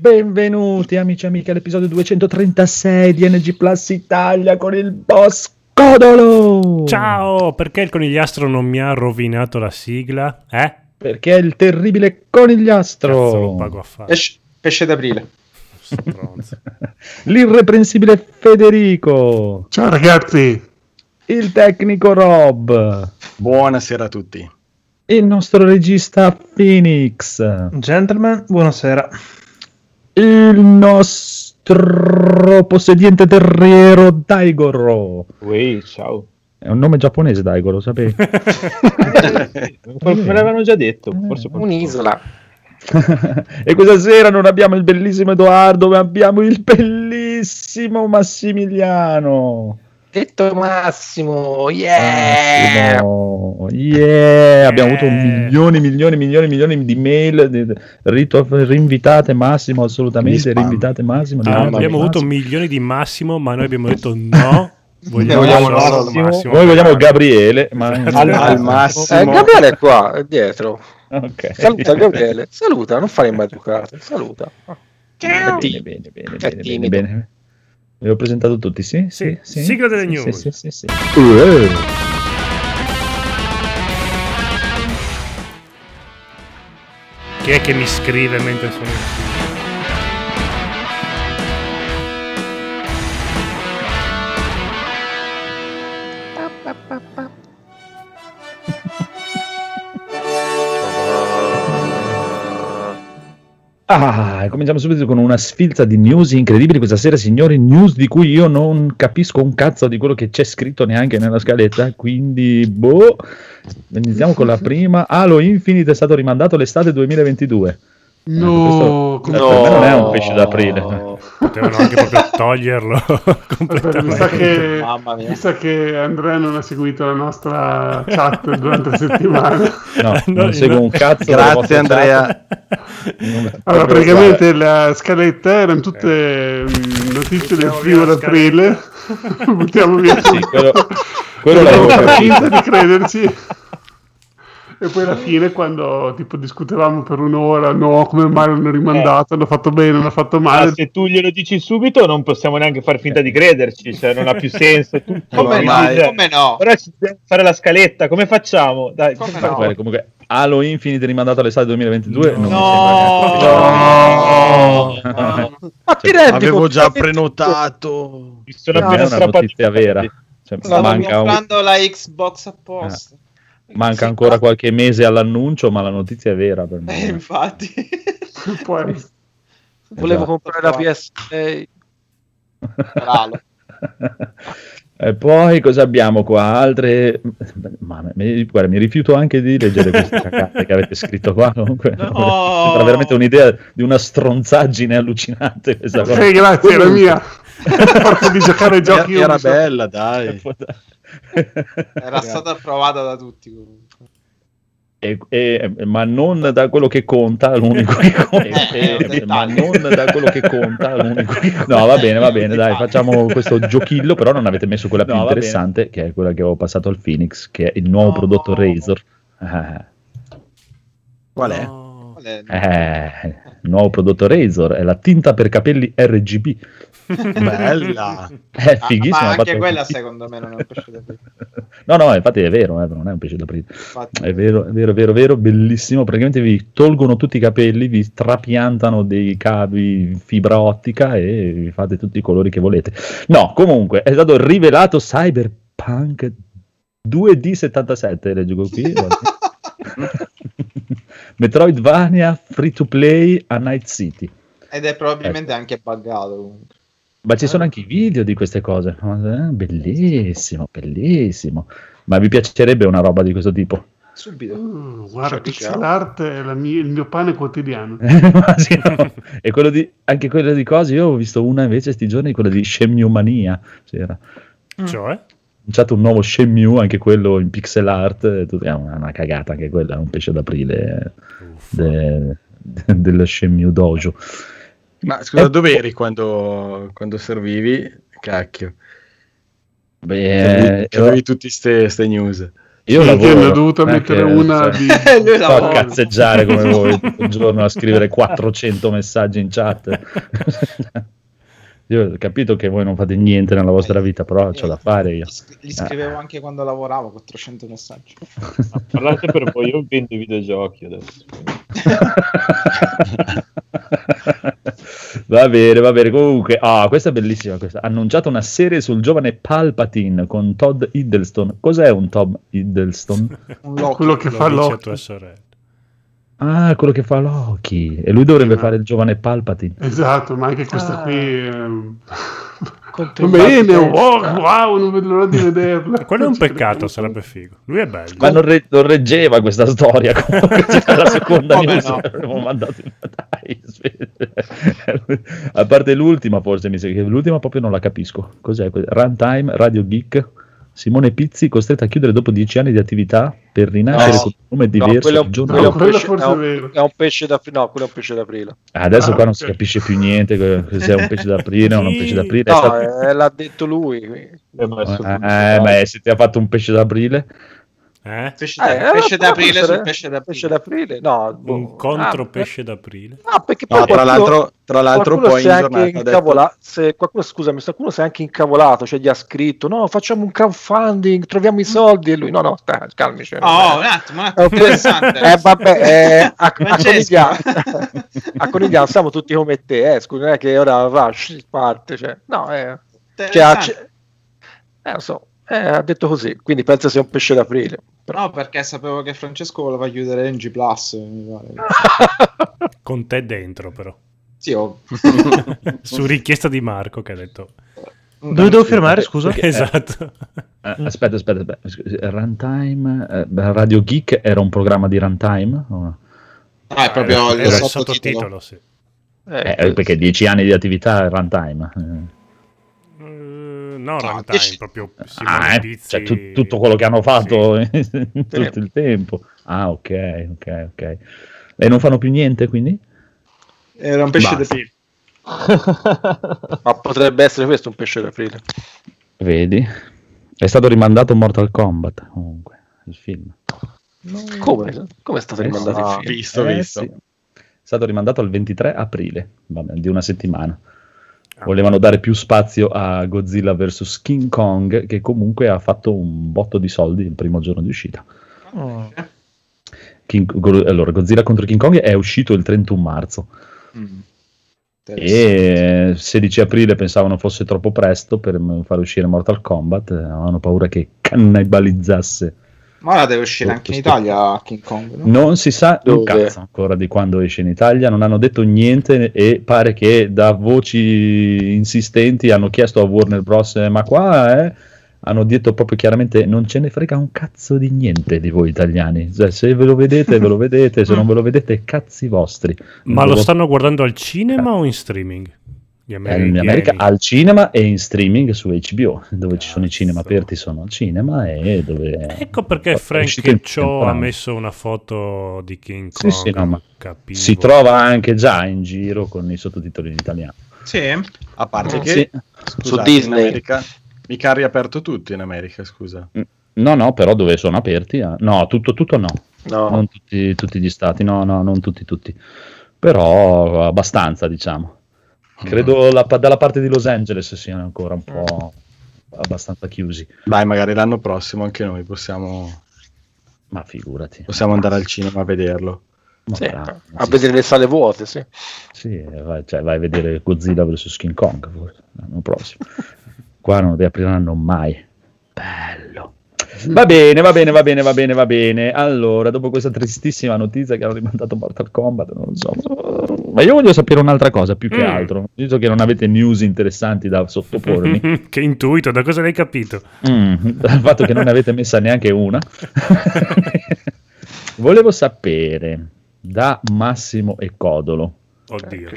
Benvenuti amici e amiche all'episodio 236 di NG Plus Italia con il boss Codolo. Ciao, perché il conigliastro non mi ha rovinato la sigla? Eh? Perché è il terribile Cazzo, lo conigliastro. pago a fare. Pesce, pesce d'aprile. L'irreprensibile Federico. Ciao ragazzi, Il tecnico Rob. Buonasera a tutti. Il nostro regista Phoenix. Gentlemen, buonasera. Il nostro possediente terriero Daigoro. Ui, ciao. È un nome giapponese Daigoro, lo sapevi? Me l'avevano già detto, forse Un'isola. e questa sera non abbiamo il bellissimo Edoardo, ma abbiamo il bellissimo Massimiliano. Detto Massimo, yeah! Massimo, yeah! Abbiamo avuto milioni, milioni, milioni, milioni di mail di- rito- rinvitate Massimo, assolutamente rinvitate Massimo. Ah, abbiamo avuto Massimo. milioni di Massimo, ma noi abbiamo detto no. Vogliamo, vogliamo Massimo. Massimo. Noi vogliamo Gabriele, ma Al, al massimo. Eh, Gabriele è qua, è dietro. Ok. Saluta Gabriele. Saluta, non fare maleducato. Saluta. Bene, bene, bene, bene, bene, timido. bene. Vi ho presentato tutti, sì? Sì, sigla delle Sì, news. Sì, sì, sì, sì. Uh, Chi è che mi scrive mentre sono in Ah, cominciamo subito con una sfilza di news incredibili questa sera, signori. News di cui io non capisco un cazzo di quello che c'è scritto neanche nella scaletta. Quindi, boh. Iniziamo con la prima. Halo Infinite è stato rimandato l'estate 2022. No, questo- come- per me non è un pesce d'aprile. Potevano anche proprio toglierlo mi sa, che, Mamma mia. mi sa che Andrea non ha seguito la nostra chat durante la settimana. No, No, non no. seguo un cazzo. Grazie Andrea. Allora, praticamente la scaletta erano tutte mm, notizie del primo d'aprile. Buttiamo via Sì, quello, quello l'avevo capito. finta di crederci. E poi alla fine, quando tipo discutevamo per un'ora, no, come mai l'hanno rimandato, hanno fatto bene, hanno fatto Ma male. se tu glielo dici subito non possiamo neanche far finta di crederci, cioè non ha più senso. Tu, Come no? Dice, Come no? Ora ci dobbiamo fare la scaletta, come facciamo? Dai, Come come no? Bene, comunque, Halo Infinite rimandato all'estate 2022. non mi No! sembra neanche- Ma ti rendi Avevo già prenotato. Mi sono appena notizia vera. Cioè, Stavo manca, un- comprando la Xbox apposta. Manca ancora qualche mese all'annuncio, ma la notizia è vera per Eh, me. infatti. Poi, Volevo Esatto. comprare la PS6. Bravo. E poi cosa abbiamo qua? Altre. Ma, mi, guarda, mi rifiuto anche di leggere queste cagate che avete scritto qua. Comunque, No. sembra veramente un'idea di una stronzaggine allucinante. Questa cosa. ok, grazie, era mia. Forza di giocare ai giochi Era Ubisoft. bella, dai. Era stata approvata da tutti comunque. E- e- ma non da quello che conta, l'unico che conta. Eh, è un Eh, ma non da quello che conta, l'unico che conta. No, va bene, va bene, dai, facciamo questo giochillo, però non avete messo quella più No, interessante, che è quella che ho passato al Phoenix, che è il nuovo No. prodotto Razer. Qual è? No. Qual è? eh, il nuovo prodotto Razer è la tinta per capelli RGB. Bella. È Ah, fighissimo. ma ha anche quella secondo me non è un pesce da aprire. No, no, infatti è vero, eh, non è un pesce d'aprile. Infatti, È vero, è vero, è vero, vero, bellissimo. Praticamente vi tolgono tutti i capelli, vi trapiantano dei cavi in fibra ottica e vi fate tutti i colori che volete. No, comunque è stato rivelato Cyberpunk 2D77, leggo qui. Metroidvania free to play a Night City. Ed è probabilmente anche buggato comunque. Ma ci sono anche i video di queste cose. Eh, Bellissimo, bellissimo. Ma vi piacerebbe una roba di questo tipo? Subito. Mm, guarda, pixel art è la mia- il mio pane quotidiano. Sì, no. E quello di, anche quello di cose, io ho visto una invece sti giorni, quella di Shenmue Mania. C'era Cioè? lanciato un nuovo Shenmue, anche quello in pixel art. È una, cagata anche quella, è un pesce d'aprile de- de- del Shenmue Dojo. Ma scusa, Eh, dove eri quando, quando servivi? Cacchio. Beh, avevi tutte queste news. Io Sì, lavoro, ne ho dovuto mettere una cioè, di... Sto a cazzeggiare come voi tutto il giorno a scrivere 400 messaggi in chat. Io ho capito che voi non fate niente nella vostra vita, però c'ho da fare io. Li, scri- li scrivevo anche quando lavoravo 400 messaggi. Parlate per voi, io vendo i videogiochi adesso. va bene, va bene. Comunque, ah, questa è bellissima. Questa. Annunciato una serie sul giovane Palpatine con Todd Hiddleston. Cos'è un Todd Hiddleston? Un Loki. quello che Lo fa dice a Loki. tua sorella. Ah, quello che fa Loki. E lui dovrebbe fare il giovane Palpatine. Esatto, ma anche questa Ah. qui... ehm, bene, wow, wow, non vedo l'ora di vederla. Quello è un peccato, sarebbe figo. Lui è bello. Ma non, re- non reggeva questa storia. Comunque, c'era la seconda Come news. no? L'avevo mandato in dai. A parte l'ultima, forse mi sa che l'ultima proprio non la capisco. Cos'è? Runtime, Radio Geek. Simone Pizzi costretto a chiudere dopo dieci anni di attività per rinascere No, con un nome no, diverso. quello è un- il giorno quello è un dopo. quello pesce- forse è un-. È un pesce d'aprile. No, quello è un pesce d'aprile. Adesso Ah, qua non si capisce più niente se è un pesce d'aprile o non un pesce d'aprile. È No, stato- eh, l'ha detto lui. Eh, ma Eh, ma se ti ha fatto un pesce d'aprile? Eh? Pesce, Eh, pesce d'aprile sul pesce d'aprile. Pesce d'aprile? No, boh. Un contro Ah, pesce d'aprile. No, perché poi No, tra qualcuno- l'altro, tra l'altro qualcuno poi si in è anche incavola- se qualcuno, scusami, se qualcuno si è anche incavolato, cioè gli ha scritto no, facciamo un crowdfunding, troviamo i soldi e lui no, no, stai, calmici. Oh, un attimo, un attimo, Ok. interessante. Eh, vabbè, eh, a, a Francesco. Conigliano a Conigliano siamo tutti come te, eh, scusa, non è che ora va, parte, cioè, no, eh, cioè, eh, lo so, eh, ha detto così, quindi pensa sia un pesce d'aprile. Però- No, perché sapevo che Francesco voleva chiudere NG Plus. Con te dentro, però. Sì, oh. Su richiesta di Marco che ha detto. Dove devo firmare, scusa? Esatto. Eh, aspetta, aspetta, aspetta. Scusi, Runtime, eh, Radio Geek era un programma di runtime? O no? No, è proprio il Era il sottotitolo. sottotitolo, sì. Eh, Eh, perché dieci anni di attività è runtime. Eh. Eh, no, runtime, dici- proprio Ah, eh, cioè, tu- tutto quello che hanno fatto in tutto il tempo. Ah, ok, ok, ok. E non fanno più niente quindi? Era un pesce Basta. d'aprile. ma potrebbe essere questo un pesce d'aprile. Vedi? È stato rimandato Mortal Kombat comunque, il film. Come? Come è stato Eh, rimandato no. il film? Visto, Eh, visto. sì. È stato rimandato al 23 aprile, vabbè, di una settimana. Ah. Volevano dare più spazio a Godzilla vs King Kong, che comunque ha fatto un botto di soldi il primo giorno di uscita. Mm. King- Go- allora, Godzilla contro King Kong è uscito il 31 marzo Mm. e 16 aprile pensavano fosse troppo presto per far uscire Mortal Kombat, eh, avevano paura che cannibalizzasse. Ma ora deve uscire Oh, anche in Italia King Kong. No? Non si sa un cazzo ancora di quando esce in Italia, non hanno detto niente e pare che da voci insistenti hanno chiesto a Warner Bros. "Eh, ma qua eh, hanno detto proprio chiaramente non ce ne frega un cazzo di niente di voi italiani, Cioè, se ve lo vedete ve lo vedete, se non ve lo vedete cazzi vostri. Ma Non lo ve stanno guardando al cinema o in streaming? Gli Eh, in. America al cinema e in streaming su HBO, dove ci sono i cinema Cazzo. aperti sono al cinema e dove... Ecco perché Frank Cho ha messo una foto di King Sì, Kong. sì, no, ma capivo. Si trova anche già in giro con i sottotitoli in italiano. Sì, A parte che Sì. scusate, Su Disney. in America mica ha riaperto tutto in America, scusa. No, no, però dove sono aperti? eh? No, tutto, tutto no. No. Non tutti, tutti gli stati, no, no, non tutti, tutti. Però abbastanza, diciamo. Credo la- dalla parte di Los Angeles siano ancora un po' abbastanza chiusi. Dai, magari l'anno prossimo anche noi possiamo, Ma figurati. possiamo andare al cinema a vederlo. Sì, bravo, a sì, vedere le sale vuote, sì. Sì, vai, cioè, vai a vedere Godzilla vs King Kong forse, l'anno prossimo. Qua non riapriranno mai. Bello. Va bene, va bene, va bene, va bene, va bene. Allora, dopo questa tristissima notizia che hanno rimandato Mortal Kombat, non lo so. Ma io voglio sapere un'altra cosa più che Mm. altro. Visto che non avete news interessanti da sottopormi, che intuito, da cosa l'hai capito? Mm, dal fatto che non ne avete messa neanche una, volevo sapere da Massimo e Codolo Oddio.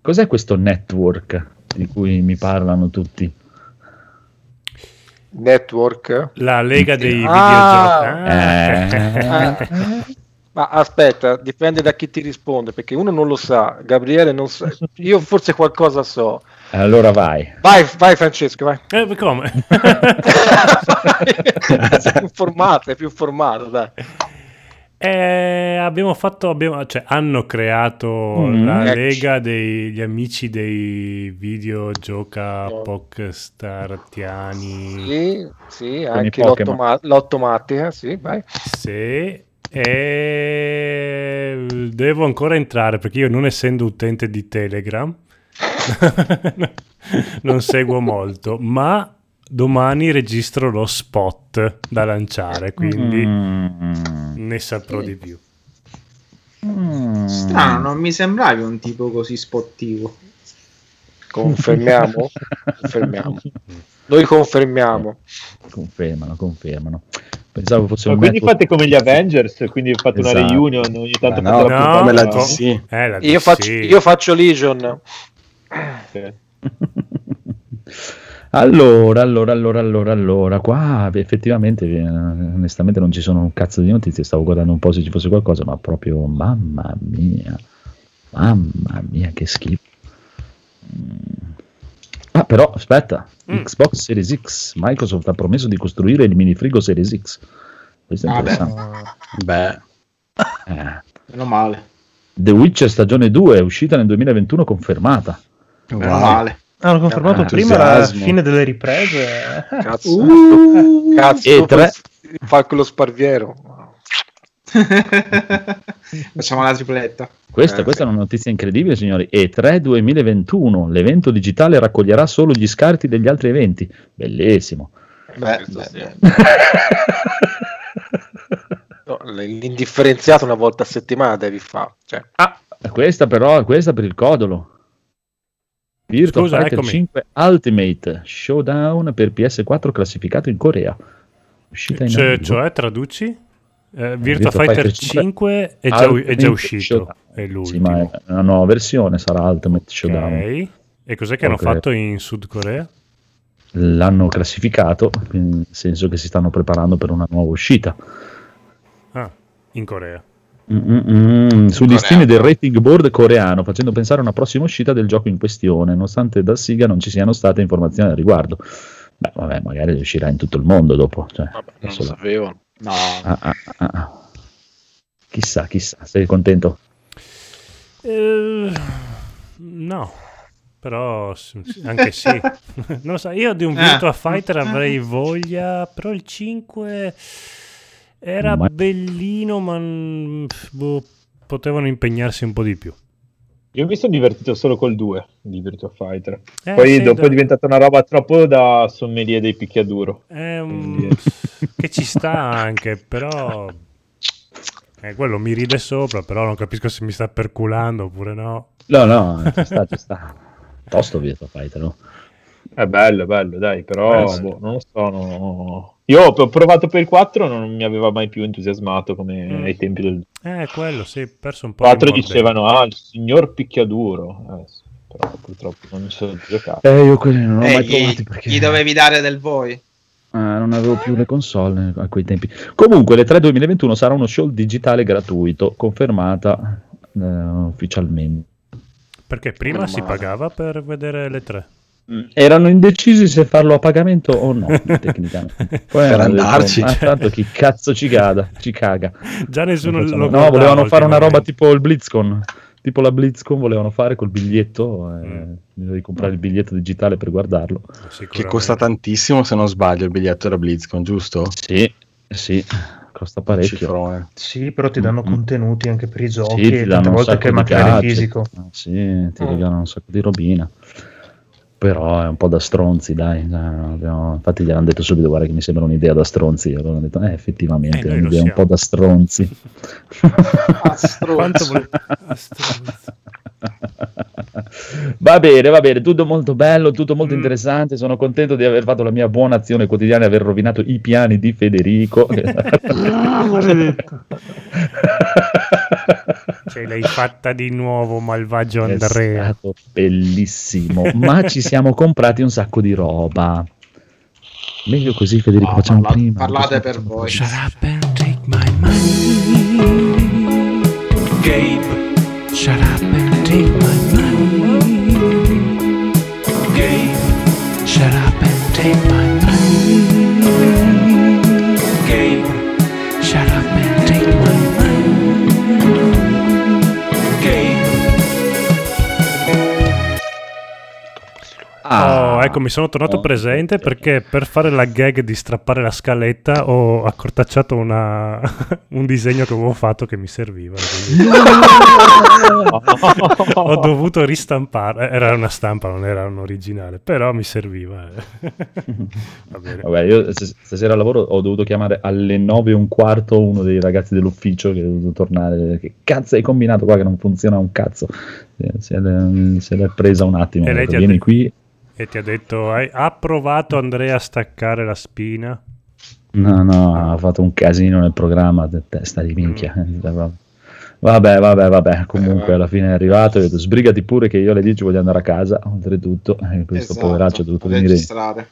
Cos'è questo network di cui mi parlano tutti? Network. La lega dei Ah. videogiochi. Ah. Ah. Ma aspetta, dipende da chi ti risponde, perché uno non lo sa, Gabriele non sa, io forse qualcosa so. Allora vai. Vai, vai Francesco, vai. Eh, come? sei informato, sei più informato, dai. Eh, abbiamo fatto, abbiamo, cioè, hanno creato Mm. la Ecco. lega degli amici dei videogioca Pokstartiani. Sì, sì, i anche l'ottoma- l'ottomatica, sì, vai. Sì, e devo ancora entrare perché io non essendo utente di Telegram non seguo molto, ma domani registro lo spot da lanciare, quindi Mm. Ne saprò di più. Mm. Strano, non mi sembravi un tipo così spottivo. Confermiamo? Confermiamo. Noi confermiamo. Confermano, confermano. Pensavo fosse Ma un quindi network- fate come gli Avengers, quindi fate una Esatto. reunion ogni tanto. Ma no, No, come la no. DC. Eh, la Io DC. faccio, io faccio Legion. Sì. Allora, allora, allora, allora, allora, qua effettivamente, eh, onestamente non ci sono un cazzo di notizie, stavo guardando un po' se ci fosse qualcosa, ma proprio, mamma mia, mamma mia, che schifo. Mm. Ah, però, aspetta, Mm. Xbox Series X, Microsoft ha promesso di costruire il minifrigo Series X. Questo è interessante. Beh, Eh. Meno male. The Witcher stagione 2 è uscita nel 2021 confermata. Meno wow. male. Hanno confermato Ah, prima la fine delle riprese. Cazzo, Uh. cazzo E tre- fa quello sparviero. Facciamo la tripletta. Questa, Eh, questa sì. è una notizia incredibile, signori. E3 2021, l'evento digitale raccoglierà solo gli scarti degli altri eventi. Bellissimo. Beh, beh, beh. No, l'indifferenziato una volta a settimana devi fare. Cioè, Ah, questa però, questa per il codolo. Virtua Scusa, Fighter eccomi. 5 Ultimate Showdown per PS4 classificato in Corea. Uscita in Cioè, cioè, traduci? Eh, Virtua Virtua Fighter Fighter 5 è già, è già uscito, Showdown. è Sì, l'ultimo. ma è una nuova versione, sarà Ultimate Showdown. Ok. E cos'è che hanno fatto in Sud Corea? L'hanno classificato, nel senso che si stanno preparando per una nuova uscita. Ah, in Corea. Mm-mm-mm, sugli del rating board coreano, facendo pensare a una prossima uscita del gioco in questione, nonostante da Siga non ci siano state informazioni al riguardo. Beh, vabbè, magari uscirà in tutto il mondo dopo. Cioè, vabbè, non lo sapevo. No, ah, ah, ah, ah. Chissà, chissà, sei contento? Eh, no, però anche sì. non lo so, io di un Eh. Virtua Fighter avrei voglia, però il 5 era Ma- bellino, ma boh, potevano impegnarsi un po' di più. Io mi sono divertito solo col 2 di Virtua Fighter. Eh, Poi sì, dopo da- è diventata una roba troppo da sommelier dei picchiaduro. è un- Quindi- che ci sta anche, però... Eh, quello mi ride sopra, però non capisco se mi sta perculando oppure no. No, no, ci sta, ci sta. Tosto Virtua Fighter, no? È bello, è bello, dai, però Eh, sì. boh, non lo so. no- Io ho provato per il 4, non mi aveva mai più entusiasmato come Mm. ai tempi del Eh, quello sì, perso un po' di 4 mordente. dicevano, ah, il signor picchiaduro. Eh, sì, però purtroppo non mi sono giocato. Eh, io quelli non ho Eh, mai gli, provati perché gli dovevi dare del voi. eh, non avevo più le console a quei tempi. Comunque, le 3 2021 sarà uno show digitale gratuito, confermata eh, ufficialmente. Perché prima si pagava per vedere le tre. Erano indecisi se farlo a pagamento o no, tecnicamente. Poi Per hanno detto, andarci. "Ma tanto chi cazzo ci caga, ci caga. Già nessuno lo no, volevano fare una roba tipo il BlizzCon. Tipo la BlizzCon volevano fare col biglietto, eh, Mm. devi comprare il biglietto digitale per guardarlo. Che costa tantissimo se non sbaglio il biglietto della BlizzCon, giusto? Sì, sì, costa parecchio. Cifrone. Sì, però ti danno Mm. contenuti anche per i giochi Sì, e tante volte sacco che di materiale fisico. Sì, ti Mm. regalano un sacco di robina. Però è un po' da stronzi, dai. eh, abbiamo- infatti gli hanno detto subito, guarda che mi sembra un'idea da stronzi. Allora hanno detto, eh, effettivamente Eh, è un'idea un po' da stronzi. Quanto vole- Ah, stronzo. va bene, va bene, tutto molto bello, tutto molto Mm. interessante. Sono contento di aver fatto la mia buona azione quotidiana e aver rovinato i piani di Federico. Ah, maledetto. Ce l'hai fatta di nuovo, malvagio È Andrea. stato bellissimo, ma ci siamo comprati un sacco di roba. Meglio così, Federico, No, facciamo parla- prima. parlate Così per voi. Shut up and take my money. Gabe, shut up and tape. Oh, ecco, mi sono tornato Oh. presente perché per fare la gag di strappare la scaletta ho accortacciato una- un disegno che avevo fatto che mi serviva. ho dovuto ristampare. Era una stampa, non era un originale, però mi serviva. eh. Vabbè, io stasera al lavoro ho dovuto chiamare alle 9 e un quarto uno dei ragazzi dell'ufficio che è dovuto tornare. Che cazzo hai combinato qua che non funziona un cazzo? Eh, Se l'è, se l'è presa un attimo. E lei ti ha Vieni qui. E ti ha detto: "Hai- Ha provato Andrea a staccare la spina? No, no, ha fatto un casino nel programma, te- testa di minchia. Vabbè, vabbè, vabbè. Comunque alla fine è arrivato. Ho detto, sbrigati pure che io alle 10 voglio andare a casa. Oltretutto, eh, questo Esatto, poveraccio è dovuto venire registrare.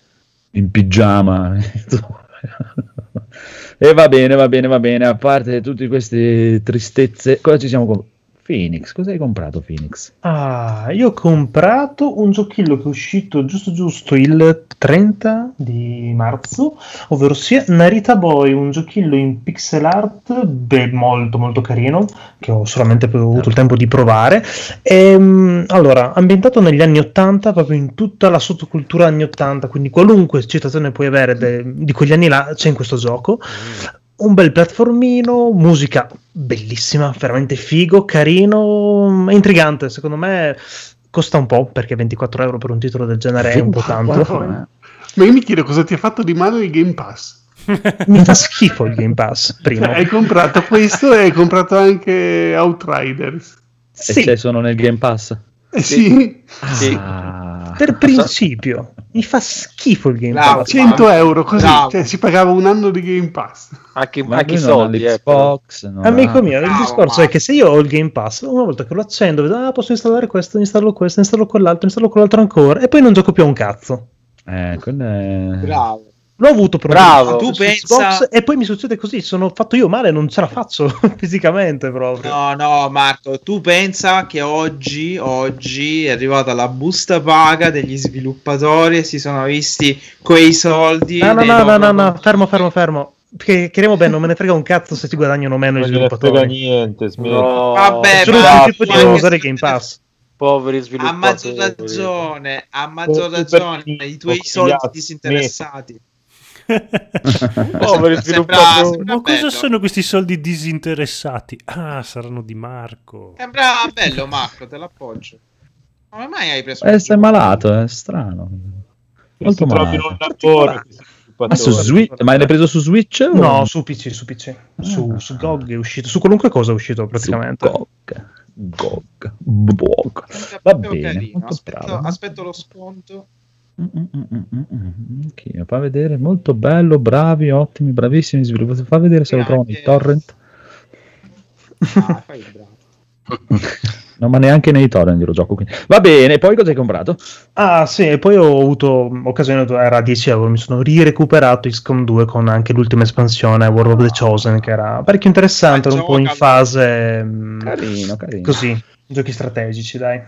in pigiama. e va bene, va bene, va bene. A parte tutte queste tristezze, cosa ci siamo comp- Phoenix, cosa hai comprato Phoenix? Ah, io ho comprato un giochillo che è uscito giusto giusto il 30 di marzo, ovvero sia Narita Boy, un giochillo in pixel art beh, molto molto carino, che ho solamente avuto il tempo di provare. Ehm, allora, ambientato negli anni 80, proprio in tutta la sottocultura anni 80, quindi qualunque citazione puoi avere de- di quegli anni là c'è in questo gioco. Un bel platformino, musica bellissima, veramente figo, carino, intrigante. Secondo me costa un po' perché 24 euro per un titolo del genere è un po' tanto. Ma io mi chiedo cosa ti ha fatto di male il Game Pass. Mi fa schifo il Game Pass. Primo, Cioè, hai comprato questo e hai comprato anche Outriders. E sì, c'è sono nel Game Pass? Eh sì, Sì. Ah. per principio mi fa schifo il Game Bravo. Pass. 100 euro così, cioè si pagava un anno di Game Pass. Anche, Ma anche soldi, eh, però. l'Xbox, non Amico ha- mio, il Bravo, discorso è Marco. che se io ho il Game Pass, una volta che lo accendo, vedo, ah, posso installare questo, installo questo, installo quell'altro, installo quell'altro ancora, e poi non gioco più a un cazzo. Eh, quello è... Bravo. L'ho avuto un Bravo. Tu pensa- Xbox e poi mi succede così, sono fatto io male, non ce la faccio fisicamente proprio. No, no, Marco, tu pensa che oggi, oggi è arrivata la busta paga degli sviluppatori e si sono visti quei soldi. No, no, no, no, no, no, fermo, fermo, fermo. Perché chiariamo bene, non me ne frega un cazzo se ti guadagnano meno i Non gliene frega sviluppatori. niente, smetti. No, Vabbè, Solo ma- poi ma devono usare Game Pass. poveri A sviluppatori. maggior ragione, a maggior ragione, i tuoi soldi disinteressati. poveri sviluppatori. sembra Ma cosa bello. sono questi soldi disinteressati? Ah, saranno di Marco. Sembra bello, Marco, te l'appoggio. Come mai hai preso Eh, sei malato, è strano. Molto si malato. un lavoro. questi Ma, su. Switch, ma l'hai preso su Switch? o- No, su PC, su PC. Su, Ah. su GOG è uscito, su qualunque cosa è uscito Su praticamente. GOG. GOG. GOG. Sembra Va bene, carino. molto Aspetto, bravo. aspetto lo sconto. Mm, mm, mm, mm, mm, mm. Ok, fa vedere molto bello, bravi, ottimi, bravissimi sviluppatori. Fa vedere se lo trovano nei Grazie. torrent. Ah, fai il bravo. No, ma neanche nei torrent lo gioco. Quindi. Va bene, poi cosa hai comprato? Ah sì, e poi ho avuto occasione, era a 10 euro, mi sono rirecuperato XCOM 2 con anche l'ultima espansione World of the Chosen, che era parecchio interessante, Ah, era un po' in fase mm, Carino, carino. così, giochi strategici, dai.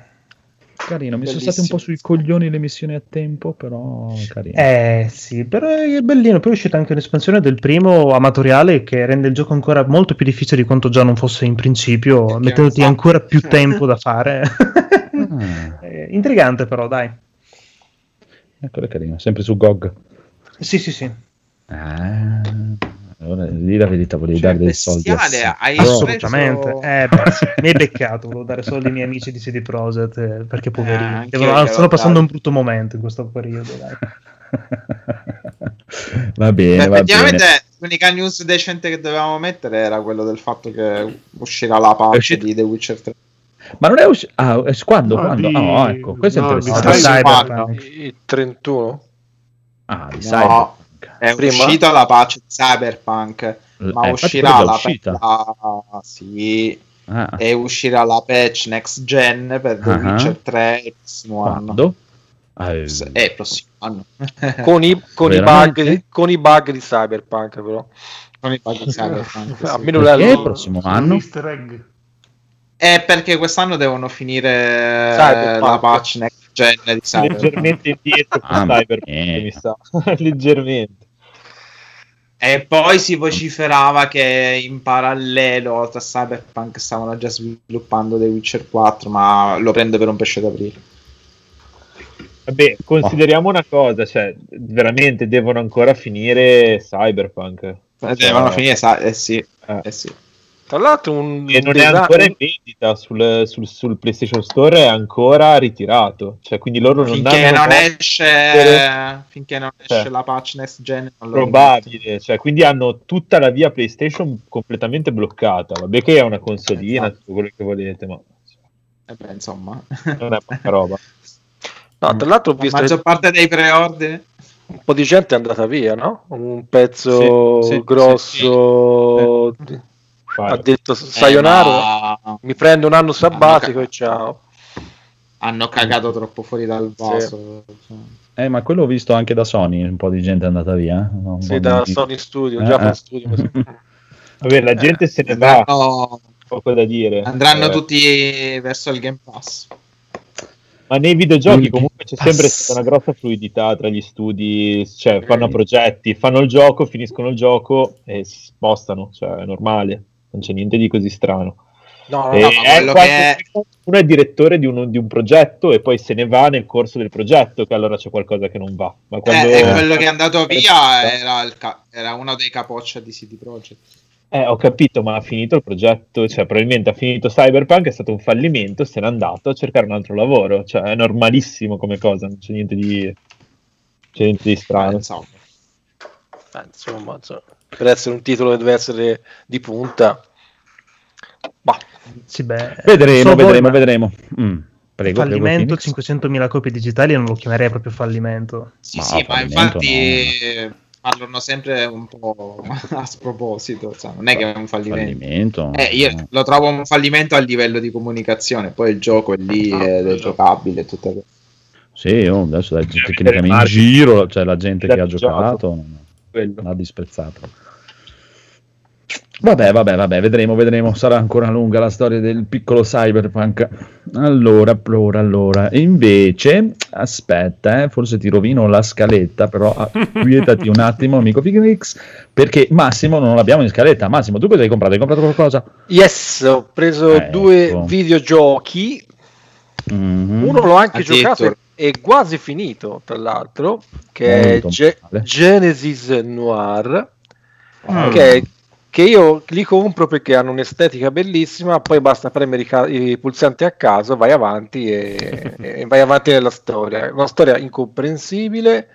Carino, mi sono state un po' sui coglioni le missioni a tempo, però carino. Eh sì, però è bellino. Poi è uscita anche un'espansione del primo amatoriale che rende il gioco ancora molto più difficile di quanto già non fosse in principio, Perché mettendoti ancora più tempo da fare. Ah, Intrigante però, dai. eccolo è carino, sempre su GOG. Sì, sì, sì. Ah, lì la verità, volevi Cioè, dare dei soldi. hai. Assolutamente. preso- Eh, beh, sì, mi hai beccato, volevo dare soldi ai miei amici di CD Projekt eh, perché poverini. Eh, Devono- stanno passando un brutto momento in questo periodo, dai. va bene, Beh, va effettivamente bene. l'unica news decente che dovevamo mettere era quello del fatto che uscirà la patch uscito- di The Witcher 3. Ma non è uscito... Ah, es- quando? No, quando? di- Ah, ecco, questo no, è interessante. Il 31? Ah, di No, Cyberpunk. È Prima? uscita la patch di Cyberpunk, ma Eh, uscirà la, uscita. la- sì, Ah, e uscirà la patch next gen per The Ah. Witcher 3 il prossimo anno. quando? Ah, eh, Eh, il prossimo anno. Con i, con i bug, con i bug di Cyberpunk, però. Con i bug di Cyberpunk. A sì. me non perché la- il prossimo anno? easter egg. È perché quest'anno devono finire Cyberpunk. la patch next gen di Cyberpunk. leggermente indietro con Ah, Cyberpunk, eh. mi sa. leggermente. E poi si vociferava che in parallelo a Cyberpunk stavano già sviluppando The Witcher 4, ma lo prende per un pesce d'aprile. Vabbè, consideriamo una cosa, cioè, veramente devono ancora finire Cyberpunk. Eh, Devono finire, sa- eh sì, Eh. eh sì. Tra l'altro un, E non è design- ancora in vendita sul, sul- sul PlayStation Store, è ancora ritirato. Cioè, quindi loro non Finché non esce, finché non esce Cioè. la patch next gen, probabile, cioè, quindi hanno tutta la via PlayStation completamente bloccata. Vabbè che è una consolina, Esatto. tutto quello che volete, ma Eh beh, insomma, non è poca roba. No, tra l'altro ho la visto maggior che parte dei preordine. un po' di gente è andata via, no? Un pezzo Sì, sì, grosso ha Guarda, detto Eh, sayonara, ma mi prendo un anno sabbatico Hanno e ciao. hanno cagato troppo fuori dal vaso. cioè. Eh, ma quello ho visto anche da Sony, un po' di gente è andata via. eh. Un Sì, da di- Sony Studio, Eh, Japan eh. Studio. così. Vabbè, la gente se ne va, Andranno, poco da dire. andranno Eh, tutti verso il Game Pass. Ma nei videogiochi comunque c'è sempre stata una grossa fluidità tra gli studi, cioè fanno progetti, fanno il gioco, finiscono il gioco e si spostano, cioè è normale, non c'è niente di così strano. No, no, no, è quando che uno è direttore di un, di un progetto e poi se ne va nel corso del progetto che allora c'è qualcosa che non va. Ma quando... Eh, quello che è andato via era, il ca- era uno dei capoccia di CD Projekt. Eh, ho capito, ma ha finito il progetto, cioè probabilmente ha finito Cyberpunk, è stato un fallimento, se n'è andato a cercare un altro lavoro, cioè è normalissimo come cosa, non c'è niente di, c'è niente di Eh, strano. insomma. Eh, insomma, insomma, per essere un titolo che deve essere di punta. Bah, Sì, beh, Vedremo, so voi, vedremo, ma vedremo. Mm, Prego, fallimento, prego, Phoenix. 500.000 copie digitali non lo chiamerei proprio fallimento. Sì, Ma sì, ma fallimento infatti parlano sempre un po' a sproposito, cioè, non è che è un fallimento. Fallimento. Eh, io lo trovo un fallimento a livello di comunicazione, poi il gioco è lì ed è giocabile e tutto questo. Sì, oh, adesso Bisogna tecnicamente in giro c'è la gente che ha Del gioco. Quello. non ha disprezzato. Vabbè, vabbè, vabbè, vedremo, vedremo. Sarà ancora lunga la storia del piccolo cyberpunk. Allora, allora, allora. Invece, aspetta, eh, forse ti rovino la scaletta, però ah, quietati un attimo, amico Phoenix, perché Massimo non l'abbiamo in scaletta. Massimo, tu cosa hai comprato? Hai comprato qualcosa? yes, ho preso Ecco. due videogiochi. Mhm. Uno l'ho anche Addirittura. giocato e quasi finito, tra l'altro, che è Ge-. Genesis Noir, Mm. che, che io li compro perché hanno un'estetica bellissima, poi basta premere i, ca- i pulsanti a caso, vai avanti e, e vai avanti nella storia. Una storia incomprensibile,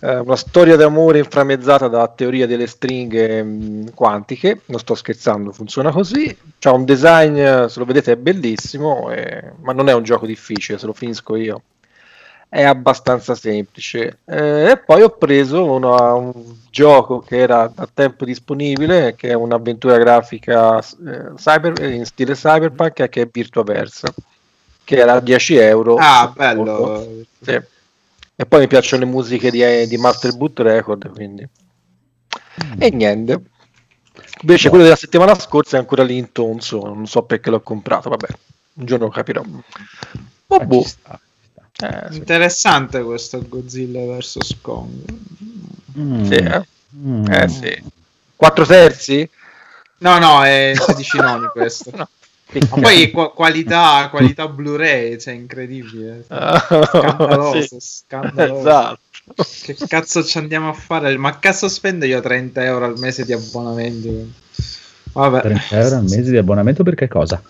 eh, una storia d'amore inframmezzata da teoria delle stringhe mh, quantiche, non sto scherzando, funziona così. C'ha un design, se lo vedete, è bellissimo, eh, ma non è un gioco difficile, se lo finisco io. È abbastanza semplice. Eh, e poi ho preso una- un gioco che era da tempo disponibile, che è un'avventura grafica eh, cyber- in stile cyberpunk, che è Virtuaverse, che era a 10 euro. Ah, bello. Sì. E poi mi piacciono le musiche di, di Master Boot Record, quindi. E niente. Invece quello della settimana scorsa è ancora lì in tonso, non so perché l'ho comprato, vabbè, un giorno capirò. Ah, Vabbè. Eh, sì. Interessante questo Godzilla vs Kong. Mm. Sì, eh? Mm. Eh, sì. Quattro terzi? No, no, è 16 noni questo. No. Ma poi qua- qualità, qualità Blu-ray, cioè incredibile. Scandaloso, Sì. scandaloso. Esatto. Che cazzo ci andiamo a fare? Ma cazzo spendo io 30 euro al mese di abbonamento? Vabbè. 30 euro al mese di abbonamento per che cosa?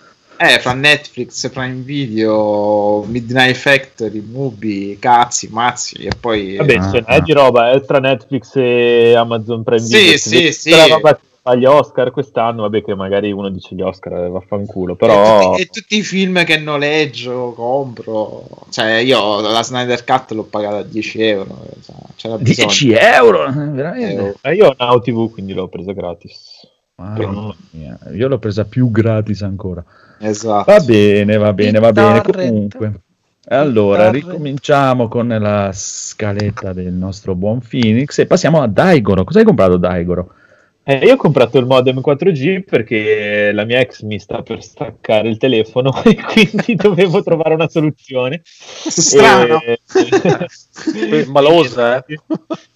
Eh, fra Netflix, Prime Video, Midnight Factory, Mubi, cazzi, mazzi e poi... Vabbè, Ah, ce n'è ah. di roba, eh, tra Netflix e Amazon Prime Sì, Video. sì, sì. La roba che fa gli Oscar quest'anno, vabbè che magari uno dice gli Oscar, eh, vaffanculo, E però... tutti, e tutti i film che noleggio, compro. Cioè, io la Snyder Cut l'ho pagata a 10 euro. Cioè, c'era bisogno. 10 euro? Eh, Veramente? Eh, Eh, io ho Now TV, quindi l'ho preso gratis. Mamma mia, Io l'ho presa più gratis ancora. Esatto. Va bene, va bene, va bene. Comunque, allora ricominciamo con la scaletta del nostro buon Phoenix e passiamo a Daigoro. Cosa hai comprato, Daigoro? Eh, io ho comprato il modem 4G perché la mia ex mi sta per staccare il telefono e quindi dovevo trovare una soluzione. Strano. E- Malosa, eh?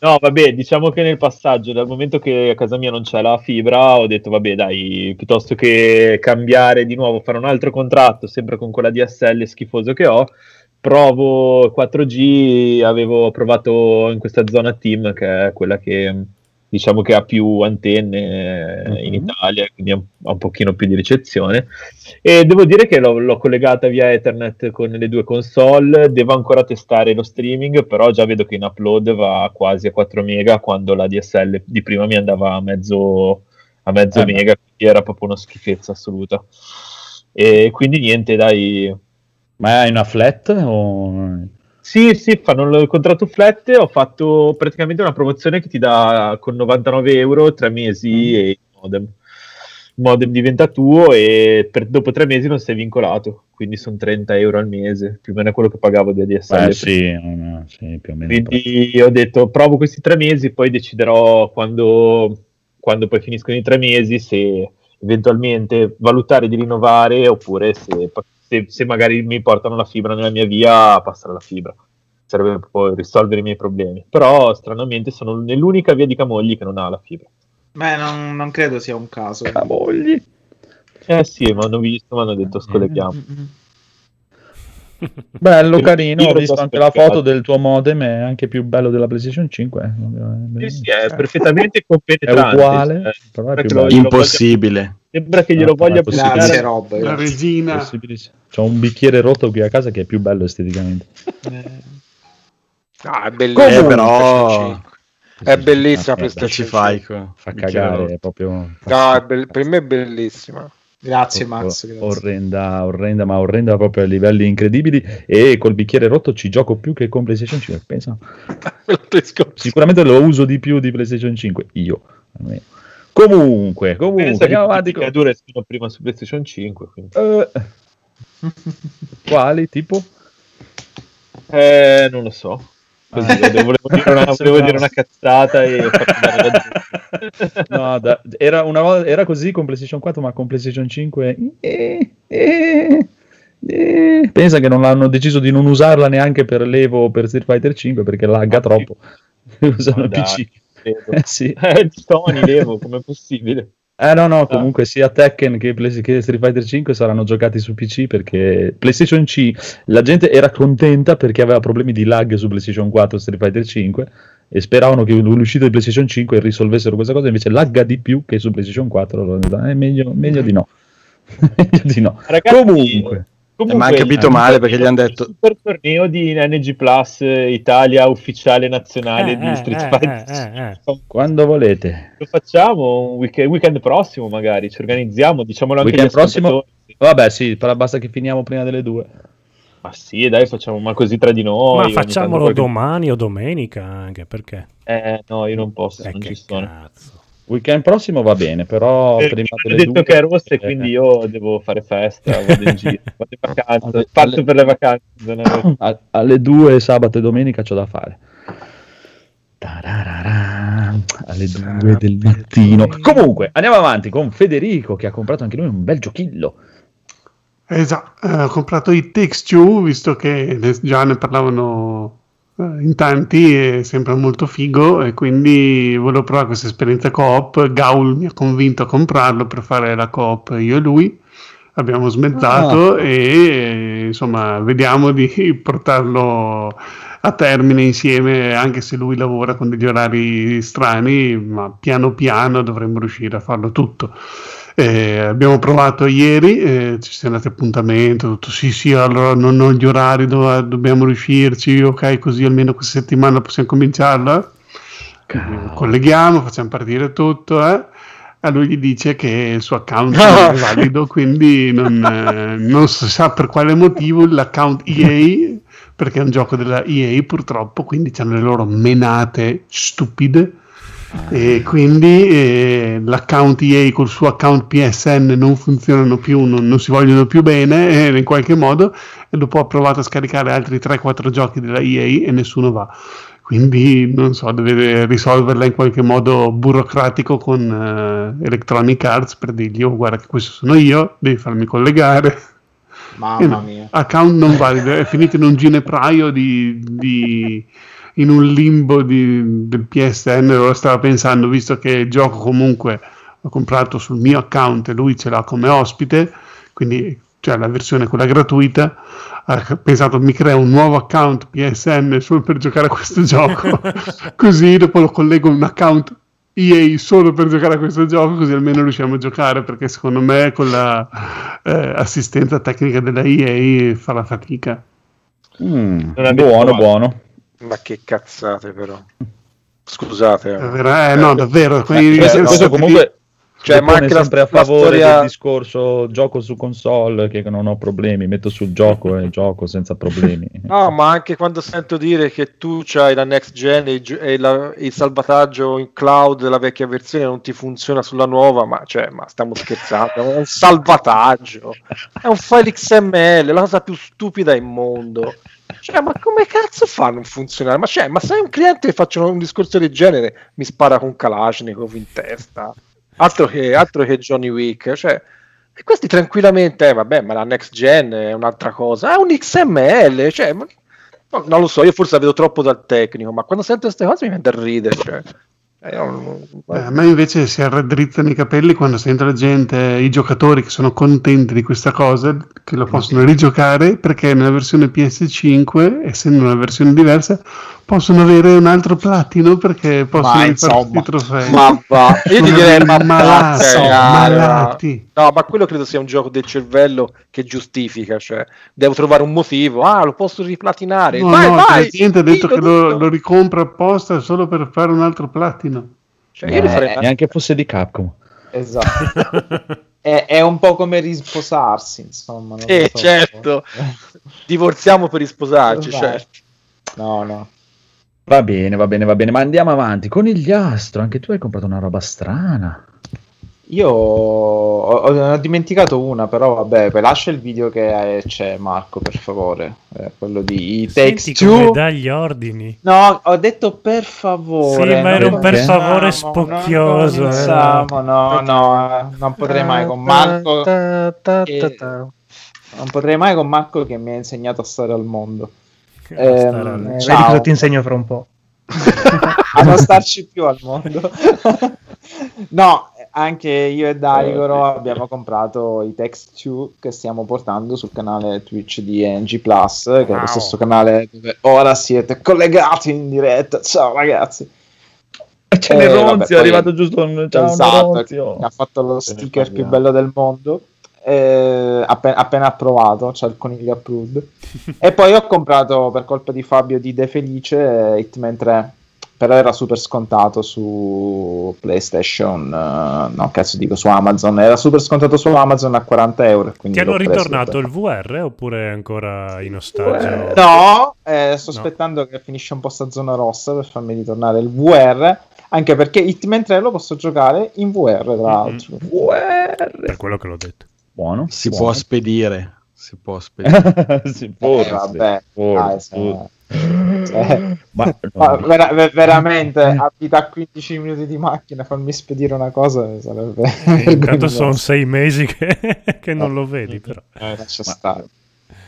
No, vabbè, diciamo che nel passaggio, dal momento che a casa mia non c'è la fibra, ho detto, vabbè, dai, piuttosto che cambiare di nuovo, fare un altro contratto, sempre con quella DSL schifoso che ho, provo 4G, avevo provato in questa zona team, che è quella che diciamo che ha più antenne eh, in Mhm. Italia, quindi ha un, ha un pochino più di ricezione. E devo dire che l'ho, l'ho collegata via Ethernet con le due console, devo ancora testare lo streaming, però già vedo che in upload va quasi a 4 mega, quando la DSL di prima mi andava a mezzo, a mezzo Eh, mega, quindi era proprio una schifezza assoluta. E quindi niente, dai, Ma hai una flat o... sì, sì, fanno il contratto flat. Ho fatto praticamente una promozione che ti dà con 99 euro tre mesi e il modem. Il modem diventa tuo e per- dopo tre mesi non sei vincolato, quindi sono 30 euro al mese, più o meno quello che pagavo di ADSL. Eh, sì, eh, sì, più o meno. Quindi ho detto provo questi tre mesi, poi deciderò quando, quando poi finiscono i tre mesi se eventualmente valutare di rinnovare oppure se, se- se magari mi portano la fibra nella mia via, passare alla fibra. Sarebbe poi risolvere i miei problemi. Però stranamente sono nell'unica via di Camogli che non ha la fibra. Beh, non, non credo sia un caso. Cavogli. Eh sì, mi hanno visto, mi hanno detto scolleghiamo. Bello, carino. Ho visto anche la foto del tuo modem, è anche più bello della PlayStation 5. eh. Sì, sì, è perfettamente È compenetrante. uguale, cioè, però è più bello. Impossibile. Sembra che Ah, glielo è voglia possibile. Grazie. Rob. La grazie. regina. C'ho un bicchiere rotto qui a casa che è più bello esteticamente. Eh, Ah, è bellissima. Eh, Comunque, però... È bellissima Ah, Che PlayStation ci fai? 5. con- Fa cagare, è proprio... No, è bell- per me è bellissima. Grazie, Max. grazie. Orrenda, orrenda, ma orrenda proprio a livelli incredibili. E col bicchiere rotto ci gioco più che con PlayStation 5. Pensa. Sicuramente lo uso di più di PlayStation 5. Io. almeno. Comunque, comunque, Pensa andiamo avanti. con- creature escono prima su PlayStation 5. Quindi. Eh, quali? Tipo? Eh, non lo so. Così, Ah. volevo, dire una, volevo dire una cazzata e. No, da- era, una era così con PlayStation 4, ma con PlayStation 5. eh, eh, eh. Pensa che non hanno deciso di non usarla neanche per l'Evo per Street Fighter 5 perché lagga troppo. Usano. PC. Eh, sì. Eh, Sony, Levo, com'è possibile? Eh no, no, comunque sia Tekken che, Play- che Street Fighter 5 saranno giocati su PC perché PlayStation C la gente era contenta perché aveva problemi di lag su PlayStation 4 Street Fighter 5 e speravano che l'uscita di PlayStation 5 risolvessero questa cosa, invece lagga di più che su PlayStation 4, allora eh, meglio, meglio di no. meglio di no. Ragazzi, Comunque, comunque, ma ha capito il- male perché gli hanno il detto- super torneo di NG Plus eh, Italia ufficiale nazionale Eh, di eh, Street eh, Fighter. eh, eh, quando volete. Lo facciamo un weekend, weekend prossimo, magari ci organizziamo, diciamolo anche Weekend prossimo? Vabbè, sì, però basta che finiamo prima delle due. Ma sì, dai, facciamo ma così tra di noi. Ma facciamolo qualche- domani o domenica anche perché? Eh, no, io non posso, Eh, non che ci sono. cazzo. Weekend prossimo va bene, però Eh, prima mi delle detto due... che è rossa e eh, quindi io devo fare festa, vado in giro, vado in vacanza, Alle- parto alle- per le vacanze. A- alle 2 sabato e domenica c'ho da fare. Tararara, alle 2 del mattino. Comunque, andiamo avanti con Federico che ha comprato anche lui un bel giochillo. Esatto, eh, ho comprato It Takes Two, visto che già ne parlavano in tanti e sembra molto figo e quindi volevo provare questa esperienza coop. Gaul mi ha convinto a comprarlo per fare la coop io e lui. Abbiamo smezzato e eh, insomma vediamo di portarlo a termine insieme, anche se lui lavora con degli orari strani, ma piano piano dovremmo riuscire a farlo tutto. Eh, abbiamo provato ieri, eh, ci siamo andati appuntamento, tutto sì sì, allora non ho gli orari, do- dobbiamo riuscirci, ok, così almeno questa settimana possiamo cominciarla. Colleghiamo, facciamo partire tutto, eh. A lui gli dice che il suo account non è valido, quindi non, eh, non si sa per quale motivo l'account EA, perché è un gioco della EA purtroppo, quindi hanno le loro menate stupide e quindi eh, l'account EA col suo account PSN non funzionano più, non, non si vogliono più bene e in qualche modo e dopo ha provato a scaricare altri 3-4 giochi della EA e nessuno va. quindi non so, deve risolverla in qualche modo burocratico con eh, Electronic Arts per dirgli oh guarda che questo sono io, devi farmi collegare. Mamma no, mia. account non valido, è finito in un ginepraio di, di- in un limbo di- del PSN, lo stava pensando, visto che il gioco comunque l'ho comprato sul mio account e lui ce l'ha come ospite, quindi cioè la versione quella gratuita, ha pensato mi crea un nuovo account PSN solo per giocare a questo gioco, così dopo lo collego a un account EA solo per giocare a questo gioco, così almeno riusciamo a giocare, perché secondo me con la eh, assistenza tecnica della EA fa la fatica. Mm, buono, buono. Ma che cazzate però. Scusate. eh. Eh, no, davvero. Eh, questo, che comunque Cioè, ma anche la- sempre a favore storia- del discorso gioco su console che non ho problemi, metto sul gioco e gioco senza problemi. No, ma anche quando sento dire che tu c'hai la next gen e, e la- il salvataggio in cloud della vecchia versione non ti funziona sulla nuova, ma, cioè, ma stiamo scherzando, è un salvataggio, è un file XML, la cosa più stupida in mondo. Cioè, ma come cazzo fa a non funzionare? Ma, cioè, ma se un cliente faccia un discorso del genere, mi spara con Kalashnikov in testa. Altro che, altro che Johnny Wick, cioè, e questi tranquillamente, eh, vabbè, ma la next gen è un'altra cosa, è un XML, cioè, ma- no, non lo so, io forse la vedo troppo dal tecnico, ma quando sento queste cose mi viene da ridere, cioè. Eh, Eh, a me invece si raddrizzano i capelli quando sento la gente, i giocatori che sono contenti di questa cosa, che lo possono rigiocare perché nella versione PS5, essendo una versione diversa, possono avere un altro platino perché possono Ma, insomma, i trofei. Ma va, io ti direi ma malati, vattene, cara. malati. No, ma quello credo sia un gioco del cervello che giustifica, cioè devo trovare un motivo. Ah, lo posso riplatinare. No, vai, no, vai, la gente ha detto che lo, lo ricompra apposta solo per fare un altro platino. Cioè, io li farei Eh, neanche fosse di Capcom. Esatto. è, è un po' come risposarsi, insomma. non Eh, so. certo. divorziamo per risposarci, Esatto. certo. No, no. Va bene, va bene, va bene, ma andiamo avanti. Con il Gliastro, anche tu hai comprato una roba strana. Io ho, ho- ho dimenticato una, però vabbè, poi lascia il video che c'è Marco, per favore. Eh, quello di It Takes Two. dà gli ordini. No, ho detto per favore. Sì, ma era un per favore non spocchioso, cominciamo, no, no, eh, non potrei mai con Marco. Ta, ta, ta, che- ta. Non potrei mai con Marco che mi ha insegnato a stare al mondo. Eh, Ciao. vedi cosa ti insegno fra un po'. a non starci più al mondo. no, anche io e Daigoro abbiamo comprato i Text 2 che stiamo portando sul canale Twitch di NG Plus, che è Wow. lo stesso canale dove ora siete collegati in diretta. Ciao ragazzi. C'è Eh, Neronzio, vabbè, è arrivato giusto un ciao esatto, che ha fatto lo sticker più bello del mondo. Eh, appena, appena approvato, c'è il coniglio approved. e poi ho comprato per colpa di Fabio di De Felice eh, Hitman 3. Però era super scontato su PlayStation, eh, no cazzo dico su Amazon, era super scontato su Amazon a 40 euro. Ti hanno ritornato il VR oppure è ancora in ostaggio? No, eh, sto aspettando che finisce un po' sta zona rossa per farmi ritornare il VR. Anche perché Hitman 3 lo posso giocare in VR, tra l'altro. Per quello che l'ho detto. Buono. Si buono. può spedire. Si può spedire. si Eh, forse, vabbè, forse. dai, se- Ma, Ma vera- ver- veramente abita a 15 minuti di macchina farmi spedire una cosa sarebbe Intanto vergognoso. sono sei mesi che, che non lo vedi, però. Eh, lascia stare.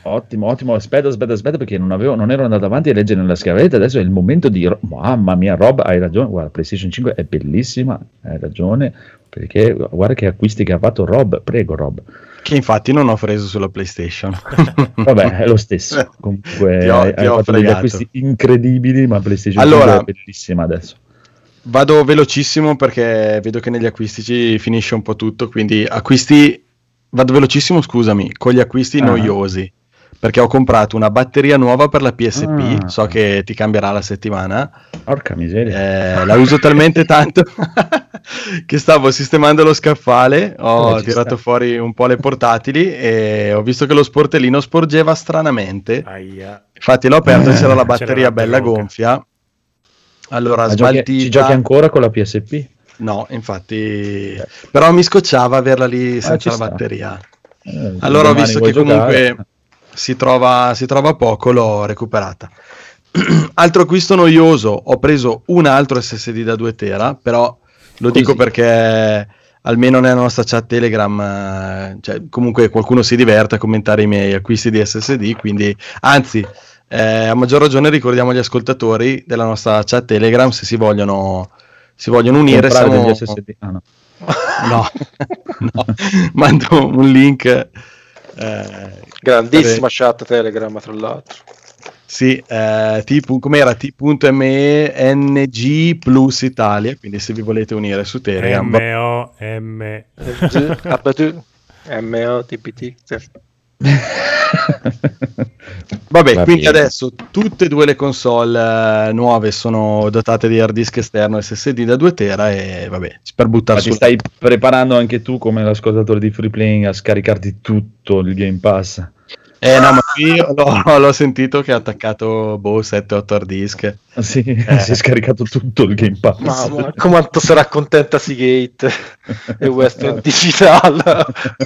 Ottimo, ottimo. Aspetta, aspetta, aspetta, perché non, avevo, non ero andato avanti a leggere nella scaletta. Adesso è il momento di. ro- Mamma mia, Rob, hai ragione. Guarda, PlayStation 5 è bellissima. Hai ragione. Perché guarda che acquisti che ha fatto Rob. Prego, Rob. che infatti non ho preso sulla PlayStation. Vabbè, è lo stesso. Comunque, Ti ho- hai, ti ho fatto degli fregato. acquisti incredibili. Ma PlayStation Allora- 5 è bellissima adesso. Vado velocissimo perché vedo che negli acquisti ci finisce un po' tutto, quindi acquisti vado velocissimo, scusami, con gli acquisti Ah. noiosi. Perché ho comprato una batteria nuova per la PSP, Ah. so che ti cambierà la settimana. Porca miseria. Eh, la uso talmente tanto che stavo sistemando lo scaffale, ho Eh, tirato sta. fuori un po' le portatili e ho visto che lo sportellino sporgeva stranamente. Aia. Infatti l'ho aperto e Eh, c'era la c'era batteria la bella bronca. gonfia. Allora, Ma giochi- ci giochi ancora con la PSP? No, infatti, però mi scocciava averla lì senza Eh. Ah, ci la sta. batteria. Eh, Allora ho visto che comunque giocare? Si trova, si trova poco, l'ho recuperata. altro acquisto noioso, ho preso un altro SSD da 2 tera, però lo Così. dico perché almeno nella nostra chat Telegram, eh, cioè, comunque qualcuno si diverte a commentare i miei acquisti di SSD, quindi anzi, eh, a maggior ragione ricordiamo agli ascoltatori della nostra chat Telegram se si vogliono, si vogliono unire. Comprare Siamo... degli SSD. Ah, no. No, no, mando un link. Eh, Grandissima chat Telegram, tra l'altro. Sì, eh, T, com'era T.me NG Plus Italia, quindi se vi volete unire su Telegram. M-O-M. MOTPT. Vabbè, Va quindi bene. adesso tutte e due le console eh, nuove sono dotate di hard disk esterno SSD da 2 tera e vabbè, per Ma buttare ti su stai preparando anche tu come l'ascoltatore di Free Playing a scaricarti tutto il Game Pass? Eh no, ma qui l'ho, l'ho sentito che ha attaccato boh 7-8 hard disk. Ah, Sì, si è scaricato tutto il Game Pass. Mamma, quanto sarà contenta Seagate e Western Digital.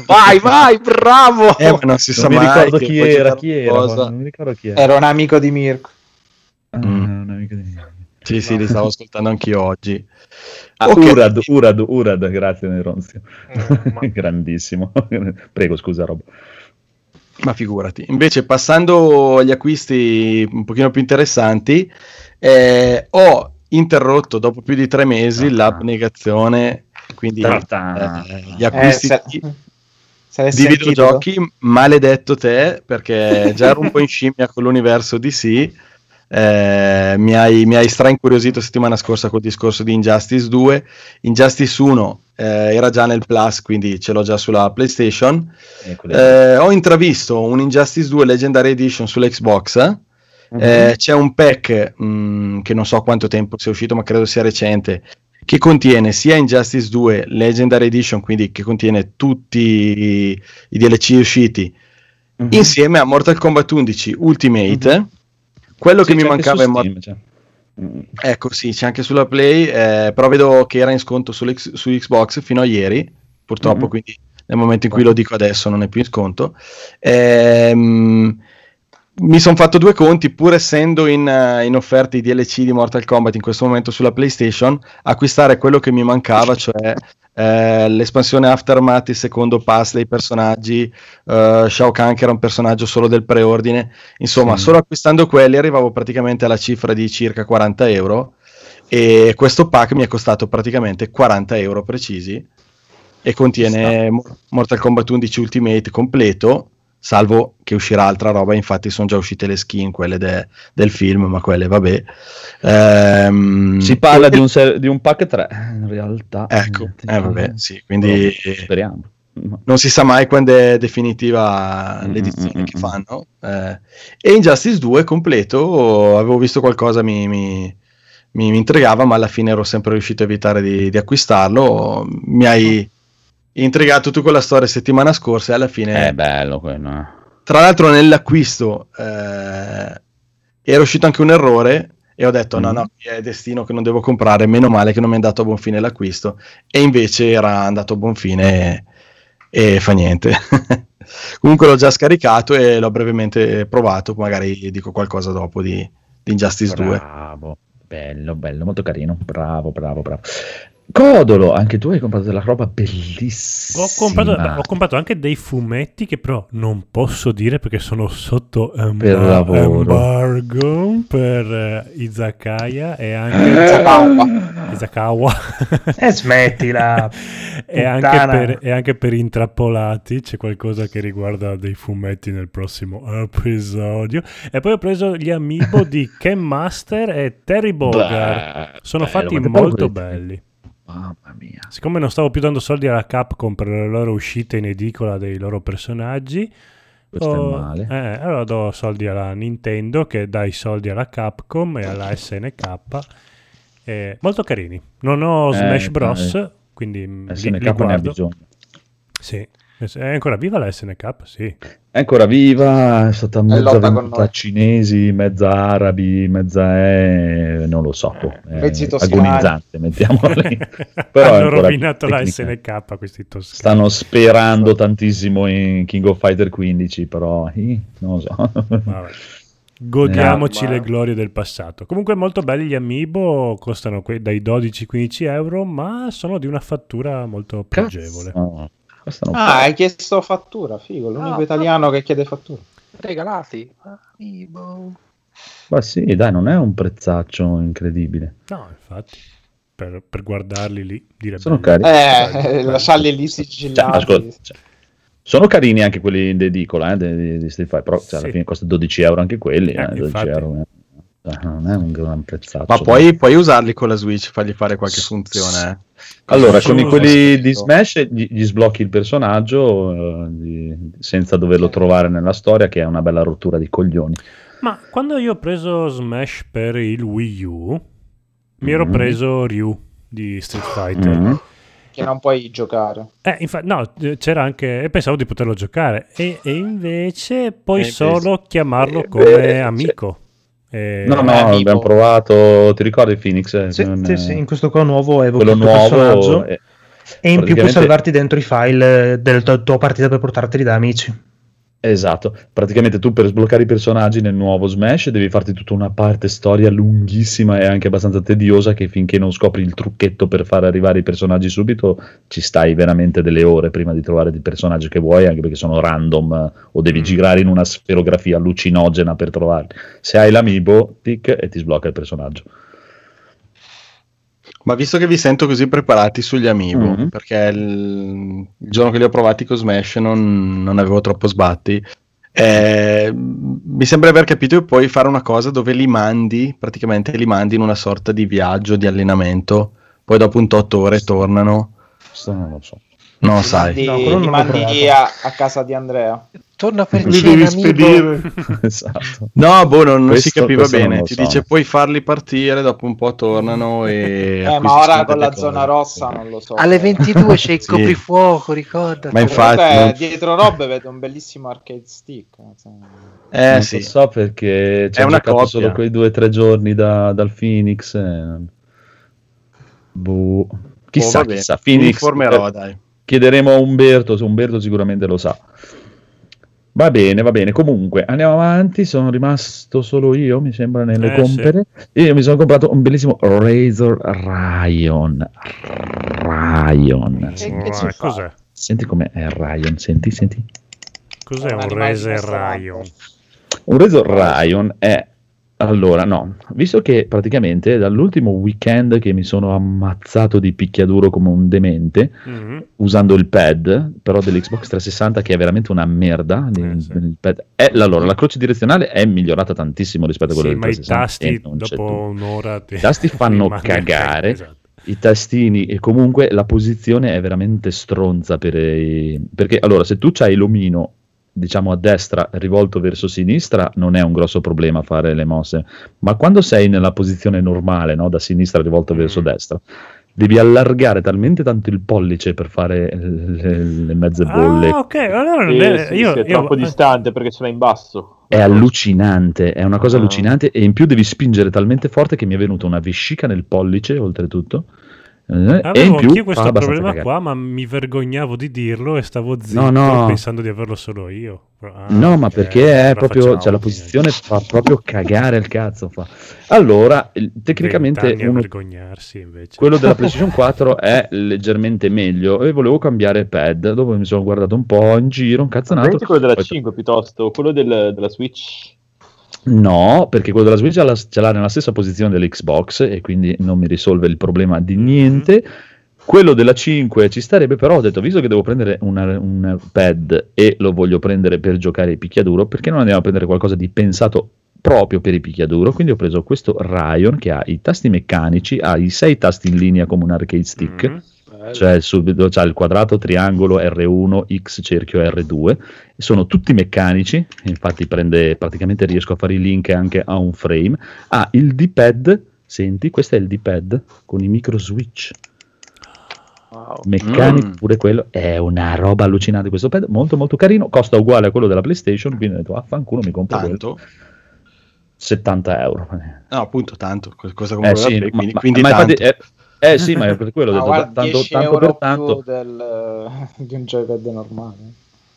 vai, vai, bravo! Eh, ma non si sa non mi mai ricordo chi era, chi era, guarda, non mi ricordo chi era. Ero un amico di Mirko. Ah, Mm. un amico di- Sì, sì, li stavo ascoltando anch'io oggi. Ah, Ok. Urad, Urad, Urad, grazie Neronzio. Mm, ma- Grandissimo. Prego, scusa Rob. Ma figurati. Invece, passando agli acquisti un pochino più interessanti, eh, ho interrotto dopo più di tre mesi Ah. l'abnegazione, quindi Ta-ta. eh, gli Eh, acquisti se, di, se l'hai di videogiochi. Maledetto te, perché già ero un po' in scimmia con l'universo DC. Eh, mi, hai, mi hai straincuriosito settimana scorsa col discorso di Injustice 2. Injustice 1 eh, era già nel Plus, quindi ce l'ho già sulla PlayStation. Eh, ho intravisto un Injustice 2 Legendary Edition sull'Xbox. Mhm. Eh, c'è un pack mh, che non so quanto tempo sia uscito, ma credo sia recente. Che contiene sia Injustice 2 Legendary Edition, quindi che contiene tutti i, i DLC usciti, Mhm. insieme a Mortal Kombat 11 Ultimate. Quello Sì, che mi mancava Mor- Steam, cioè. Mm. Ecco, sì, c'è anche sulla Play, eh, però vedo che era in sconto su Xbox fino a ieri, purtroppo, Mhm. quindi nel momento in cui lo dico adesso non è più in sconto. Ehm, mi sono fatto due conti, pur essendo in, eh, in offerta i DLC di Mortal Kombat in questo momento sulla PlayStation, acquistare quello che mi mancava, cioè eh, l'espansione Aftermath, il secondo pass dei personaggi, eh, Shao Kahn che era un personaggio solo del preordine, insomma, Sì. solo acquistando quelli arrivavo praticamente alla cifra di circa 40 euro e questo pack mi è costato praticamente 40 euro precisi e contiene Mo- Mortal Kombat 11 Ultimate completo salvo che uscirà altra roba infatti sono già uscite le skin quelle de- del film ma quelle vabbè Ehm, Si parla di un, ser- di un pack 3, in realtà. ecco Eh, eh, vabbè sì quindi Speriamo. non si sa mai quando è definitiva Mm, l'edizione mm, che mm, fanno. Eh, e Injustice 2 completo, avevo visto qualcosa mi, mi, mi, mi intrigava, ma alla fine ero sempre riuscito a evitare di, di acquistarlo. Mi hai intrigato tu con la storia settimana scorsa e alla fine, È bello quello. eh. tra l'altro nell'acquisto eh, era uscito anche un errore. E ho detto: no, Mm. no, è destino che non devo comprare. Meno male che non mi è andato a buon fine l'acquisto. E invece era andato a buon fine e, e fa niente. Comunque l'ho già scaricato e l'ho brevemente provato. Magari dico qualcosa dopo di, di Injustice 2. Bravo, bello, bello, molto carino. Bravo, bravo, bravo. Codolo, anche tu hai comprato della roba bellissima. Ho comprato, ho comprato anche dei fumetti che però non posso dire perché sono sotto Per lavoro. embargo per eh, Izakaya e anche Izakawa. Izakawa E smettila. e, anche per, e anche per intrappolati c'è qualcosa che riguarda dei fumetti nel prossimo episodio e poi ho preso gli amiibo di Ken Master e Terry Bogard sono bello, fatti molto belli Mamma mia. Siccome non stavo più dando soldi alla Capcom per le loro uscite in edicola dei loro personaggi, Questo ho- è male. eh, allora do soldi alla Nintendo che dà i soldi alla Capcom e alla SNK. Eh, molto carini. Non ho Eh, Smash Bros. dai. Quindi mm, li, SNK li ne ha bisogno. Sì. È ancora viva la SNK? Sì. È ancora viva, è stata mezza lotta con venduta noi. a cinesi, mezza arabi, mezza è... non lo so, è Mezzi toscani. agonizzante, mettiamola lì. Però è Hanno rovinato la. SNK questi toscani. Stanno sperando tantissimo in King of Fighter 15, però eh, non lo so. Vabbè. Godiamoci Eh, le glorie del passato. Comunque molto belli gli amiibo, costano que- dai 12-15 euro, ma sono di una fattura molto pregevole. No, costano Ah, hai chiesto fattura, figo, l'unico Ah, italiano che chiede fattura. Regalati. Amiibo. Ma sì, dai, non è un prezzaccio incredibile. No, infatti, per, per guardarli lì, direbbe Sono carini. Eh, lasciarli lì Cioè, sigillati. ascolta, cioè, sono carini anche quelli in edicola eh, di, di- di Street Fighter, però cioè, alla Sì. fine costa 12 euro anche quelli. Eh, eh, 12 infatti. euro, eh. Eh, non è un gran prezzaccio. Ma poi puoi usarli con la Switch, fargli fare qualche funzione. eh. Allora, con i quelli di Smash gli, gli sblocchi il personaggio eh, di- senza doverlo trovare nella storia, che è una bella rottura di coglioni. Ma quando io ho preso Smash per il Wii U, mi ero Mhm. preso Ryu di Street Fighter. Mm. Che non puoi giocare. Eh, infatti, no, c'era anche. E pensavo di poterlo giocare. E, e invece puoi E invece- solo chiamarlo eh, come beh, amico. E- No, no, amiibo. abbiamo provato. Ti ricordi Phoenix? eh, Sì, non- sì, sì, in questo qua nuovo evochi quello il tuo personaggio nuovo. eh, e in più puoi praticamente- salvarti dentro i file eh, della tua, tua partita per portarteli da amici. Esatto, praticamente tu per sbloccare i personaggi nel nuovo Smash devi farti tutta una parte storia lunghissima e anche abbastanza tediosa che finché non scopri il trucchetto per far arrivare i personaggi subito ci stai veramente delle ore prima di trovare i personaggi che vuoi anche perché sono random o devi Mm. girare in una sferografia allucinogena per trovarli. Se hai l'amiibo, tic e ti sblocca il personaggio. Ma visto che vi sento così preparati sugli amiibo, Mhm. perché il, il giorno che li ho provati con Smash non, non avevo troppo sbatti, eh, mi sembra aver capito che puoi fare una cosa dove li mandi, praticamente li mandi in una sorta di viaggio, di allenamento, poi dopo un tot ore tornano. Questo non lo so. Non lo sai. mandi, No, non li mandi a, a casa di Andrea. Torna per Li cena, devi spedire. esatto. No, boh, non, non si Questo- capiva questo bene. Ti so. dice puoi farli partire, dopo un po' tornano e... Eh, ma ora con la cose. zona rossa non lo so. Alle 22 c'è il Sì. coprifuoco, ricorda. Ma infatti- Comunque, non- dietro Rob vedo un bellissimo arcade stick. cioè. Eh non sì. lo so perché ci È ho una coppia. solo quei due o tre giorni da- dal Phoenix. e- Boh. Chissà, Oh, chissà. Mi Phoenix, informerò, eh, dai. Chiederemo a Umberto, se Umberto sicuramente lo sa. Va bene, va bene. Comunque, andiamo avanti. Sono rimasto solo io, mi sembra, nelle Eh, compere. E io mi sono comprato un bellissimo Razor Ryan. Ryan. Che- che ci cos'è? Senti com'è Ryan, senti, senti. Cos'è È un messaggio. Ryan? Un Razor Ryan è allora no, visto che praticamente dall'ultimo weekend che mi sono ammazzato di picchiaduro come un demente Mhm. usando il pad, però dell'Xbox 360 che è veramente una merda, Eh, il- sì. il pad- è- allora la croce direzionale è migliorata tantissimo rispetto a quella Sì, del ma i 360 tasti c'è dopo un'ora ti- I tasti fanno cagare. Esatto. i tastini e comunque la posizione è veramente stronza per i- perché allora se tu hai l'omino diciamo a destra rivolto verso sinistra non è un grosso problema fare le mosse ma quando sei nella posizione normale no? da sinistra rivolto Mm. verso destra devi allargare talmente tanto il pollice per fare le, le mezze bolle Ah, ok, allora non è, sì, io, sì, è io- troppo distante perché ce l'hai in basso. è allucinante, è una cosa Ah. allucinante e in più devi spingere talmente forte che mi è venuta una vescica nel pollice oltretutto eh, in Avevo più anch'io questo abbastanza problema cagare. qua, ma mi vergognavo di dirlo e stavo zitto No, no. pensando di averlo solo io. Ah, No, ma ok, perché è proprio, facciamo, cioè la posizione fa proprio cagare il cazzo. Fa. Allora, il- tecnicamente uno- vergognarsi invece. quello della PlayStation 4 è leggermente meglio e volevo cambiare pad. Dopo mi sono guardato un po' in giro, un cazzonato. Prendi quello della Poi- 5 piuttosto, quello del- della Switch. No, perché quello della Switch ce l'ha, ce l'ha nella stessa posizione dell'Xbox e quindi non mi risolve il problema di niente. Quello della 5 ci starebbe, però ho detto, visto che devo prendere una- un pad e lo voglio prendere per giocare i picchiaduro, perché non andiamo a prendere qualcosa di pensato proprio per i picchiaduro? Quindi ho preso questo Ryan che ha i tasti meccanici, ha i sei tasti in linea come un arcade stick, Mhm. Bello. cioè subito c'ha il quadrato, triangolo, R1, X, cerchio, R2, sono tutti meccanici, infatti prende, praticamente riesco a fare i link anche a un frame, ha il D-pad, senti, questo è il D-pad con i micro switch, Wow. meccanico Mm. pure quello, è una roba allucinante questo pad, molto molto carino, costa uguale a quello della PlayStation, quindi ho detto affanculo mi compro quello, Tanto? 70 euro. No, appunto, tanto. Cosa come Eh sì, ma, quindi, ma- quindi ma infatti, tanto. eh, eh sì, ma è per quello ho detto, guarda, tanto, 10 tanto per tanto. del, di un joypad normale.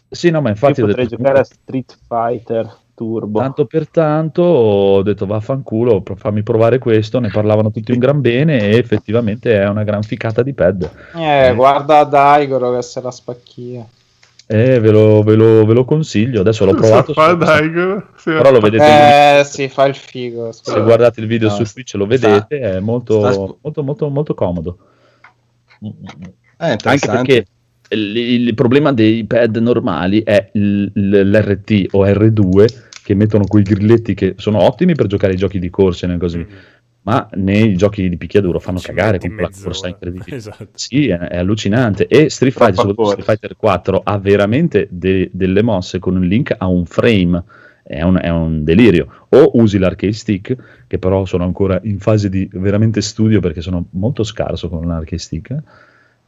Sì, no, ma Io infatti ho potrei detto, giocare a Street Fighter Turbo. Tanto per tanto ho detto vaffanculo, fammi provare questo, ne parlavano tutti un gran bene e effettivamente è una gran ficata di pad. Eh, guarda Daigoro che se la spacchia. E ve lo, ve lo- ve lo consiglio, adesso l'ho provato, Fa su- dai, sì. però lo vedete Eh, sì, fa il figo. se guardate il video No, su Twitch lo vedete, è molto, sta- molto, molto, molto comodo. Eh, Anche perché il, il problema dei pad normali è il- l'RT o R2 che mettono quei grilletti che sono ottimi per giocare ai giochi di corse e così, ma nei giochi di picchiaduro fanno Ci cagare con quella corsa incredibile. Esatto. Sì, è, è allucinante. E Street Fighter, soprattutto. Street Fighter 4 ha veramente de- delle mosse con un link a un frame. È un, è un delirio. O usi l'arcade stick, che però sono ancora in fase di veramente studio perché sono molto scarso con l'arcade stick.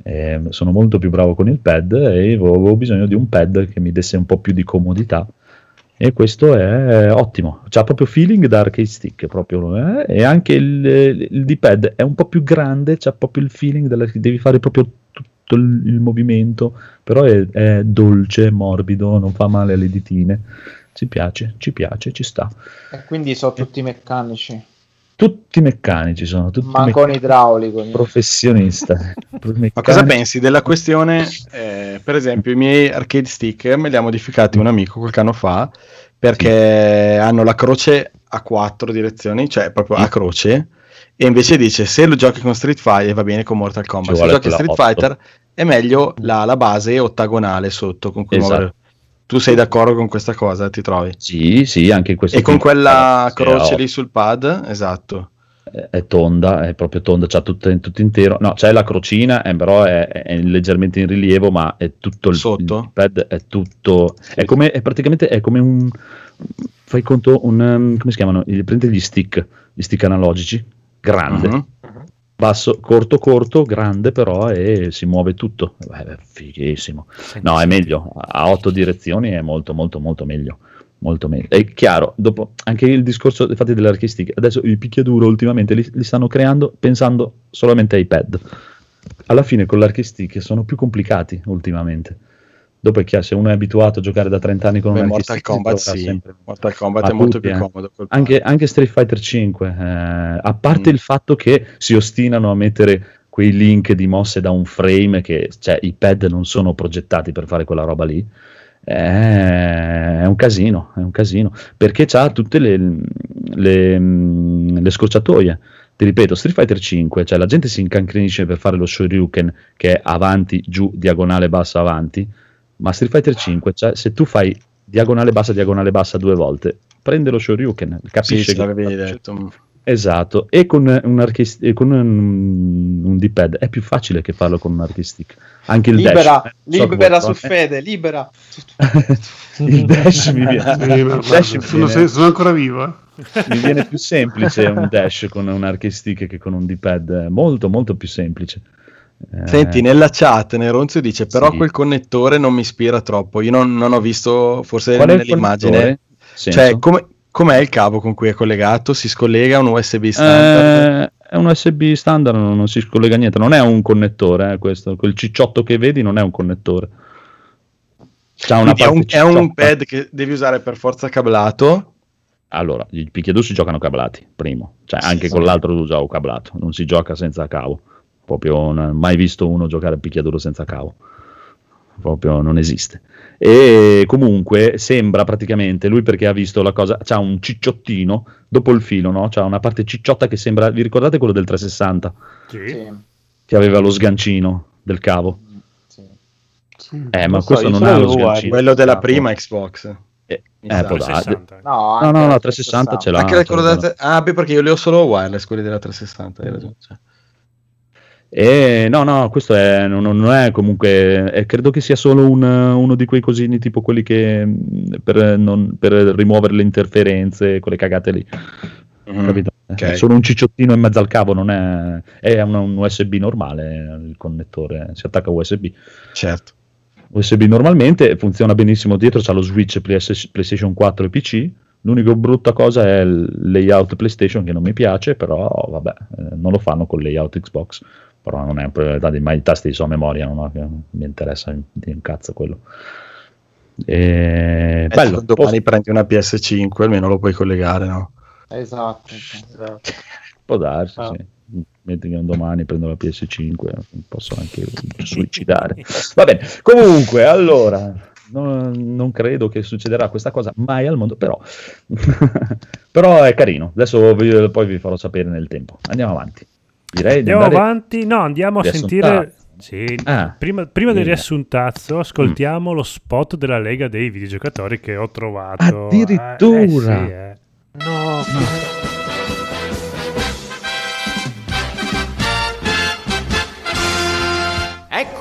eh, sono molto più bravo con il pad e avevo bisogno di un pad che mi desse un po' più di comodità. E questo è ottimo, c'ha proprio feeling da arcade stick proprio, eh, e anche il, il D-pad è un po' più grande, c'ha proprio il feeling della, devi fare proprio tutto il, il movimento, però è, è dolce, morbido, non fa male alle ditine, ci piace, ci piace, ci sta. E quindi sono tutti meccanici. Tutti meccanici sono, tutti Mancone meccanici, idraulico. professionista. Ma cosa pensi della questione? eh, per esempio, i miei arcade stick me li ha modificati un amico qualche anno fa perché hanno la croce a quattro direzioni, cioè proprio a croce. E invece dice: Se lo giochi con Street Fighter va bene con Mortal Kombat. Ci Se giochi Street otto. Fighter è meglio la, la base ottagonale sotto con cui Esatto. muovere. Tu sei d'accordo con questa cosa? Ti trovi? Sì, sì, anche in questo E con quella sì, croce lì sul pad, esatto. è- tonda, è proprio tonda, c'ha tutto, tutto intero. No, c'è la crocina, eh, però è, è leggermente in rilievo, ma è tutto il, Sotto? il pad, è tutto. È come, è praticamente è come un. Fai conto, un. um, come si chiamano? Prendi gli stick, gli stick analogici, grande, Mhm. Basso, corto, corto, grande, però e si muove tutto. Beh, fighissimo. No, è meglio. A otto direzioni è molto, molto, molto meglio. Molto meglio. È chiaro, dopo anche il discorso infatti dell'archistica, adesso il picchiaduro ultimamente li, li stanno creando pensando solamente ai pad. Alla fine con l'archistick sono più complicati ultimamente. Dopo è chiaro, se uno è abituato a giocare da 30 anni con Beh, un Mortal Kombat sì. sempre. Mortal Kombat è molto tutti, più eh. comodo. Anche, anche Street Fighter 5, eh, a parte Mm. il fatto che si ostinano a mettere quei link di mosse da un frame, che cioè, i pad non sono progettati per fare quella roba lì, eh, è un casino, è un casino, perché c'ha tutte le, le, le scorciatoie. Ti ripeto, Street Fighter 5, cioè la gente si incancrenisce per fare lo Shoryuken che è avanti, giù, diagonale, bassa, avanti, ma Street Fighter 5, cioè, se tu fai diagonale, bassa, diagonale, bassa due volte, prende lo Shoryuken, Sì, capisce ce che- l'avevi detto. Esatto, e con un, archi- e con un, un D-pad è più facile che farlo con un archistick. Anche il Libera, dash. eh, so libera su Fede, libera. il dash mi viene, Sì, il dash mi sono, viene- sono ancora vivo. eh. mi viene più semplice un dash con un archistick che con un D-pad, eh, molto molto più semplice. Eh, Senti, nella chat Neronzio dice però Sì. quel connettore non mi ispira troppo, io non, non ho visto forse qual nell'immagine, cioè come, com'è il cavo con cui è collegato? Si scollega un USB standard? Eh, è un USB standard, non, non si scollega niente, non è un connettore, eh, questo, quel cicciotto che vedi non è un connettore. C'ha una è, un, è un pad che devi usare per forza cablato? Allora, i picchiaduro si giocano cablati, primo, cioè anche sì. con l'altro lo usavo cablato, non si gioca senza cavo, proprio non ho mai visto uno giocare a picchiaduro senza cavo, proprio non esiste. E comunque sembra praticamente, lui perché ha visto la cosa, c'ha un cicciottino dopo il filo, no? C'ha una parte cicciotta che sembra, vi ricordate quello del 360 Sì. Che aveva lo sgancino del cavo? sì. Sì. Eh, ma so, questo non ha lo sgancino. Quello della Ah, prima Xbox. Eh, eh, può darsi. 360. No, No, no, la 360 ce l'ha. Anche tre- Ah, beh, perché io li ho solo wireless, quelli della 360. hai ragione. cioè. E no, no, questo è, non, non è comunque, è- credo che sia solo un- uno di quei cosini tipo quelli che per, non- per rimuovere le interferenze, quelle cagate lì, Mhm. capito? ok. È solo un cicciottino in mezzo al cavo, non è, è un, un USB normale il connettore, si attacca USB. Certo. USB normalmente funziona benissimo dietro, c'ha lo switch PS PlayStation 4 e PC. L'unica brutta cosa è il layout PlayStation che non mi piace, però vabbè, eh, non lo fanno con layout Xbox. Però non è un problema di mai i tasti di sua memoria, non, ho- mi interessa di un cazzo quello. E Eh, Eh, bello. domani prendi una PS5, almeno lo puoi collegare, no? Esatto. Esatto. Può darsi, Ah. sì. Metti che un domani prendo la PS5, posso anche suicidare. Va bene, comunque, allora, non, non credo che succederà questa cosa mai al mondo, però, però è carino. Adesso vi- poi vi farò sapere nel tempo. Andiamo avanti. Direi di Andiamo andare... avanti. No, andiamo a sentire. Sì, Ah. prima, prima del riassuntazzo, ascoltiamo lo spot della Lega dei videogiocatori che ho trovato. Addirittura? Eh, eh sì, eh. No,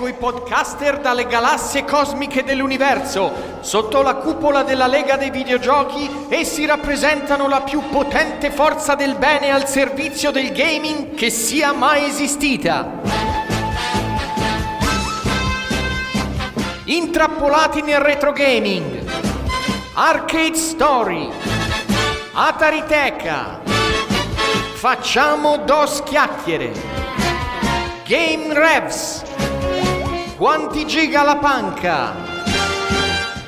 Ecco i podcaster dalle galassie cosmiche dell'universo. Sotto la cupola della Lega dei Videogiochi, essi rappresentano la più potente forza del bene al servizio del gaming che sia mai esistita. Intrappolati nel retro gaming. Arcade Story. Atariteca. Facciamo dos chiacchiere. Game Revs. Quanti giga la panca?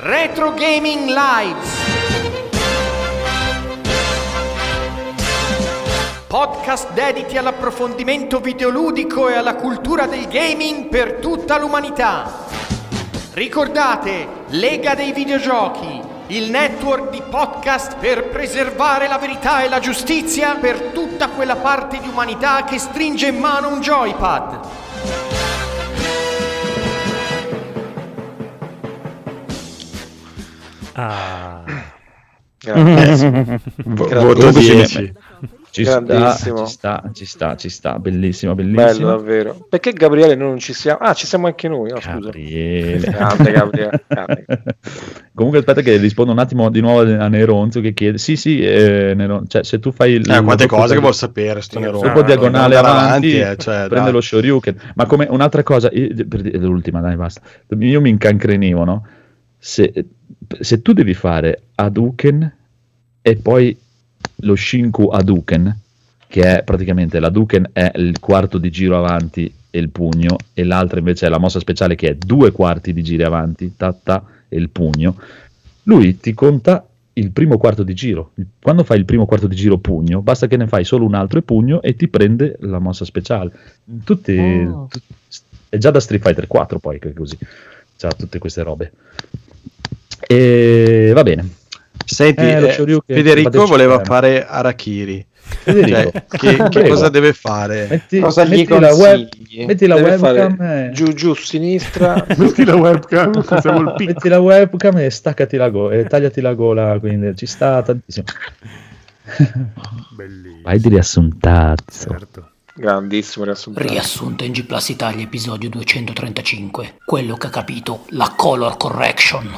Retro Gaming Lives. Podcast dediti all'approfondimento videoludico e alla cultura del gaming per tutta l'umanità. Ricordate, Lega dei Videogiochi, il network di podcast per preservare la verità e la giustizia per tutta quella parte di umanità che stringe in mano un joypad. Ah. grazie. Vo- Grazie. voto Comunque ci 10. Ci sta, Grandissimo. ci sta, ci sta, ci sta, bellissimo, Bello bellissimo. davvero. Perché Gabriele noi non ci siamo? Ah, ci siamo anche noi. No, scusa. Gabriele. Grande Gabriele. grande. Comunque aspetta che rispondo un attimo di nuovo a Neronzo che chiede sì sì eh, Neron- cioè, se tu fai il Eh, quante cose che vuol sapere sto Nerone. dopo Ah, diagonale Andare avanti, eh, cioè, prende dai. lo Shoryuken ma come un'altra cosa io- per l'ultima dai basta io mi incancrenivo no? se, se tu devi fare Hadouken e poi lo Shinku Hadouken che è praticamente l'Hadouken è il quarto di giro avanti e il pugno e l'altra invece è la mossa speciale che è due quarti di giri avanti ta, ta, e il pugno lui ti conta il primo quarto di giro. Quando fai il primo quarto di giro pugno, basta che ne fai solo un altro e pugno e ti prende la mossa speciale. Tutti, Oh. tut- è già da Street Fighter 4 poi che è così. C'ha tutte queste robe. E va bene. Senti, Eh, lo eh, Shoryuken, Federico voleva eh. fare Arachiri. Federico, Cioè, che, che cosa deve fare? Metti, Cosa gli metti la, web, metti la Deve webcam fare e- giù, giù, sinistra. Metti la webcam, metti la webcam e staccati la gola e tagliati la gola quindi ci sta tantissimo Bellissimo. vai di riassuntazzo Certo. Grandissimo riassunto. Riassunto in G Plus Italia episodio 235. Quello che ha capito la color correction.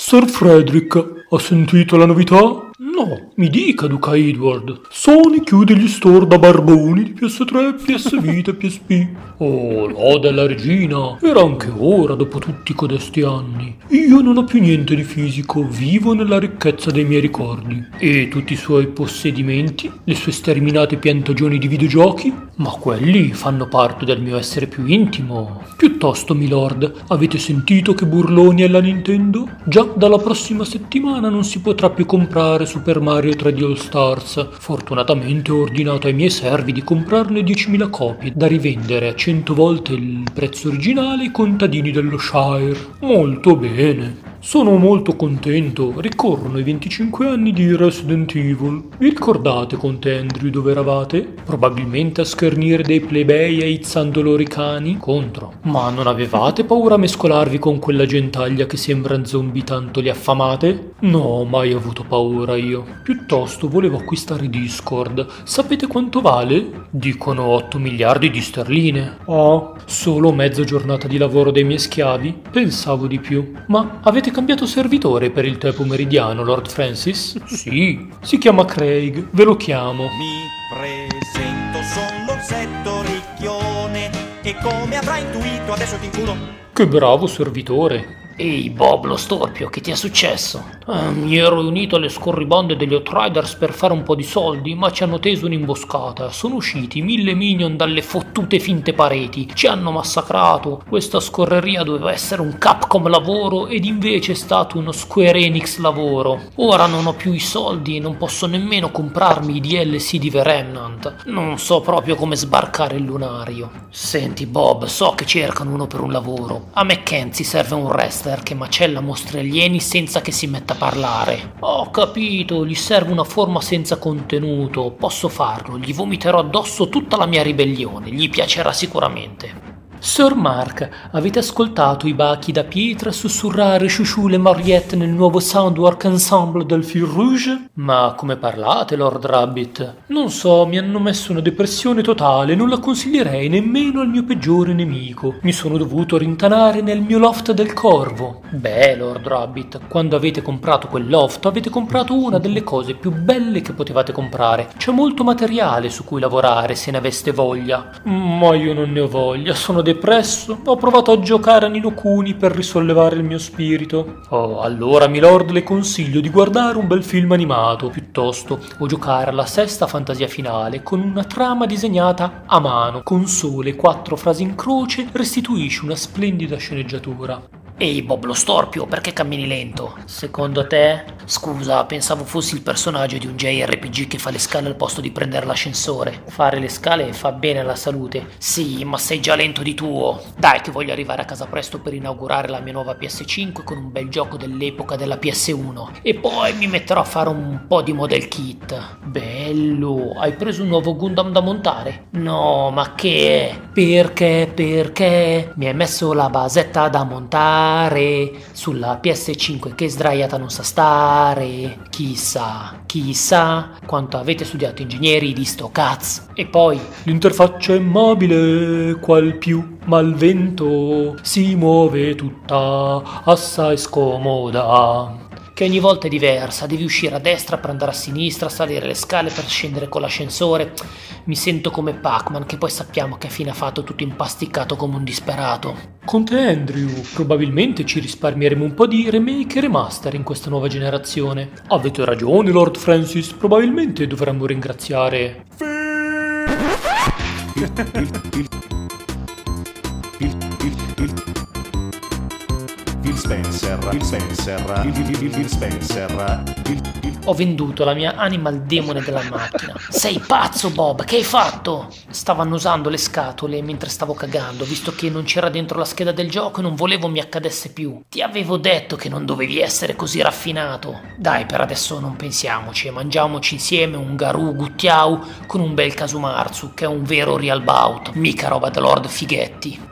Sir Frederick, ha sentito la novità? No, mi dica, Duca Edward. Sony chiude gli store da barboni di PS3, PS Vita e PSP. Oh, lode alla regina. Era anche ora, dopo tutti codesti anni. Io non ho più niente di fisico, vivo nella ricchezza dei miei ricordi. E tutti i suoi possedimenti, le sue sterminate piantagioni di videogiochi? Ma quelli fanno parte del mio essere più intimo. Piuttosto, milord, avete sentito che burloni è la Nintendo? Già dalla prossima settimana non si potrà più comprare Super Mario 3D All Stars. Fortunatamente ho ordinato ai miei servi di comprarne 10.000 copie da rivendere a 100 volte il prezzo originale ai contadini dello Shire. Molto bene. Sono molto contento, ricorrono i 25 anni di Resident Evil. Vi ricordate, Conte Andrew, dove eravate? Probabilmente a schernire dei plebei aizzando loro i cani? Contro. Ma non avevate paura a mescolarvi con quella gentaglia che sembra zombie tanto li affamate? No, mai avuto paura io. Piuttosto volevo acquistare Discord. Sapete quanto vale? Dicono 8 miliardi di sterline. Oh, solo mezza giornata di lavoro dei miei schiavi? Pensavo di più. Ma avete cambiato servitore per il tè pomeridiano, Lord Francis? Sì, si chiama Craig, ve lo chiamo. Mi presento, sono l'orsetto ricchione e come avrai intuito adesso ti incuro. Che bravo servitore. Ehi Bob lo storpio, che ti è successo? "Ah, mi ero unito alle scorribonde degli Outriders per fare un po' di soldi, ma ci hanno teso un'imboscata. Sono usciti mille minion dalle fottute finte pareti, ci hanno massacrato. Questa scorreria doveva essere un Capcom lavoro ed invece è stato uno Square Enix lavoro. Ora non ho più i soldi e non posso nemmeno comprarmi i DLC di The Remnant. Non so proprio come sbarcare il lunario. Senti Bob, so che cercano uno per un lavoro. A Mackenzie serve un wrestler che macella mostri alieni senza che si metta a parlare. Ho capito, gli serve una forma senza contenuto. Posso farlo, gli vomiterò addosso tutta la mia ribellione, gli piacerà sicuramente. Sir Mark, avete ascoltato i bachi da pietra sussurrare Chouchou le Mariette nel nuovo soundwork ensemble del Fil Rouge? Ma come parlate, Lord Rabbit? Non so, mi hanno messo una depressione totale, non la consiglierei nemmeno al mio peggiore nemico. Mi sono dovuto rintanare nel mio loft del corvo. Beh, Lord Rabbit, quando avete comprato quel loft avete comprato una delle cose più belle che potevate comprare. C'è molto materiale su cui lavorare se ne aveste voglia. Ma io non ne ho voglia, sono depresso. Ho provato a giocare a Nino Kuni per risollevare il mio spirito. Oh, allora, milord, le consiglio di guardare un bel film animato, piuttosto, o giocare alla sesta fantasia finale con una trama disegnata a mano, con sole quattro frasi in croce, restituisce una splendida sceneggiatura. Ehi Bob lo storpio, perché cammini lento? Secondo te? Scusa, pensavo fossi il personaggio di un JRPG che fa le scale al posto di prendere l'ascensore. Fare le scale fa bene alla salute. Sì, ma sei già lento di tuo. Dai che voglio arrivare a casa presto per inaugurare la mia nuova PS5 con un bel gioco dell'epoca della PS1. E poi mi metterò a fare un po' di model kit. Bello, hai preso un nuovo Gundam da montare? No, ma che? Perché? Perché? Mi hai messo la basetta da montare sulla PS5 che sdraiata non sa stare. Chissà, chissà quanto avete studiato ingegneri di sto cazzo. E poi L'interfaccia è mobile, qual più, ma il vento si muove tutta assai scomoda. Che ogni volta è diversa, devi uscire a destra per andare a sinistra, salire le scale per scendere con l'ascensore. Mi sento come Pac-Man, che poi sappiamo che fine ha fatto tutto impasticcato come un disperato. Conte Andrew, probabilmente ci risparmieremo un po' di remake e remaster in questa nuova generazione. Avete ragione, Lord Francis, probabilmente dovremmo ringraziare... Spencer, Phil Spencer, Phil, Phil, Phil Spencer, Ho venduto la mia anima al demone della macchina. Sei pazzo, Bob? Che hai fatto? Stavo annusando le scatole mentre stavo cagando, visto che non c'era dentro la scheda del gioco e non volevo mi accadesse più. Ti avevo detto che non dovevi essere così raffinato. Dai, per adesso non pensiamoci e mangiamoci insieme un Garou Guttiau con un bel Kasumarzu, che è un vero real bout, mica roba da Lord Fighetti.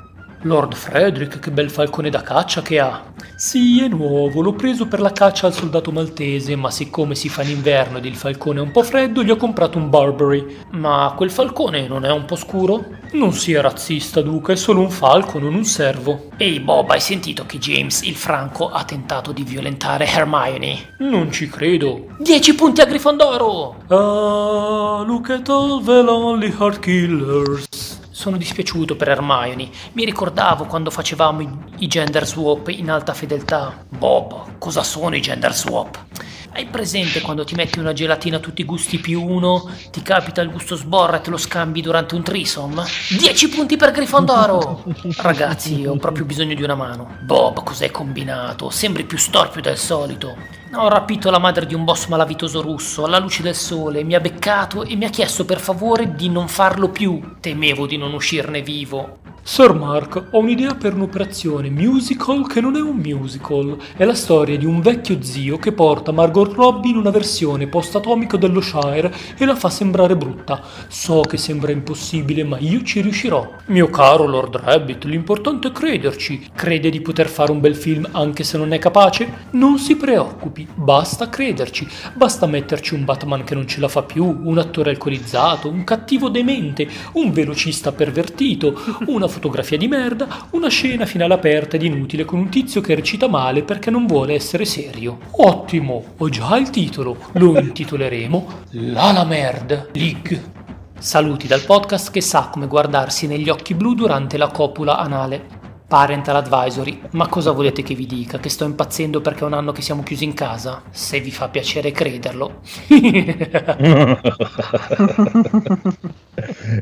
Lord Frederick, che bel falcone da caccia che ha. Sì, è nuovo, l'ho preso per la caccia al soldato maltese, ma siccome si fa in inverno ed il falcone è un po' freddo, gli ho comprato un Barbary. Ma quel falcone non è un po' scuro? Non sia razzista, Duca, è solo un falco, non un servo. Ehi Bob, hai sentito che James il Franco ha tentato di violentare Hermione? Non ci credo. 10 punti a Grifondoro! Ah, look at all the lonely heart killers. Sono dispiaciuto per Hermione. Mi ricordavo quando facevamo i, i gender swap in alta fedeltà. Bob, cosa sono i gender swap? Hai presente quando ti metti una gelatina a tutti i gusti più uno, ti capita il gusto sborra e te lo scambi durante un trisom? 10 punti per Grifondoro! Ragazzi, ho proprio bisogno di una mano. Bob, cos'hai combinato? Sembri più storpio del solito. Ho rapito la madre di un boss malavitoso russo alla luce del sole, mi ha beccato e mi ha chiesto per favore di non farlo più. Temevo di non uscirne vivo. Sir Mark, ho un'idea per un'operazione musical che non è un musical. È la storia di un vecchio zio che porta Margot Robbie in una versione post-atomica dello Shire e la fa sembrare brutta. So che sembra impossibile, ma io ci riuscirò. Mio caro Lord Rabbit, l'importante è crederci. Crede di poter fare un bel film anche se non è capace? Non si preoccupi, basta crederci. Basta metterci un Batman che non ce la fa più, un attore alcolizzato, un cattivo demente, un velocista pervertito, una fotografia di merda, una scena finale aperta ed inutile con un tizio che recita male perché non vuole essere serio. Ottimo, ho già il titolo, lo intitoleremo La la Merd League. Saluti dal podcast che sa come guardarsi negli occhi blu durante la copula anale. Parental advisory, ma cosa volete che vi dica? Che sto impazzendo perché è un anno che siamo chiusi in casa? Se vi fa piacere crederlo.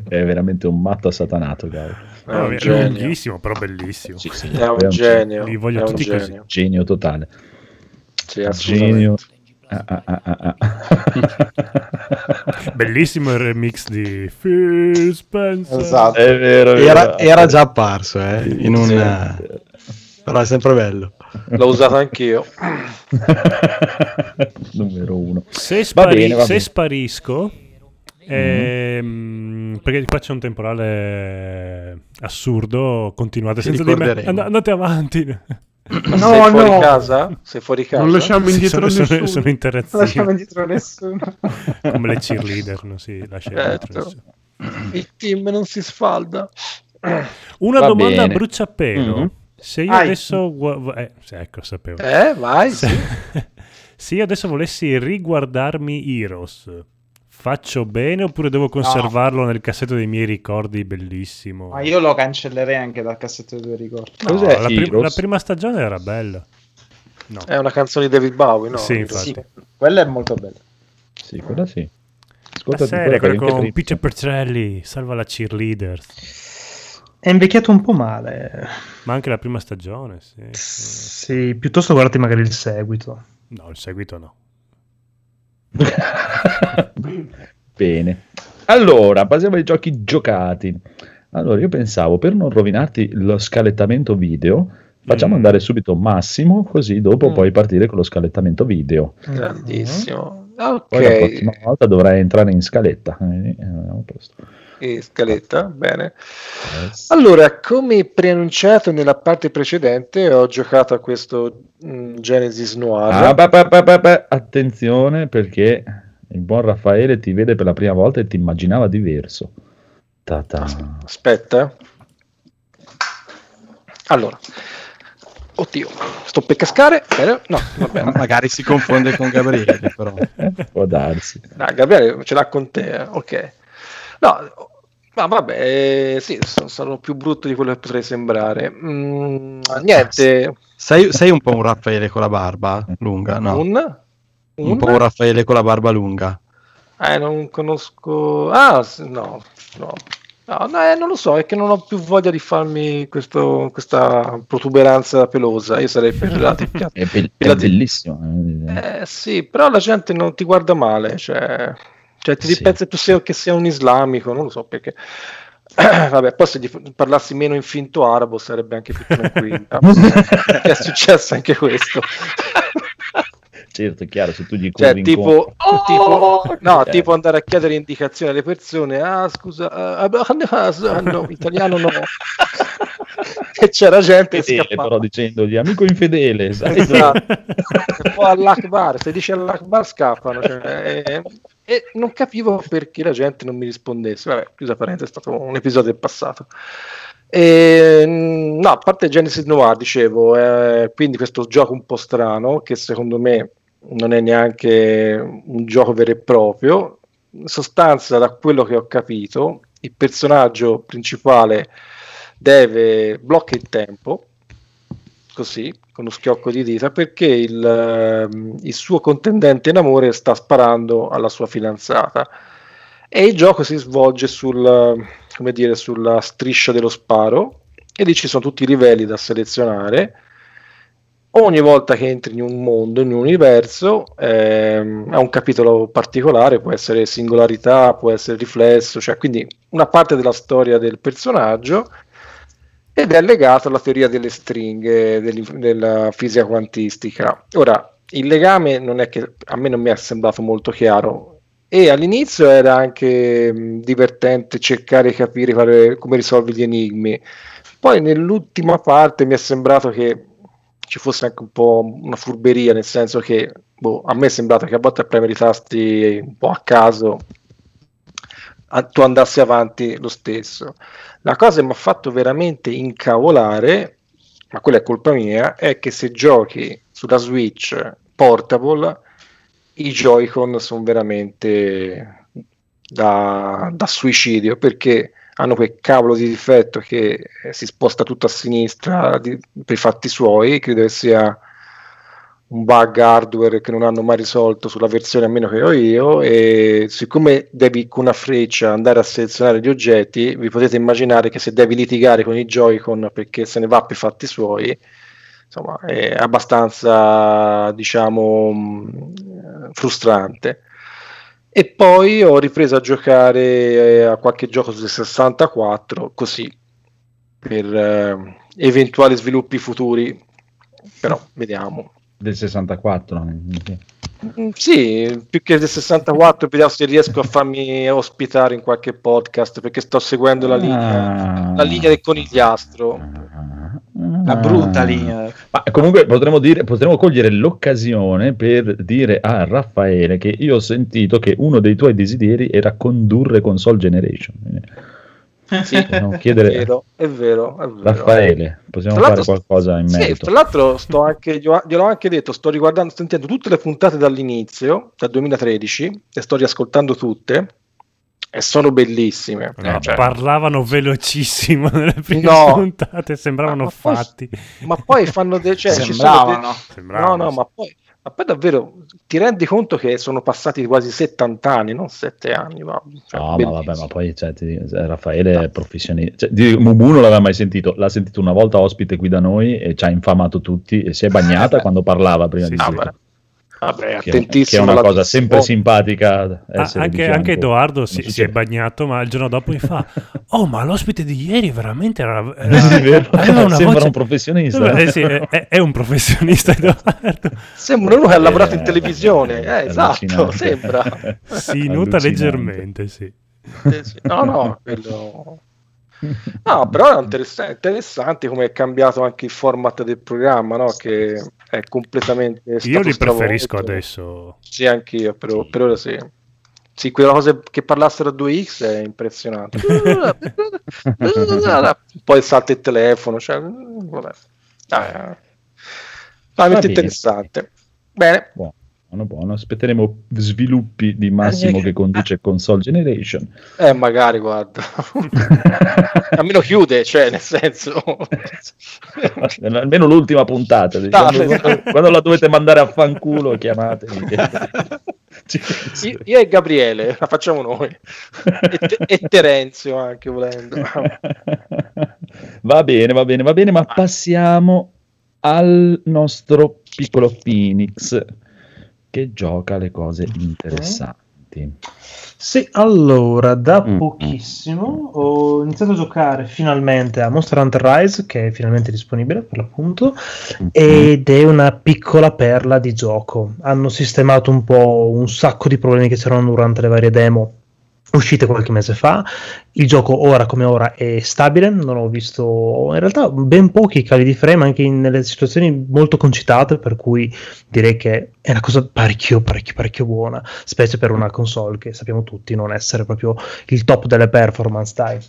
è veramente un matto assatanato, caro. È un genio. lunghissimo, però bellissimo. Sì, sì, È un genio. Li voglio è un tutti così. genio. Genio totale. Sì. Genio. Ah, ah, ah. Bellissimo il remix di Phil Spencer. Esatto. È vero, è Era, vero. era già apparso, eh, in un... Sì. però è sempre bello. L'ho usato anch'io. Numero uno. Se, Va spari- bene, va se sparisco, ehm, perché qua c'è un temporale assurdo, continuate Ti senza di me. And- andate avanti. No, sei fuori no. casa? Sei fuori casa? Non lasciamo indietro sono, sono, nessuno. sono Non interazionali. lasciamo indietro nessuno. Come le cheerleader, non si lascia indietro Certo. nessuno. Il team non si sfalda. Una Va domanda a bene. bruciapelo. Mhm. Se io Vai. adesso... eh, ecco, sapevo. Eh, vai. Se, Sì. se io adesso volessi riguardarmi Heroes, faccio bene oppure devo conservarlo nel cassetto dei miei ricordi bellissimo? Ma io lo cancellerei anche dal cassetto dei tuoi ricordi. No, Cos'è la, prim- la prima stagione era bella. No. È una canzone di David Bowie, no? Sì, infatti. Sì, quella è molto bella. Sì, quella sì. La Ascoltati serie, quella con Piccia Pertrelli, salva la cheerleader. È invecchiato un po' male. Ma anche la prima stagione, sì. Sì, piuttosto guardati magari il seguito. No, il seguito no. Bene. Allora, passiamo ai giochi giocati. Allora, io pensavo, per non rovinarti lo scalettamento video, facciamo Mm. andare subito Massimo, così dopo Mm. puoi partire con lo scalettamento video. Grandissimo. Poi la prossima volta dovrai entrare in scaletta. Eh, posto. E scaletta, bene. Yes. Allora, come preannunciato nella parte precedente, ho giocato a questo mm, Genesis Noir. Ah, pa, pa, pa, Attenzione perché il buon Raffaele ti vede per la prima volta e ti immaginava diverso. Ta-ta. Aspetta. Allora. Oddio, sto per cascare. Bene. No, vabbè. Magari si confonde con Gabriele, però. Può darsi. Dai, Gabriele ce l'ha con te, eh, ok. No, ma vabbè, eh, sì, sono, sono più brutto di quello che potrei sembrare. Mm, niente, Sei, sei un po' un Raffaele con la barba lunga, no? un, Un un- po' un Raffaele con la barba lunga. eh, non conosco... Ah, no, no. No, no, eh, non lo so, è che non ho più voglia di farmi questo- questa protuberanza pelosa. Io sarei per la È, be- la- è bellissimo. eh. Eh, sì, però la gente non ti guarda male, cioè, cioè ti Sì. pensa tu sia, che sia un islamico, non lo so perché. Vabbè, poi se gli parlassi meno in finto arabo sarebbe anche più tranquillo. è successo anche questo. Certo, è chiaro, se tu gli Cioè, tipo, incontro- tipo, no, Eh. tipo andare a chiedere indicazioni alle persone. Ah, scusa, ah, no, italiano no. e c'era gente che Fedele, scappava. però dicendogli amico infedele, sai? Esatto. E poi all'Akbar, se dici all'Akbar scappano. cioè, e, e non capivo perché la gente non mi rispondesse. Vabbè, chiusa parentesi, è stato un episodio del passato. E, mm, no, a parte Genesis Noir, dicevo, eh, quindi questo gioco un po' strano che secondo me non è neanche un gioco vero e proprio. In sostanza, da quello che ho capito, il personaggio principale deve blocca il tempo così con uno schiocco di dita perché il, ehm, il suo contendente in amore sta sparando alla sua fidanzata. E il gioco si svolge sul, dire, sulla striscia dello sparo e lì ci sono tutti i livelli da selezionare. Ogni volta che entri in un mondo, in un universo, ehm, ha un capitolo particolare, può essere singolarità, può essere riflesso, cioè quindi una parte della storia del personaggio ed è legato alla teoria delle stringhe della fisica quantistica. Ora, il legame non è che a me non mi è sembrato molto chiaro e all'inizio era anche mh, divertente cercare di capire quale- come risolvi gli enigmi. Poi nell'ultima parte mi è sembrato che ci fosse anche un po' una furberia, nel senso che boh, a me è sembrato che a volte a premere i tasti un po' a caso tu andassi avanti lo stesso. La cosa che mi ha fatto veramente incavolare, ma quella è colpa mia, è che se giochi sulla Switch portable, i Joy-Con sono veramente da, da suicidio perché hanno quel cavolo di difetto che eh, si sposta tutto a sinistra di- per i fatti suoi, credo che sia un bug hardware che non hanno mai risolto sulla versione a meno che ho io e siccome devi con una freccia andare a selezionare gli oggetti vi potete immaginare che se devi litigare con i Joy-Con perché se ne va per fatti suoi insomma è abbastanza diciamo mh, frustrante. E poi ho ripreso a giocare eh, a qualche gioco su 64 così per eh, eventuali sviluppi futuri. Però vediamo Del 64. Mm, Sì, più che del 64, vediamo se riesco a farmi ospitare in qualche podcast perché sto seguendo la linea, la linea del conigliastro. La brutta linea. Ma comunque potremmo, dire, potremmo cogliere l'occasione per dire a Raffaele che io ho sentito che uno dei tuoi desideri era condurre console generation. Sì, chiedere è vero, è vero, è vero. Raffaele, possiamo fare qualcosa in Sì, merito? tra l'altro sto anche, glielo gliel'ho anche detto, sto riguardando, sto sentendo tutte le puntate dall'inizio, dal 2013, e sto riascoltando tutte, e sono bellissime. No, Eh, cioè- Parlavano velocissimo nelle prime No. puntate, sembravano Ma poi- fatti. ma poi fanno dei cioè, ci sono Sembravano. dei- Sembravano, no no ma poi, ma poi davvero ti rendi conto che sono passati quasi 70 anni non 7 anni ma, cioè, No, ma bellissimo. vabbè, ma poi cioè, ti- Raffaele è professionista. Cioè, di- Mumu non l'aveva mai sentito, l'ha sentito una volta ospite qui da noi e ci ha infamato tutti e si è bagnata quando parlava prima di Ah, tutto. Vabbè Che, attentissimo che è una cosa sempre simpatica. Ah, essere di anche, fianco. anche Edoardo si, si è bagnato, ma il giorno dopo mi fa: Oh, ma l'ospite di ieri veramente era. Sì, vero. aveva una Sembra voce- un professionista. Eh, sì, è, è- un professionista, Edoardo. sembra uno che ha lavorato in televisione eh, esatto sembra Si nuta Allucinante. leggermente, sì. No no quello no però è interessa- interessante come è cambiato anche il format del programma no? che è completamente Io li preferisco stravolto. adesso. Sì, anch'io, per, per ora sì. Sì, quella cosa che parlassero a 2x è impressionante. Poi salta il telefono, cioè, vabbè. Ah, è veramente interessante. Bene, Buono, buono, buono. Aspetteremo sviluppi di Massimo Eh, che conduce Console Generation. eh, magari, guarda. Almeno chiude, cioè, nel senso... Almeno l'ultima puntata. No, Quando, quando- la dovete mandare a fanculo, chiamatemi. io e Gabriele, la facciamo noi. E, Te- e Terenzio anche, volendo. Va bene, va bene, va bene, ma passiamo al nostro piccolo Phoenix che gioca le cose interessanti. Sì, allora, da Mm, pochissimo ho iniziato a giocare finalmente a Monster Hunter Rise, che è finalmente disponibile per l'appunto, ed è una piccola perla di gioco. Hanno sistemato un po' un sacco di problemi che c'erano durante le varie demo uscite qualche mese fa. Il gioco ora come ora è stabile, non ho visto in realtà ben pochi cali di frame anche in- nelle situazioni molto concitate, per cui direi che è una cosa parecchio, parecchio, parecchio buona, specie per una console che sappiamo tutti non essere proprio il top delle performance, dai.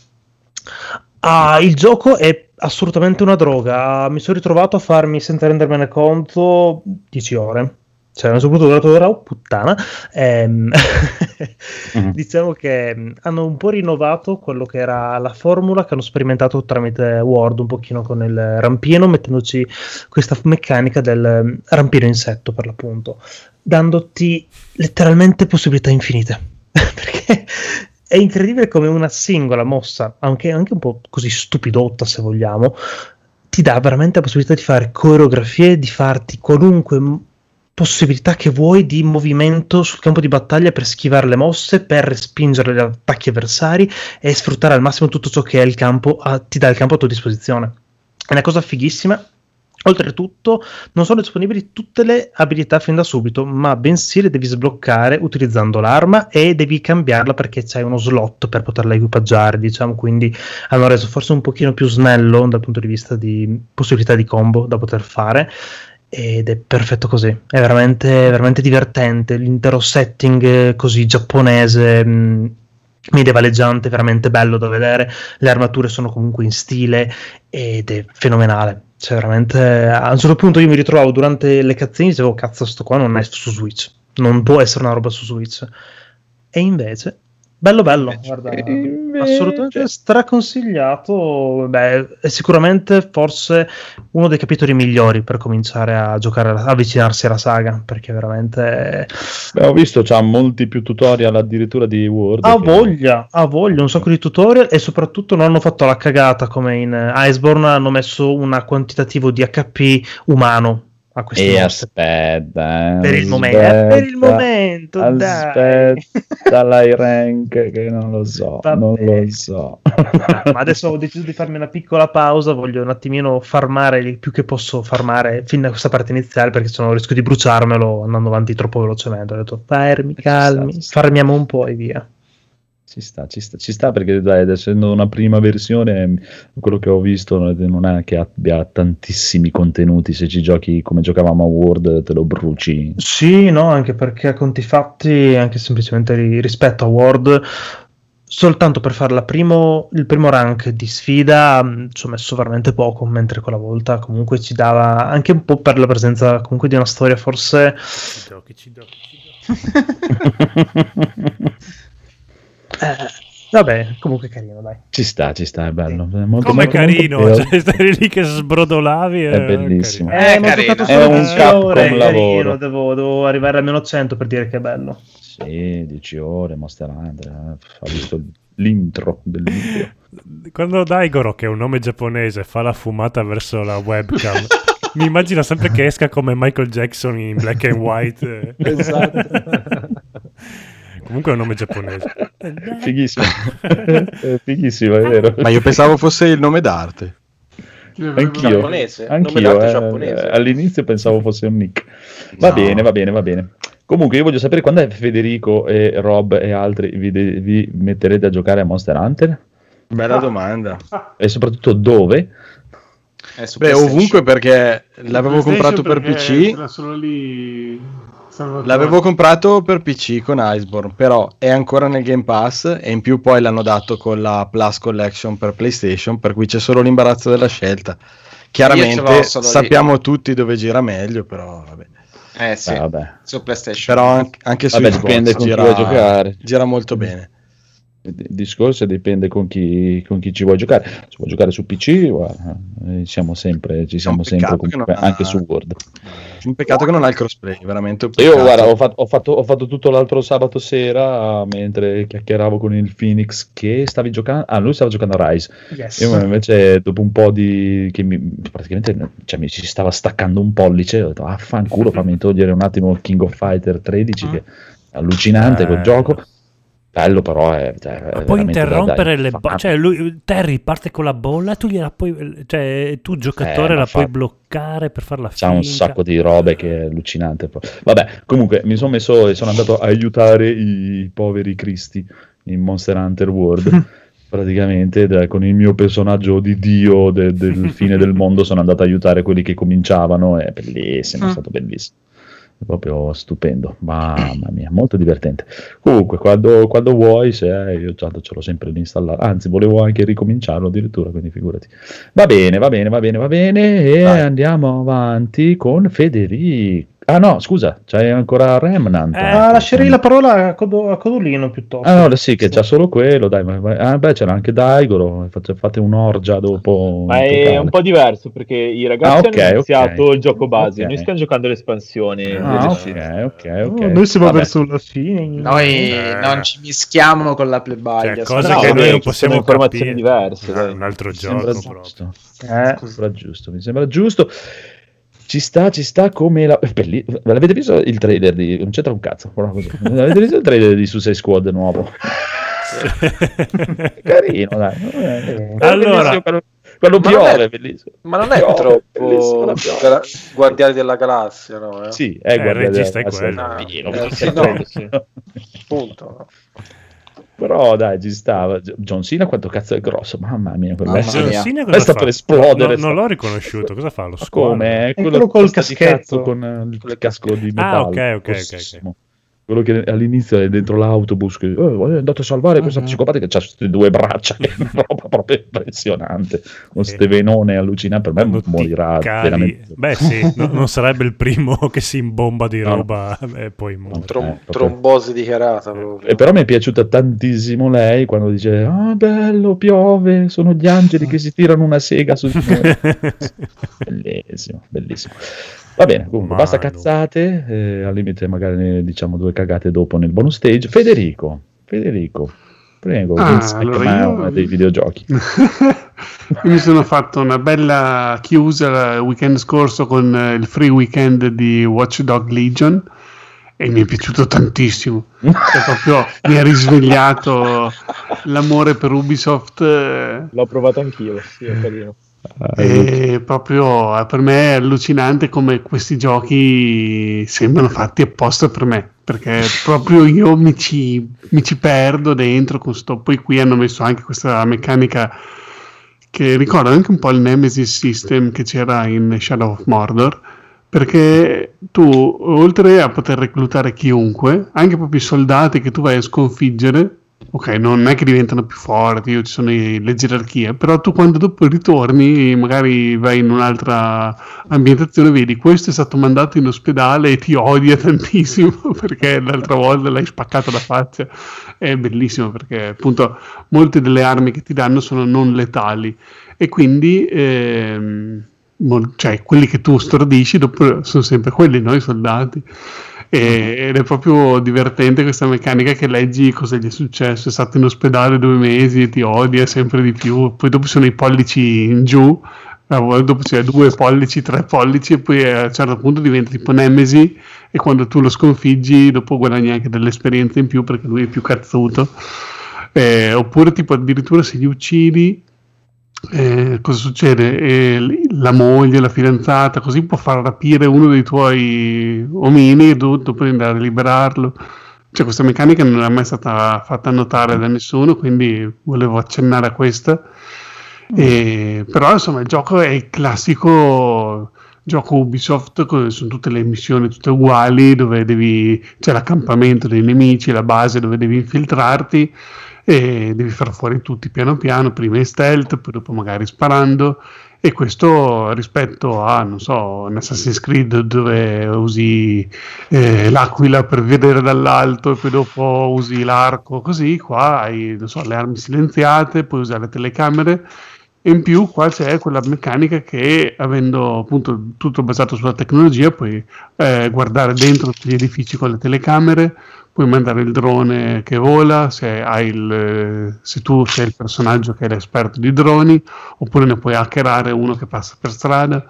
Ah, il gioco è assolutamente una droga. Mi sono ritrovato a farmi, senza rendermene conto, 10 ore. Cioè, non sono durato ora, oh, puttana. Ehm, diciamo che mh, hanno un po' rinnovato quello che era la formula che hanno sperimentato tramite Word un pochino con il rampino, mettendoci questa meccanica del mm, rampino insetto per l'appunto, dandoti letteralmente possibilità infinite. Perché è incredibile come una singola mossa, anche, anche un po' così stupidotta se vogliamo, ti dà veramente la possibilità di fare coreografie, di farti qualunque possibilità che vuoi di movimento sul campo di battaglia per schivare le mosse, per respingere gli attacchi avversari e sfruttare al massimo tutto ciò che campo a- ti dà il campo a tua disposizione. È una cosa fighissima. Oltretutto, non sono disponibili tutte le abilità fin da subito, ma bensì le devi sbloccare utilizzando l'arma e devi cambiarla perché c'hai uno slot per poterla equipaggiare, diciamo, quindi hanno reso forse un pochino più snello dal punto di vista di possibilità di combo da poter fare ed è perfetto così, è veramente, veramente divertente, l'intero setting eh, così giapponese, mh, medievaleggiante, veramente bello da vedere, le armature sono comunque in stile ed è fenomenale, cioè veramente a un certo punto io mi ritrovavo durante le cazzine e dicevo cazzo sto qua non è su Switch, non può essere una roba su Switch. E invece Bello bello, guarda, invece- assolutamente straconsigliato. Beh, è sicuramente forse uno dei capitoli migliori per cominciare a giocare, a avvicinarsi alla saga, perché veramente Beh, ho visto, c'ha molti più tutorial addirittura di Word. ha che- voglia, ha voglia, un sacco di tutorial e soprattutto non hanno fatto la cagata come in Iceborne, hanno messo un quantitativo di HP umano a questi E aspetta, eh, Per il momento, eh, per il aspetta, momento. Aspetta l'high rank che non lo so, Vabbè. non lo so. Ma adesso ho deciso di farmi una piccola pausa, voglio un attimino farmare il più che posso farmare fin da questa parte iniziale perché sennò rischio di bruciarmelo andando avanti troppo velocemente. Ho detto fermi, calmi, farmiamo un po' e via. Ci sta, ci sta, ci sta perché dai, essendo una prima versione, quello che ho visto non è che abbia tantissimi contenuti, se ci giochi come giocavamo a Word te lo bruci. Sì, no, anche perché a conti fatti, anche semplicemente ri- rispetto a Word, soltanto per fare la primo- il primo rank di sfida mh, ci ho messo veramente poco, mentre quella volta comunque ci dava anche un po' per la presenza comunque di una storia forse Ci giochi, ci giochi, ci giochi. Eh, vabbè, comunque carino, dai. Ci sta, ci sta, è bello. È molto, Come molto, carino, molto cioè, stai lì che sbrodolavi. È bellissimo. Eh, È ma ho carino. È solo un 10 Capcom ore, è lavoro. carino, devo, devo arrivare almeno a 100 per dire che è bello. Sì, 10 ore, Monster Hunter, eh, ha visto l'intro del video. Quando Daigoro, che è un nome giapponese, fa la fumata verso la webcam, mi immagino sempre che esca come Michael Jackson in black and white. Esatto. Comunque è un nome giapponese. Fighissimo. È fighissimo, è vero. Ma io pensavo fosse il nome d'arte. Anch'io, Giapponese, nome anch'io d'arte eh, giapponese. all'inizio pensavo fosse un nick. Va No. bene, va bene, va bene. Comunque io voglio sapere quando è Federico e Rob e altri vi, de- vi metterete a giocare a Monster Hunter Bella domanda. e soprattutto dove? Beh, ovunque perché l'avevo comprato per perché PC. Era solo lì. Salvatore. L'avevo comprato per PC con Iceborne, però è ancora nel Game Pass e in più poi l'hanno dato con la Plus Collection per PlayStation, per cui c'è solo l'imbarazzo della scelta. Chiaramente solo lì. sappiamo tutti dove gira meglio, però vabbè. Eh sì, Ah, vabbè. su PlayStation. Però an- anche su Vabbè, Xbox dipende gira, giocare. gira molto bene. Il discorso dipende con chi, con chi ci vuoi giocare. Se vuoi giocare su PC, guarda, eh, siamo sempre, ci siamo sempre comunque, ha- anche su Word. Un peccato che non ha il crossplay, veramente Io guarda, ho fatto, ho fatto- ho fatto tutto l'altro sabato sera mentre chiacchieravo con il Phoenix che stavi giocando. Ah, lui stava giocando a Rise. Yes. Io invece, dopo un po' di. che mi, praticamente cioè, mi ci stava staccando un pollice, ho detto, ah, fanculo, fammi togliere un attimo King of Fighter 13, che è allucinante quel Eh. gioco. Bello, però è. Cioè, è puoi interrompere da- le bolle. Cioè, lui, Terry parte con la bolla, tu gliela puoi. Cioè, tu giocatore Eh, la puoi fa- bloccare per farla C'ha un finta. sacco di robe che è allucinante. Vabbè, comunque mi sono messo e sono andato a aiutare i poveri cristi in Monster Hunter World. Praticamente da- con il mio personaggio di dio de- del fine del mondo sono andato a aiutare quelli che cominciavano. È bellissimo, è Mm. stato bellissimo. Proprio stupendo, mamma mia, molto divertente. Comunque, quando, quando vuoi, se hai, io tanto ce l'ho sempre lì installato, anzi, volevo anche ricominciarlo addirittura, quindi figurati. Va bene, va bene, va bene, va bene, e Dai. andiamo avanti con Federico. Ah no, scusa, c'hai ancora Remnant. Eh, Ah, lascerei la parola a, Codo- a Codolino piuttosto. Ah no, sì, che c'ha solo quello, dai, ma, ma- ah, beh, c'era anche Daigoro, fate, fate un'orgia dopo. Ma è totale. un po' diverso perché i ragazzi Ah, ok, hanno iniziato ok. il gioco base, Ok. noi stiamo giocando l'espansione. Ah, DLC. ok, ok, ok. Oh, noi siamo Vabbè. verso la fine. Noi Eh. non ci mischiamo con la Cioè, plebaglia. cose no, che noi non possiamo informazioni capire. diverse, Ah, dai. un altro Mi gioco proprio. giusto. Eh, Mi sembra giusto, mi sembra giusto. Ci sta, ci sta come la... Belli... L'avete visto il trailer di... Non c'entra un cazzo. L'avete visto il trailer di Suicide Squad nuovo? Carino, dai. Eh, Allora- quando Ma non piove, è- bellissimo. Ma non è Piove, bellissimo, troppo. Gra- Guardiani della Galassia, no? Eh? Sì, è Eh, guarda, il regista è quello. Ah, eh, per sì, quello, no. sì. Punto. Però dai, ci stava. John Cena quanto cazzo è grosso, mamma mia. quel Mamma mia. John Cena È cosa stato fa? per esplodere, No, non sta- l'ho riconosciuto. Cosa fa? Lo squalo? come? quello col testa di caschetto. con il casco di Ah, metallo. ok, ok, ok, grossissimo. Quello che all'inizio è dentro l'autobus che "Oh, è andato a salvare questa Mm-hmm. psicopatica che ha queste due braccia che è una roba proprio impressionante con ste venone allucinanti per me morirà Cali- veramente Beh sì, no- non sarebbe il primo che si imbomba di No, no. roba e poi muore. Trom- Eh, trombosi dichiarata proprio. E però mi è piaciuta tantissimo lei quando dice: Ah, bello, piove, sono gli angeli che si tirano una sega su di noi. bellissimo, bellissimo. Va bene, comunque, basta cazzate. eh, al limite, magari ne diciamo due cagate dopo nel bonus stage. Federico, Federico, prego, Ah, allora io- dei videogiochi. Io mi sono fatto una bella chiusa il weekend scorso con eh, il free weekend di Watch Dog Legion e mi è piaciuto tantissimo. Cioè, proprio mi ha risvegliato l'amore per Ubisoft. eh, L'ho provato anch'io, sì, è carino. E proprio eh, per me è allucinante come questi giochi sembrano fatti apposta per me perché proprio io mi ci, mi ci perdo dentro con sto poi qui hanno messo anche questa meccanica che ricorda anche un po' il Nemesis System che c'era in Shadow of Mordor perché tu oltre a poter reclutare chiunque anche proprio i soldati che tu vai a sconfiggere ok non è che diventano più forti ci sono le gerarchie però tu quando dopo ritorni magari vai in un'altra ambientazione vedi questo è stato mandato in ospedale e ti odia tantissimo perché l'altra volta l'hai spaccato la faccia è bellissimo perché appunto molte delle armi che ti danno sono non letali e quindi ehm, cioè quelli che tu stordisci dopo sono sempre quelli, no? I soldati. E- ed è proprio divertente questa meccanica che leggi cosa gli è successo. È stato in ospedale due mesi e ti odia sempre di più. Poi dopo sono i pollici in giù. volte Dopo c'è due pollici, tre pollici, e poi a un certo punto diventa tipo Nemesi. E quando tu lo sconfiggi, dopo guadagni anche dell'esperienza in più perché lui è più cazzuto. Eh, oppure, tipo, addirittura se li uccidi, eh, cosa succede? Eh, la moglie, la fidanzata, così può far rapire uno dei tuoi omini e tu dopo devi andare a liberarlo. Cioè, questa meccanica non è mai stata fatta notare da nessuno, quindi volevo accennare a questa. E- però, insomma, il gioco è il classico gioco Ubisoft, sono tutte le missioni tutte uguali, dove devi, c'è l'accampamento dei nemici, la base dove devi infiltrarti e devi far fuori tutti piano piano, prima in stealth, poi dopo magari sparando. E questo rispetto a, non so, un Assassin's Creed dove usi eh, l'aquila per vedere dall'alto e poi dopo usi l'arco, così qua hai, so, le armi silenziate, puoi usare le telecamere in più qua c'è quella meccanica che avendo appunto tutto basato sulla tecnologia puoi eh, guardare dentro gli edifici con le telecamere, puoi mandare il drone che vola se, il, eh, se tu sei il personaggio che è l'esperto di droni, oppure ne puoi hackerare uno che passa per strada,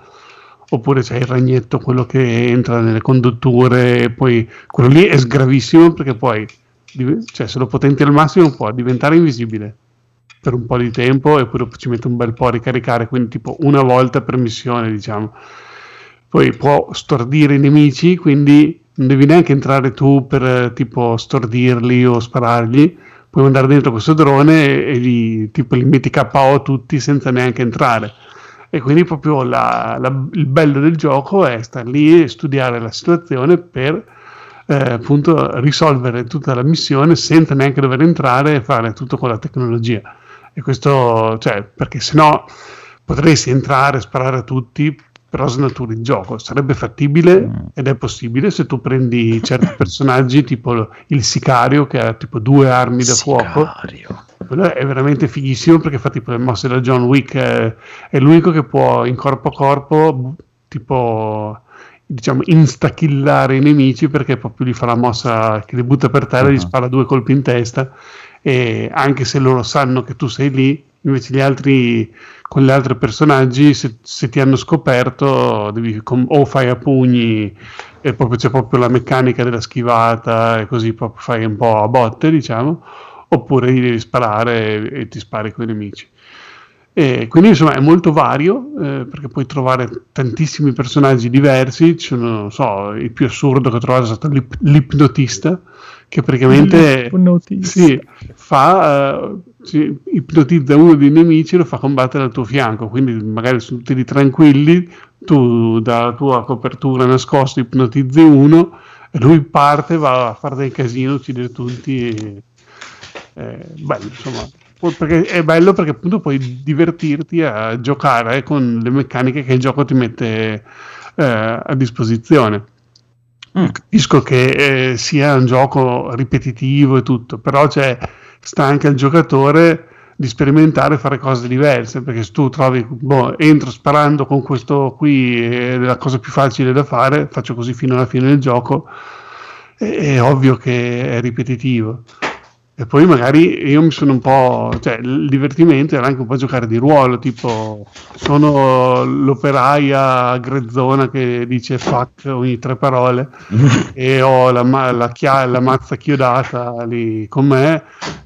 oppure c'è il ragnetto, quello che entra nelle condutture, poi quello lì è sgravissimo perché poi, cioè, se lo potenti al massimo può diventare invisibile per un po' di tempo e dopo ci mette un bel po' a ricaricare, quindi tipo una volta per missione, diciamo. Poi può stordire i nemici, quindi non devi neanche entrare tu per eh, tipo stordirli o sparargli, puoi mandare dentro questo drone e, gli, tipo, li metti KO tutti senza neanche entrare. E quindi proprio la- la- il bello del gioco è stare lì e studiare la situazione per eh, appunto risolvere tutta la missione senza neanche dover entrare e fare tutto con la tecnologia. E questo, cioè, perché sennò potresti entrare, sparare a tutti, però snaturi il gioco. Sarebbe fattibile ed è possibile se tu prendi certi personaggi, tipo il sicario che ha tipo due armi da fuoco. Quello è veramente fighissimo perché fa tipo le mosse da John Wick, è, è l'unico che può in corpo a corpo, tipo diciamo instakillare i nemici perché proprio gli fa la mossa che li butta per terra e gli spara due colpi in testa e anche se loro sanno che tu sei lì invece gli altri con gli altri personaggi se, se ti hanno scoperto devi com- o fai a pugni proprio c'è proprio la meccanica della schivata e così proprio fai un po' a botte diciamo oppure gli devi sparare e, e ti spari con i nemici e quindi insomma è molto vario eh, perché puoi trovare tantissimi personaggi diversi. Ci sono, non so, il più assurdo che ho trovato è stato l'ip- l'ipnotista che praticamente sì, fa, eh, si ipnotizza uno dei nemici e lo fa combattere al tuo fianco. Quindi magari sono tutti tranquilli, tu dalla tua copertura nascosta ipnotizzi uno E lui parte, va a fare del casino, uccidere tutti. E, eh, bello, insomma. Perché è bello perché appunto puoi divertirti a giocare con le meccaniche che il gioco ti mette eh, a disposizione. Capisco che eh, sia un gioco ripetitivo e tutto, però c'è, sta anche al giocatore di sperimentare e fare cose diverse, perché se tu trovi, boh, entro sparando con questo qui, è la cosa più facile da fare, faccio così fino alla fine del gioco, è, è ovvio che è ripetitivo. E poi magari io mi sono un po', cioè il divertimento era anche un po' giocare di ruolo, tipo sono l'operaia grezzona che dice fuck ogni tre parole e ho la, ma- la chia- la mazza chiodata lì con me,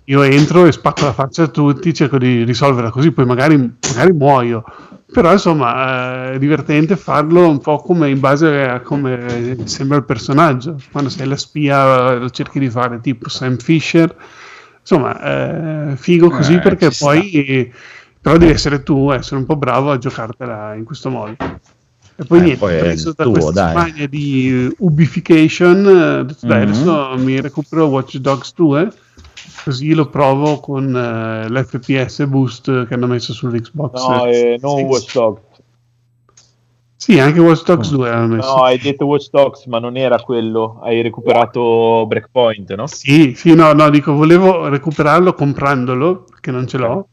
io entro e spacco la faccia a tutti, cerco di risolverla così, poi magari, magari muoio. Però insomma è divertente farlo un po' come in base a come sembra il personaggio. Quando sei la spia lo cerchi di fare tipo Sam Fisher. Insomma, eh, figo così Eh, perché poi però devi essere tu, essere un po' bravo a giocartela in questo modo. E poi Eh, niente, poi preso da tuo, questa dai. smania di ubification, eh, detto, dai, Mhm. adesso mi recupero Watch Dogs 2 così lo provo con eh, l'FPS boost che hanno messo sull'Xbox. No, eh, non. Watch Dogs. Sì, anche Watch Dogs 2 hanno messo. No, hai detto Watch Dogs, ma non era quello. Hai recuperato Breakpoint, no? Sì, sì, no, no, dico, volevo recuperarlo comprandolo, che non ce l'ho.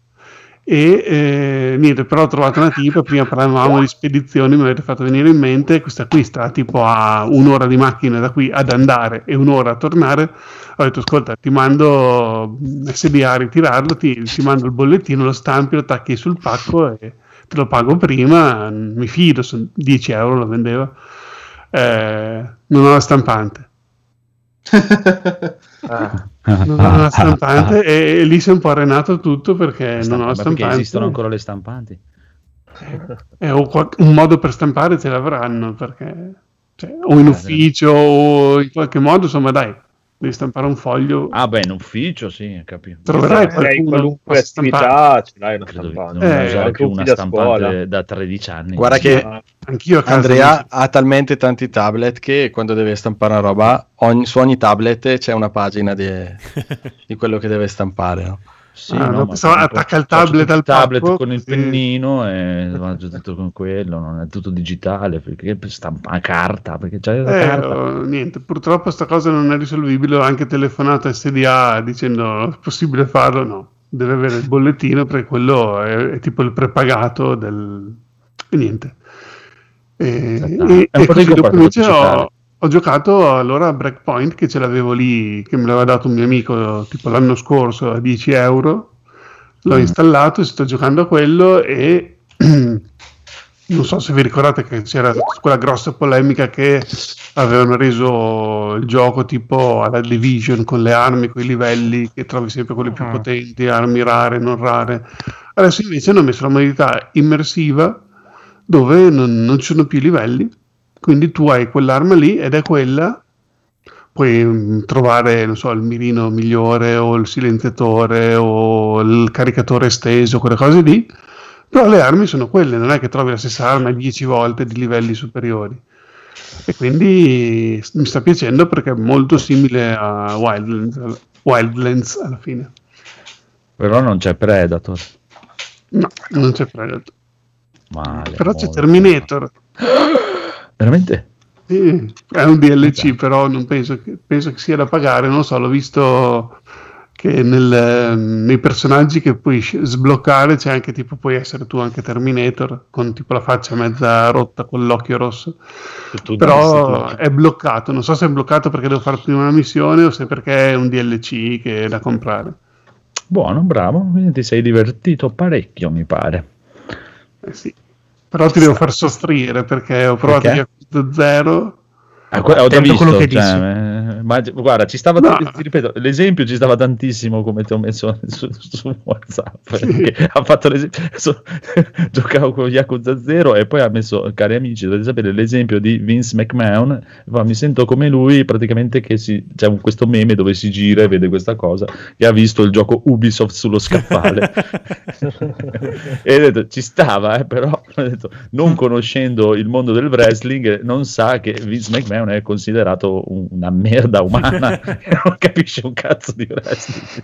E eh, niente, però ho trovato una tipa, prima parlavamo di spedizioni, mi avete fatto venire in mente, questa qui sta tipo a un'ora di macchina da qui ad andare e un'ora a tornare. Ho detto, ascolta, ti mando SDA a ritirarlo, ti, ti mando il bollettino, lo stampi, lo attacchi sul pacco e te lo pago prima, mi fido, sono 10 euro lo vendeva. Eh, non ho la stampante. non ho la stampante e, e lì si è un po' arenato tutto perché non ho la Ma perché stampante. esistono ancora le stampanti? Eh, o qual- un modo per stampare ce l'avranno perché cioè, o in Eh, ufficio o in qualche modo insomma dai devi stampare un foglio Ah, beh, in ufficio, sì, capito. troverai qualcuno qualunque attività, ce l'hai una stampante. non Eh, usare tutti una da stampante da 13 anni. Guarda che Ah, anch'io Andrea ha talmente tanti tablet che quando deve stampare una roba, ogni- su ogni tablet c'è una pagina di, di quello che deve stampare. no? Sì, Ah, no, pensavo attacca il tablet al tablet pacco, con il sì. pennino e faccio tutto con quello, non è tutto digitale, perché stampa a carta, perché c'è la Eh, carta. oh, niente, purtroppo sta cosa non è risolvibile. Ho anche telefonato a SDA dicendo è possibile farlo. No, deve avere il bollettino perché quello è, è tipo il prepagato del. E niente. E, Ah, e- è un e po' così dopo invece ho, ho giocato allora a Breakpoint che ce l'avevo lì, che me l'aveva dato un mio amico tipo l'anno scorso a 10 euro. L'ho Mm. installato sto giocando a quello e non so se vi ricordate che c'era quella grossa polemica che avevano reso il gioco tipo alla Division con le armi, con i livelli che trovi sempre quelle più Ah. potenti, armi rare, non rare. Adesso invece hanno messo la modalità immersiva dove non, non ci sono più livelli, quindi tu hai quell'arma lì ed è quella, puoi mm, trovare, non so, il mirino migliore o il silenziatore o il caricatore esteso, quelle cose lì, però le armi sono quelle, non è che trovi la stessa arma 10 volte di livelli superiori. E quindi mi sta piacendo perché è molto simile a Wildlands, Wildlands alla fine. Però non c'è Predator. No, non c'è Predator. Male, Però c'è. Terminator. Veramente? Sì, è un DLC, però non penso che, penso che sia da pagare. Non lo so, l'ho visto che nel, nei personaggi che puoi sbloccare c'è anche tipo, puoi essere tu anche Terminator con tipo la faccia mezza rotta con l'occhio rosso. tu Però è bloccato. Non so se è bloccato perché devo fare prima una missione o se perché è un DLC che è da comprare. Buono, bravo. Quindi ti sei divertito parecchio, mi pare. Eh sì. Però ti devo far soffrire perché ho provato Perché? Yakuza 0. Ah, ho già visto, quello che cioè, dici. Ma guarda, ci stava, No. ti ripeto, l'esempio ci stava tantissimo come ti ho messo su, su WhatsApp. perché ha fatto l'esempio, adesso, giocavo con Yakuza 0 e poi ha messo, cari amici, dovete sapere l'esempio di Vince McMahon. fa, mi sento come lui, praticamente che si, c'è un- questo meme dove si gira e vede questa cosa e ha visto il gioco Ubisoft sullo scaffale. e ho detto, ci stava, eh, però detto, non conoscendo il mondo del wrestling, non sa che Vince McMahon è considerato un- una merda umana e non capisce un cazzo di wrestling.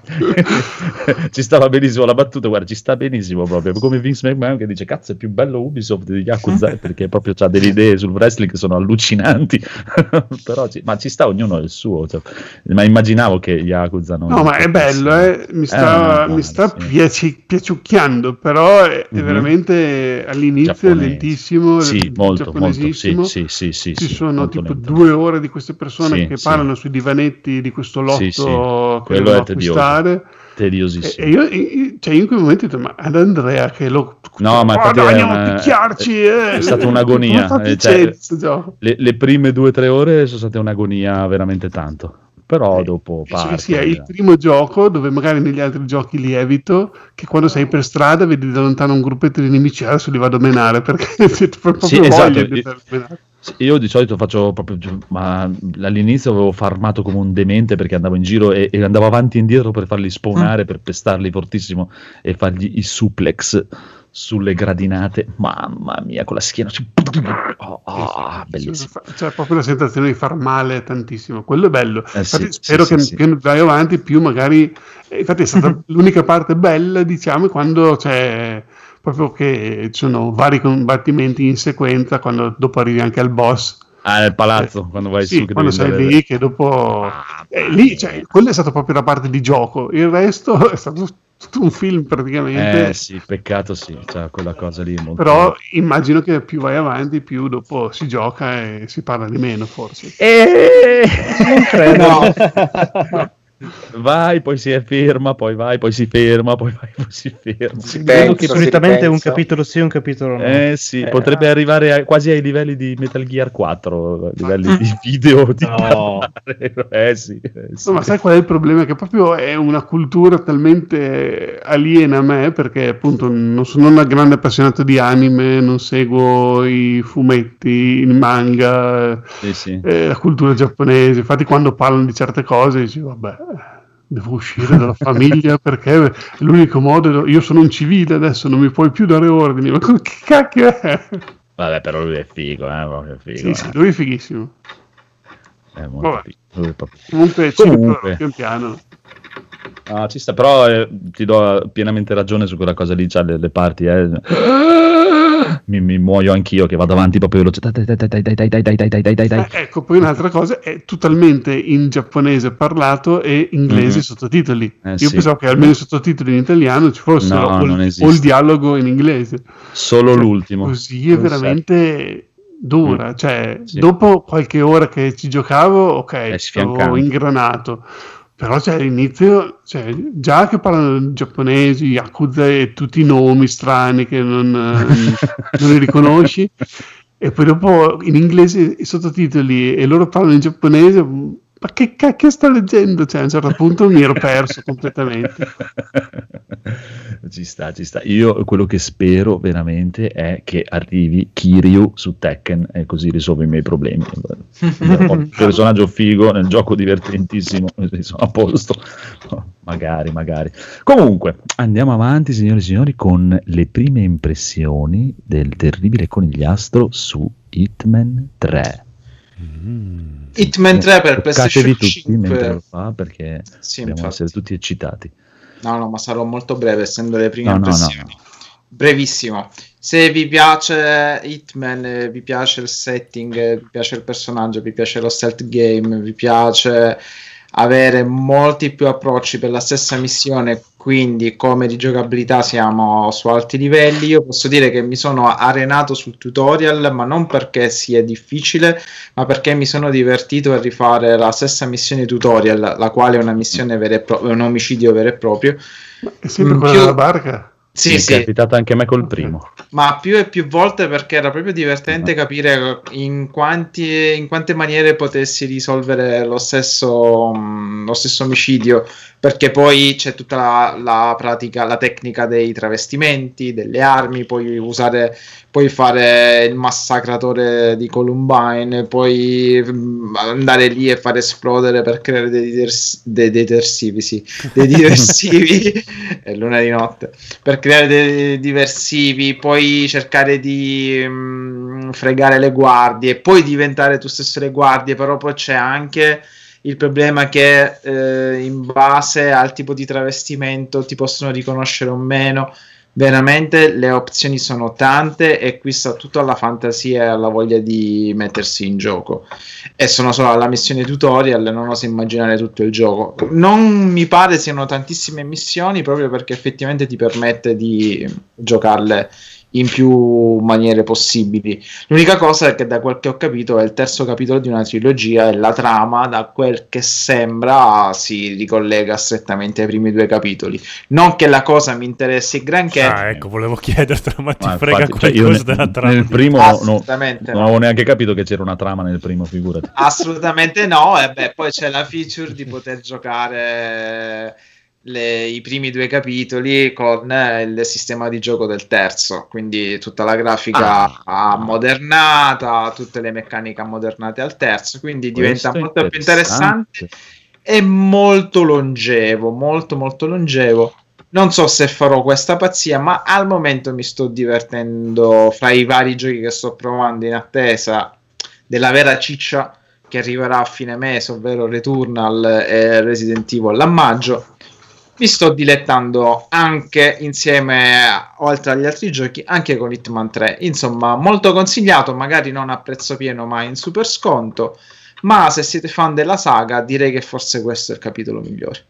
ci stava benissimo la battuta, guarda, ci sta benissimo proprio. Come Vince McMahon che dice, cazzo, è più bello Ubisoft di Yakuza perché proprio ha delle idee sul wrestling che sono allucinanti. però ci- ma ci sta ognuno il suo. cioè, ma immaginavo che Yakuza non. No, ma è bello, eh. mi sta, Eh, mi sta sì. piaci- piaciucchiando, però è, è Mhm. veramente all'inizio è Giapponese. lentissimo, Sì, molto, molto. Sì, sì, sì, sì, Ci sì, sono tipo lento. due ore di queste persone Sì, che sì. Parlano sui divanetti di questo lotto Sì, sì. che Quello devono è acquistare. E, Tediosissimo. e io, io- cioè io in quei momenti ho detto, ma ad Andrea che lo... No, ma è andiamo una- a picchiarci! eh. è stata un'agonia. eh, cioè, le, le prime due o tre ore sono state un'agonia veramente tanto. Però dopo Sì, parte. sì, è il primo gioco dove magari negli altri giochi lievito che quando sei per strada vedi da lontano un gruppetto di nemici adesso li vado a menare perché c'è proprio Sì, voglia esatto. di Io- Io di solito faccio proprio, ma all'inizio avevo farmato come un demente perché andavo in giro e, e andavo avanti e indietro per farli spawnare, per pestarli fortissimo e fargli i suplex sulle gradinate. Mamma mia, con la schiena. cioè, Oh, oh, bellissimo. C'è, c'è proprio la sensazione di far male tantissimo. Quello è bello. Eh infatti, sì, spero sì, che sì. più vai avanti, più magari. eh, Infatti, è stata l'unica parte bella, diciamo, quando c'è proprio che ci sono vari combattimenti in sequenza, quando dopo arrivi anche al boss. Ah, nel palazzo, quando vai Sì, su. Che quando sei lì, che dopo. eh, lì, cioè, quella è stata proprio la parte di gioco. Il resto è stato tutto un film praticamente. Eh sì, peccato sì, cioè, quella cosa lì molto... Però immagino che più vai avanti, più dopo si gioca e si parla di meno, forse. Non credo. Vai, poi si ferma, poi vai, poi si ferma, poi vai, poi si ferma. Vedo che solitamente un capitolo sì, un capitolo no. Eh sì, potrebbe arrivare a- quasi ai livelli di Metal Gear 4, a livelli di video di No. Eh sì, eh sì. No, ma sai qual è il problema? Che proprio è una cultura talmente aliena a me, perché appunto non sono una grande appassionato di anime, non seguo i fumetti, il manga, Sì, sì. eh, la cultura giapponese. Infatti, quando parlano di certe cose, dici, vabbè, devo uscire dalla famiglia perché è l'unico modo. Io sono un civile adesso, non mi puoi più dare ordini. Ma che cacchio è? Vabbè, però lui è figo, eh, proprio figo. Sì, eh. sì, lui è fighissimo. È molto Vabbè. figo, è proprio. Comunque, Comunque. pian piano. Ah, ci sta, però eh, ti do pienamente ragione su quella cosa lì, c'ha le, le parti, eh. Mi, mi muoio anch'io che vado avanti proprio veloce. Dai, dai, dai, dai, dai, dai, dai, dai, dai, dai. Eh, ecco, poi un'altra cosa è totalmente in giapponese parlato e inglese Mhm. sottotitoli. Eh, Io sì. pensavo che almeno i sottotitoli in italiano ci fossero No, o, o il dialogo in inglese. Solo l'ultimo. Così è Non veramente dura. Mm. Cioè, Sì. dopo qualche ora che ci giocavo, ok, sfiancante. ingranato. Però cioè, all'inizio, cioè, già che parlano giapponesi, Yakuza e tutti i nomi strani che non, eh, non li riconosci, e poi dopo in inglese i sottotitoli e loro parlano in giapponese, ma che cacchio sto leggendo? Cioè, a un certo punto mi ero perso completamente. ci sta, ci sta. Io quello che spero veramente è che arrivi Kiryu su Tekken e così risolvo i miei problemi. Un personaggio figo nel gioco divertentissimo, sono a posto. magari, magari. Comunque, andiamo avanti, signore e signori, con le prime impressioni del terribile conigliastro su Hitman 3. Hitman 3 per PlayStation tutti 5. mentre lo fa perché Sì, dobbiamo infatti. essere tutti eccitati. No, no, ma sarò molto breve essendo le prime No, no, no, impressioni. Brevissimo. Se vi piace Hitman, vi piace il setting, vi piace il personaggio, vi piace lo stealth game, vi piace avere molti più approcci per la stessa missione, quindi come di giocabilità siamo su alti livelli. Io posso dire che mi sono arenato sul tutorial, ma non perché sia difficile, ma perché mi sono divertito a rifare la stessa missione tutorial, la quale è una missione vera e propria, un omicidio vero e proprio. È sempre In quella più- della barca? Sì, Mi è sì. capitata anche a me col primo. Ma più e più volte perché era proprio divertente capire in, quanti, in quante maniere potessi risolvere lo stesso, mh, lo stesso omicidio. Perché poi c'è tutta la, la pratica, la tecnica dei travestimenti, delle armi, puoi usare, puoi fare il massacratore di Columbine, puoi mh, andare lì e fare esplodere per creare dei, diters- dei detersivi, sì, dei diversivi. è luna di notte per creare dei diversivi, poi cercare di mm, fregare le guardie, poi diventare tu stesso le guardie, però poi c'è anche il problema che eh, in base al tipo di travestimento ti possono riconoscere o meno. Veramente le opzioni sono tante e qui sta tutta la fantasia e la voglia di mettersi in gioco. E sono solo alla missione tutorial, non oso immaginare tutto il gioco. Non mi pare siano tantissime missioni proprio perché effettivamente ti permette di giocarle in più maniere possibili. L'unica cosa è che da quel che ho capito è il terzo capitolo di una trilogia e la trama, da quel che sembra, si ricollega strettamente ai primi due capitoli. Non che la cosa mi interessi granché. Ah, ecco, volevo chiedertelo, ma ti Ma frega infatti, cioè, io qualcosa ne- della trama? nel primo no- Assolutamente non no. avevo neanche capito che c'era una trama nel primo, figurati. Assolutamente no, e beh, poi c'è la feature di poter giocare le- i primi due capitoli con eh, il sistema di gioco del terzo, quindi tutta la grafica ammodernata, tutte le meccaniche ammodernate al terzo, quindi diventa Questo è molto più interessante e molto longevo, molto molto longevo. Non so se farò questa pazzia, ma al momento mi sto divertendo fra i vari giochi che sto provando in attesa della vera ciccia che arriverà a fine mese, ovvero Returnal e Resident Evil a maggio. Mi sto dilettando anche insieme, oltre agli altri giochi, anche con Hitman 3. Insomma, molto consigliato, magari non a prezzo pieno, ma in super sconto. Ma se siete fan della saga, direi che forse questo è il capitolo migliore.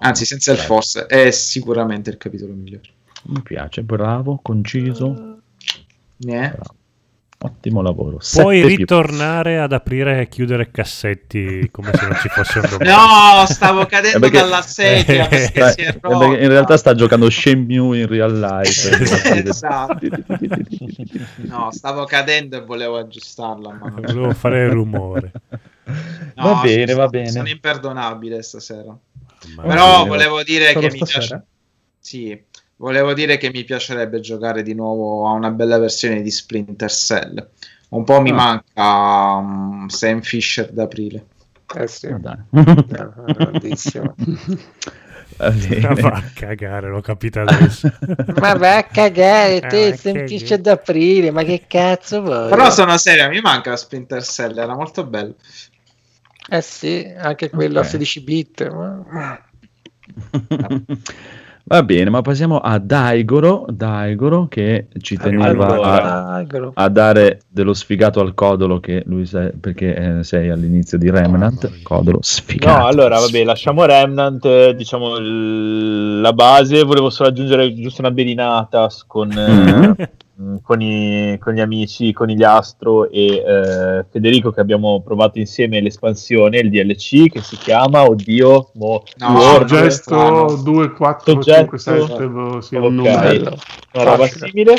Anzi, senza il forse, è sicuramente il capitolo migliore. Mi piace, bravo, conciso. Eh? Ottimo lavoro. Puoi Sette più. ritornare ad aprire e chiudere cassetti come se non ci fosse un domani. No, stavo cadendo Eh, perché- dalla sedia perché Eh, si è eh, perché in realtà sta giocando Shenmue in real life. Esatto. No, stavo cadendo e volevo aggiustarla. Ma non- Volevo fare il rumore. No, va bene, va bene. Sono imperdonabile stasera. Ma- Però volevo dire Solo che mi stasera? piace. Sì, volevo dire che mi piacerebbe giocare di nuovo a una bella versione di Splinter Cell. Un po' mi Ah. manca um, Sam Fisher d'aprile. Eh sì, Ah. Eh, grandissimo. Va. Va a cagare, l'ho capito adesso. Ma vai a cagare, Ah, te che semplice d'aprile, ma che cazzo vuoi? Però sono serio, mi manca Splinter Cell, era molto bello. Eh sì, anche quello Ok. a 16 bit. ma- Va bene, ma passiamo a Daigoro, Daigoro che ci teneva a, a dare dello sfigato al Codolo che lui sa- perché eh, sei all'inizio di Remnant, Codolo sfigato. No, allora, vabbè, lasciamo Remnant, eh, diciamo il- la base. Volevo solo aggiungere giusto una belinata con, eh, mh, con, i- con gli amici, con gli Astro e eh, Federico che abbiamo provato insieme l'espansione, il DLC che si chiama, oddio, mo, No, World, gesto 2, 4, Soggetto. 5, 7, boh, sì, un Ok. numero. Una roba simile.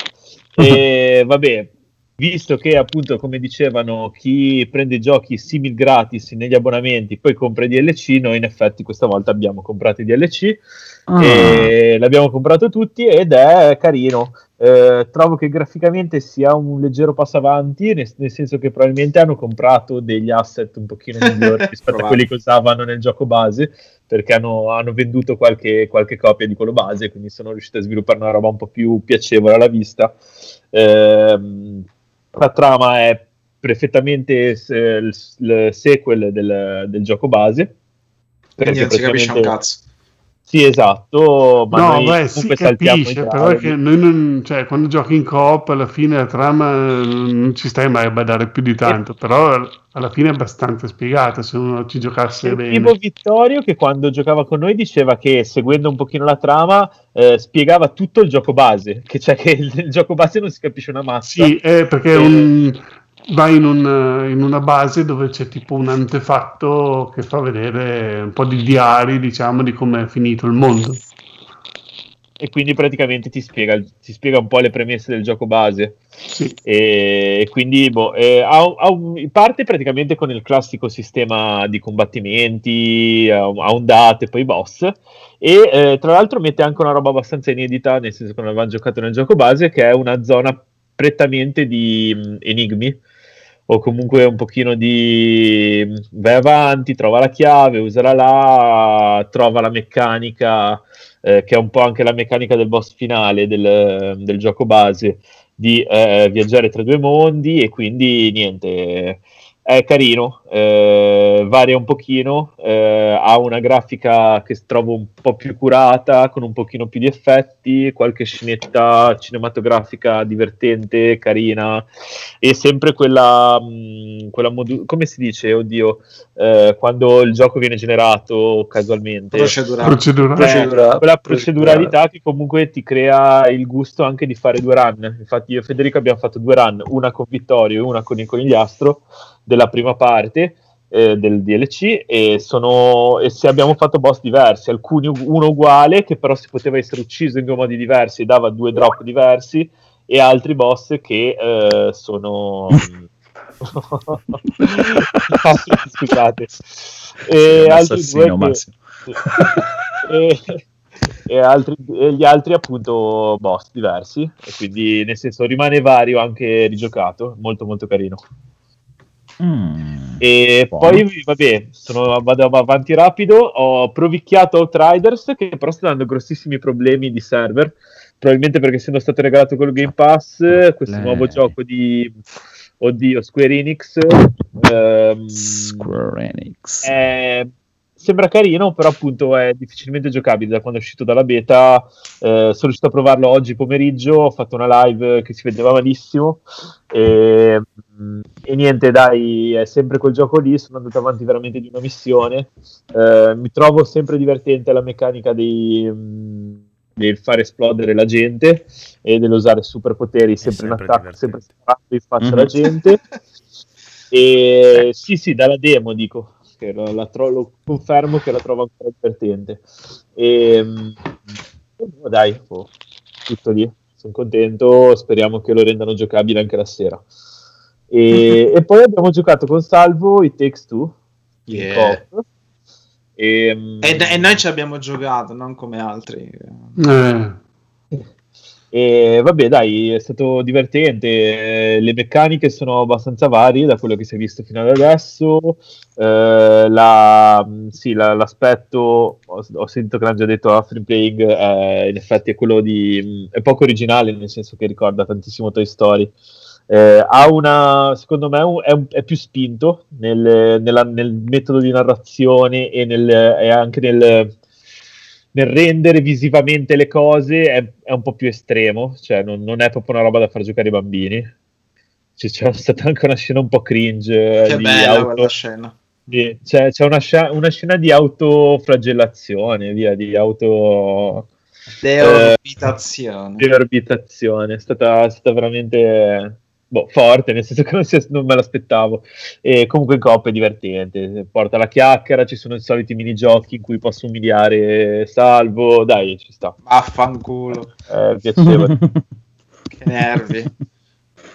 E vabbè, visto che appunto, come dicevano, chi prende i giochi simil gratis negli abbonamenti poi compra i DLC, noi in effetti questa volta abbiamo comprato i DLC Ah. e l'abbiamo comprato tutti ed è carino. Eh, trovo che graficamente sia un leggero passo avanti, nel, nel senso che probabilmente hanno comprato degli asset un pochino migliori rispetto a quelli che usavano nel gioco base, perché hanno, hanno venduto qualche, qualche copia di quello base, quindi sono riusciti a sviluppare una roba un po' più piacevole alla vista. Ehm, la trama è perfettamente il, il sequel del, del gioco base. Quindi non si capisce un cazzo. Sì, esatto, ma no, noi beh, si capisce, però che noi non, cioè, quando giochi in coop alla fine la trama eh, non ci stai mai a badare più di tanto, però alla fine è abbastanza spiegata se uno ci giocasse Sentivo bene. Vittorio che quando giocava con noi diceva che seguendo un pochino la trama eh, spiegava tutto il gioco base, che cioè che il, il gioco base non si capisce una mazza. Sì, è perché è Eh, un- vai in, un- in una base dove c'è tipo un antefatto che fa vedere un po' di diari, diciamo, di come è finito il mondo. e quindi praticamente ti spiega, ti spiega un po' le premesse del gioco base. E quindi boh, eh, ha, ha un- parte praticamente con il classico sistema di combattimenti, ha ondate, poi boss. E eh, tra l'altro mette anche una roba abbastanza inedita, nel senso che non avevamo giocato nel gioco base, che è una zona prettamente di mh, enigmi o comunque un pochino di vai avanti, trova la chiave, usala là, trova la meccanica, eh, che è un po' anche la meccanica del boss finale del, del gioco base, di eh, viaggiare tra due mondi e quindi niente, è carino, eh, varia un pochino, eh, ha una grafica che trovo un po' più curata, con un pochino più di effetti, qualche scenetta cinematografica divertente, carina, e sempre quella, mh, quella modu- come si dice, oddio, eh, quando il gioco viene generato casualmente. Procedurale. Eh, Procedura- quella proceduralità che comunque ti crea il gusto anche di fare due run. Infatti, io e Federico abbiamo fatto due run, una con Vittorio e una con il conigliastro della prima parte eh, del DLC. E, sono, e se abbiamo fatto boss diversi, alcuni uno uguale, che però si poteva essere ucciso in due modi diversi e dava due drop diversi, e altri boss che eh, sono. Scusate, e altri due che- e, e altri, e gli altri appunto boss diversi e quindi nel senso rimane vario anche rigiocato molto molto carino Mm. e Buono. poi vabbè sono, vado avanti rapido ho provicchiato Outriders che però sta dando grossissimi problemi di server probabilmente perché essendo stato regalato col Game Pass questo Lei. nuovo gioco di oddio Square Enix ehm, Square Enix. è- sembra carino, però appunto è difficilmente giocabile da quando è uscito dalla beta. Eh, sono riuscito a provarlo oggi pomeriggio, ho fatto una live che si vedeva malissimo. E, mm, e niente, dai, è sempre quel gioco lì. Sono andato avanti veramente di una missione. Eh, mi trovo sempre divertente la meccanica dei. mm, del fare esplodere la gente e dell'usare superpoteri sempre, sempre in attacco, sempre divertente. sparando in faccia Mhm. alla gente. E sì, sì, dalla demo dico che la, la tro- lo confermo che la trovo ancora divertente. E, mm, e dai, oh, tutto lì. Sono contento. Speriamo che lo rendano giocabile anche la sera. E, e poi abbiamo giocato con Salvo i Takes Two in Yeah. E, mm, E, e noi ci abbiamo giocato, non come altri. Eh, E vabbè, dai, è stato divertente. eh, Le meccaniche sono abbastanza varie da quello che si è visto fino ad adesso. Eh, la- mh, sì, la- l'aspetto, ho, ho sentito che l'hanno già detto a Free Playing, eh, in effetti è quello di. mh, è poco originale, nel senso che ricorda tantissimo Toy Story. Eh, ha una, secondo me, è, un- è più spinto nel, nella- nel metodo di narrazione e, nel, e anche nel, nel rendere visivamente le cose è, è un po' più estremo, cioè non, non è proprio una roba da far giocare i bambini. Cioè, c'è stata anche una scena un po' cringe. eh, Che di bella auto- quella scena. di- c'è c'è una, scia- una scena di autoflagellazione, via, di auto Deorbitazione. di orbitazione. È stata, è stata veramente boh, forte, nel senso che non, si- non me l'aspettavo. E comunque in coppia è divertente. Porta la chiacchiera, ci sono i soliti minigiochi in cui posso umiliare Salvo. Dai, ci sta. Vaffanculo. È piacevole. Che nervi.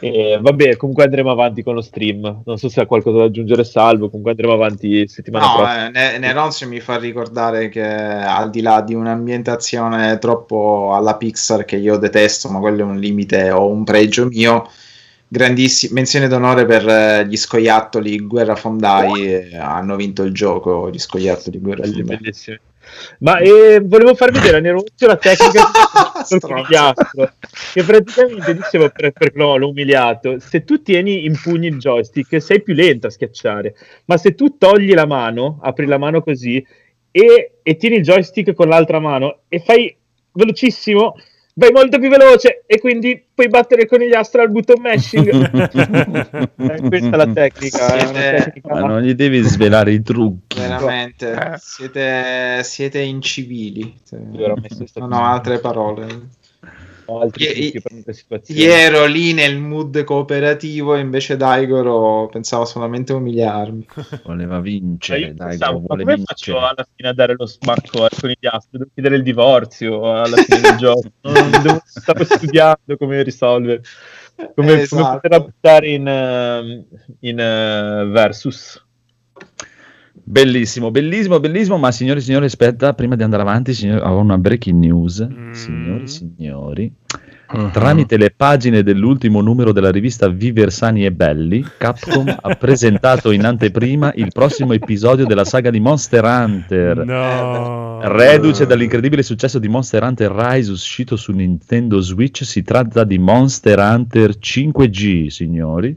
E vabbè, comunque andremo avanti con lo stream. Non so se ha qualcosa da aggiungere Salvo. Comunque andremo avanti settimana No, prossima. eh, Ne- Neronzio mi fa ricordare che al di là di un'ambientazione troppo alla Pixar che io detesto, ma quello è un limite o un pregio mio, grandissima menzione d'onore per eh, gli scoiattoli Guerra Fondai, eh, hanno vinto il gioco gli scoiattoli Guerra Fondai. Ma eh, volevo far vedere a Nerozio la tecnica del conigliastro che praticamente dicevo per, per no, l'ho umiliato se tu tieni in pugni il joystick sei più lento a schiacciare ma se tu togli la mano apri la mano così e, e tieni il joystick con l'altra mano e fai velocissimo vai molto più veloce e quindi puoi battere il conigliastro al button mashing Eh, questa è la tecnica, Siete- tecnica Ma non gli devi svelare i trucchi. Veramente, Eh. siete, siete incivili. Non ho altre parole. Altri Ie- trucchi per situazioni. Io ero lì nel mood cooperativo e invece Daigoro pensava solamente a umiliarmi. Voleva vincere, dai, pensavo, ma come vincere. faccio alla fine a dare lo smacco ai conigliastri? Devo chiedere il divorzio alla fine del gioco. Devo- stavo studiando come risolvere. Come, come Esatto. poter buttare in, ehm, in eh, Versus. Bellissimo, bellissimo, bellissimo, ma signori e signori, aspetta, prima di andare avanti, signori, ho una breaking news. Signori e signori, tramite le pagine dell'ultimo numero della rivista Viver Sani e Belli, Capcom ha presentato in anteprima il prossimo episodio della saga di Monster Hunter. No. Reduce dall'incredibile successo di Monster Hunter Rise uscito su Nintendo Switch, si tratta di Monster Hunter 5G, signori.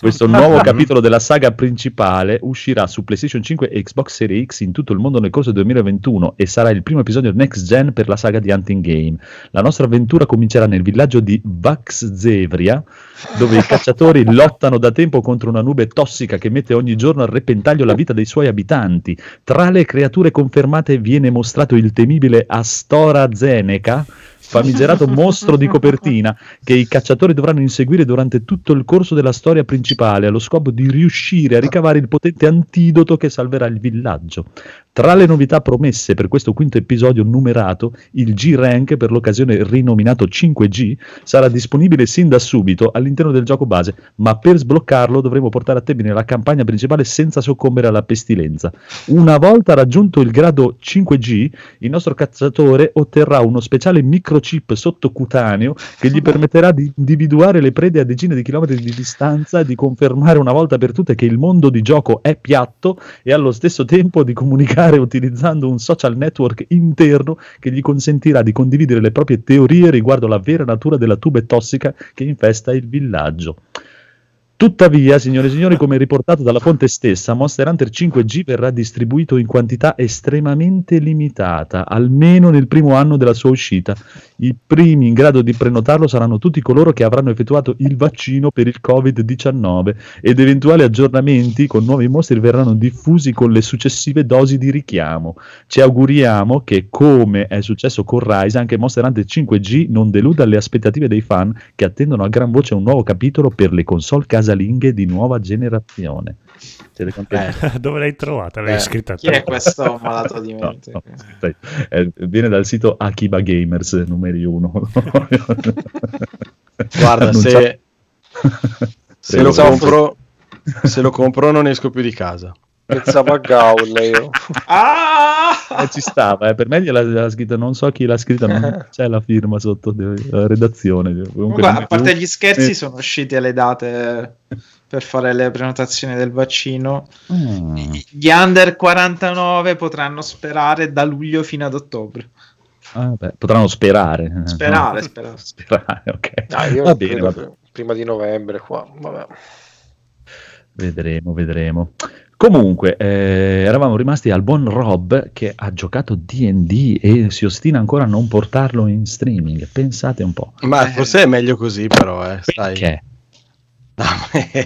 Questo nuovo capitolo della saga principale uscirà su PlayStation 5 e Xbox Series X in tutto il mondo nel corso del 2021 e sarà il primo episodio next gen per la saga di Hunting Game. La nostra avventura comincerà nel villaggio di Vax Zevria, dove i cacciatori lottano da tempo contro una nube tossica che mette ogni giorno a repentaglio la vita dei suoi abitanti. Tra le creature confermate viene mostrato il temibile Astora Zeneca, famigerato mostro di copertina che i cacciatori dovranno inseguire durante tutto il corso della storia principale allo scopo di riuscire a ricavare il potente antidoto che salverà il villaggio. Tra le novità promesse per questo quinto episodio numerato, il G-Rank, per l'occasione rinominato 5G, sarà disponibile sin da subito all'interno del gioco base, ma per sbloccarlo dovremo portare a termine la campagna principale senza soccombere alla pestilenza. Una volta raggiunto il grado 5G, il nostro cacciatore otterrà uno speciale microchip sottocutaneo che gli permetterà di individuare le prede a decine di chilometri di distanza, di confermare una volta per tutte che il mondo di gioco è piatto e allo stesso tempo di comunicare utilizzando un social network interno che gli consentirà di condividere le proprie teorie riguardo la vera natura della tube tossica che infesta il villaggio. Tuttavia, signore e signori, come riportato dalla fonte stessa, Monster Hunter 5G verrà distribuito in quantità estremamente limitata, almeno nel primo anno della sua uscita. I primi in grado di prenotarlo saranno tutti coloro che avranno effettuato il vaccino per il Covid-19 ed eventuali aggiornamenti con nuovi mostri verranno diffusi con le successive dosi di richiamo. Ci auguriamo che, come è successo con Rise, anche Monster Hunter 5G non deluda le aspettative dei fan che attendono a gran voce un nuovo capitolo per le console casalinghe di nuova generazione. Siete contenti? Dove l'hai trovata? L'hai Eh, scritta chi è questo malato di No, mente? no, aspetta, eh, viene dal sito Akiba Gamers numeri 1. Guarda, se, se lo compro, se lo compro non esco più di casa. Pensavo a Gaul io. Ah! Eh, ci stava, eh, per me gliela, gliela scritta, non so chi l'ha scritta, non c'è la firma sotto de- la redazione. Comunque, Comunque, non a parte più- gli scherzi, Eh. sono uscite le date per fare le prenotazioni del vaccino. Ah. Gli under 49 potranno sperare da luglio fino ad ottobre. Ah, beh, potranno sperare. eh, Sperare, no? sperare. Sperare, ok. Dai, io va bene, credo va bene. prima di novembre qua. Vabbè. Vedremo, vedremo. Comunque, eh, eravamo rimasti al buon Rob che ha giocato DD e si ostina ancora a non portarlo in streaming. Pensate un po'. Ma forse è meglio così, però, eh, sai. Perché?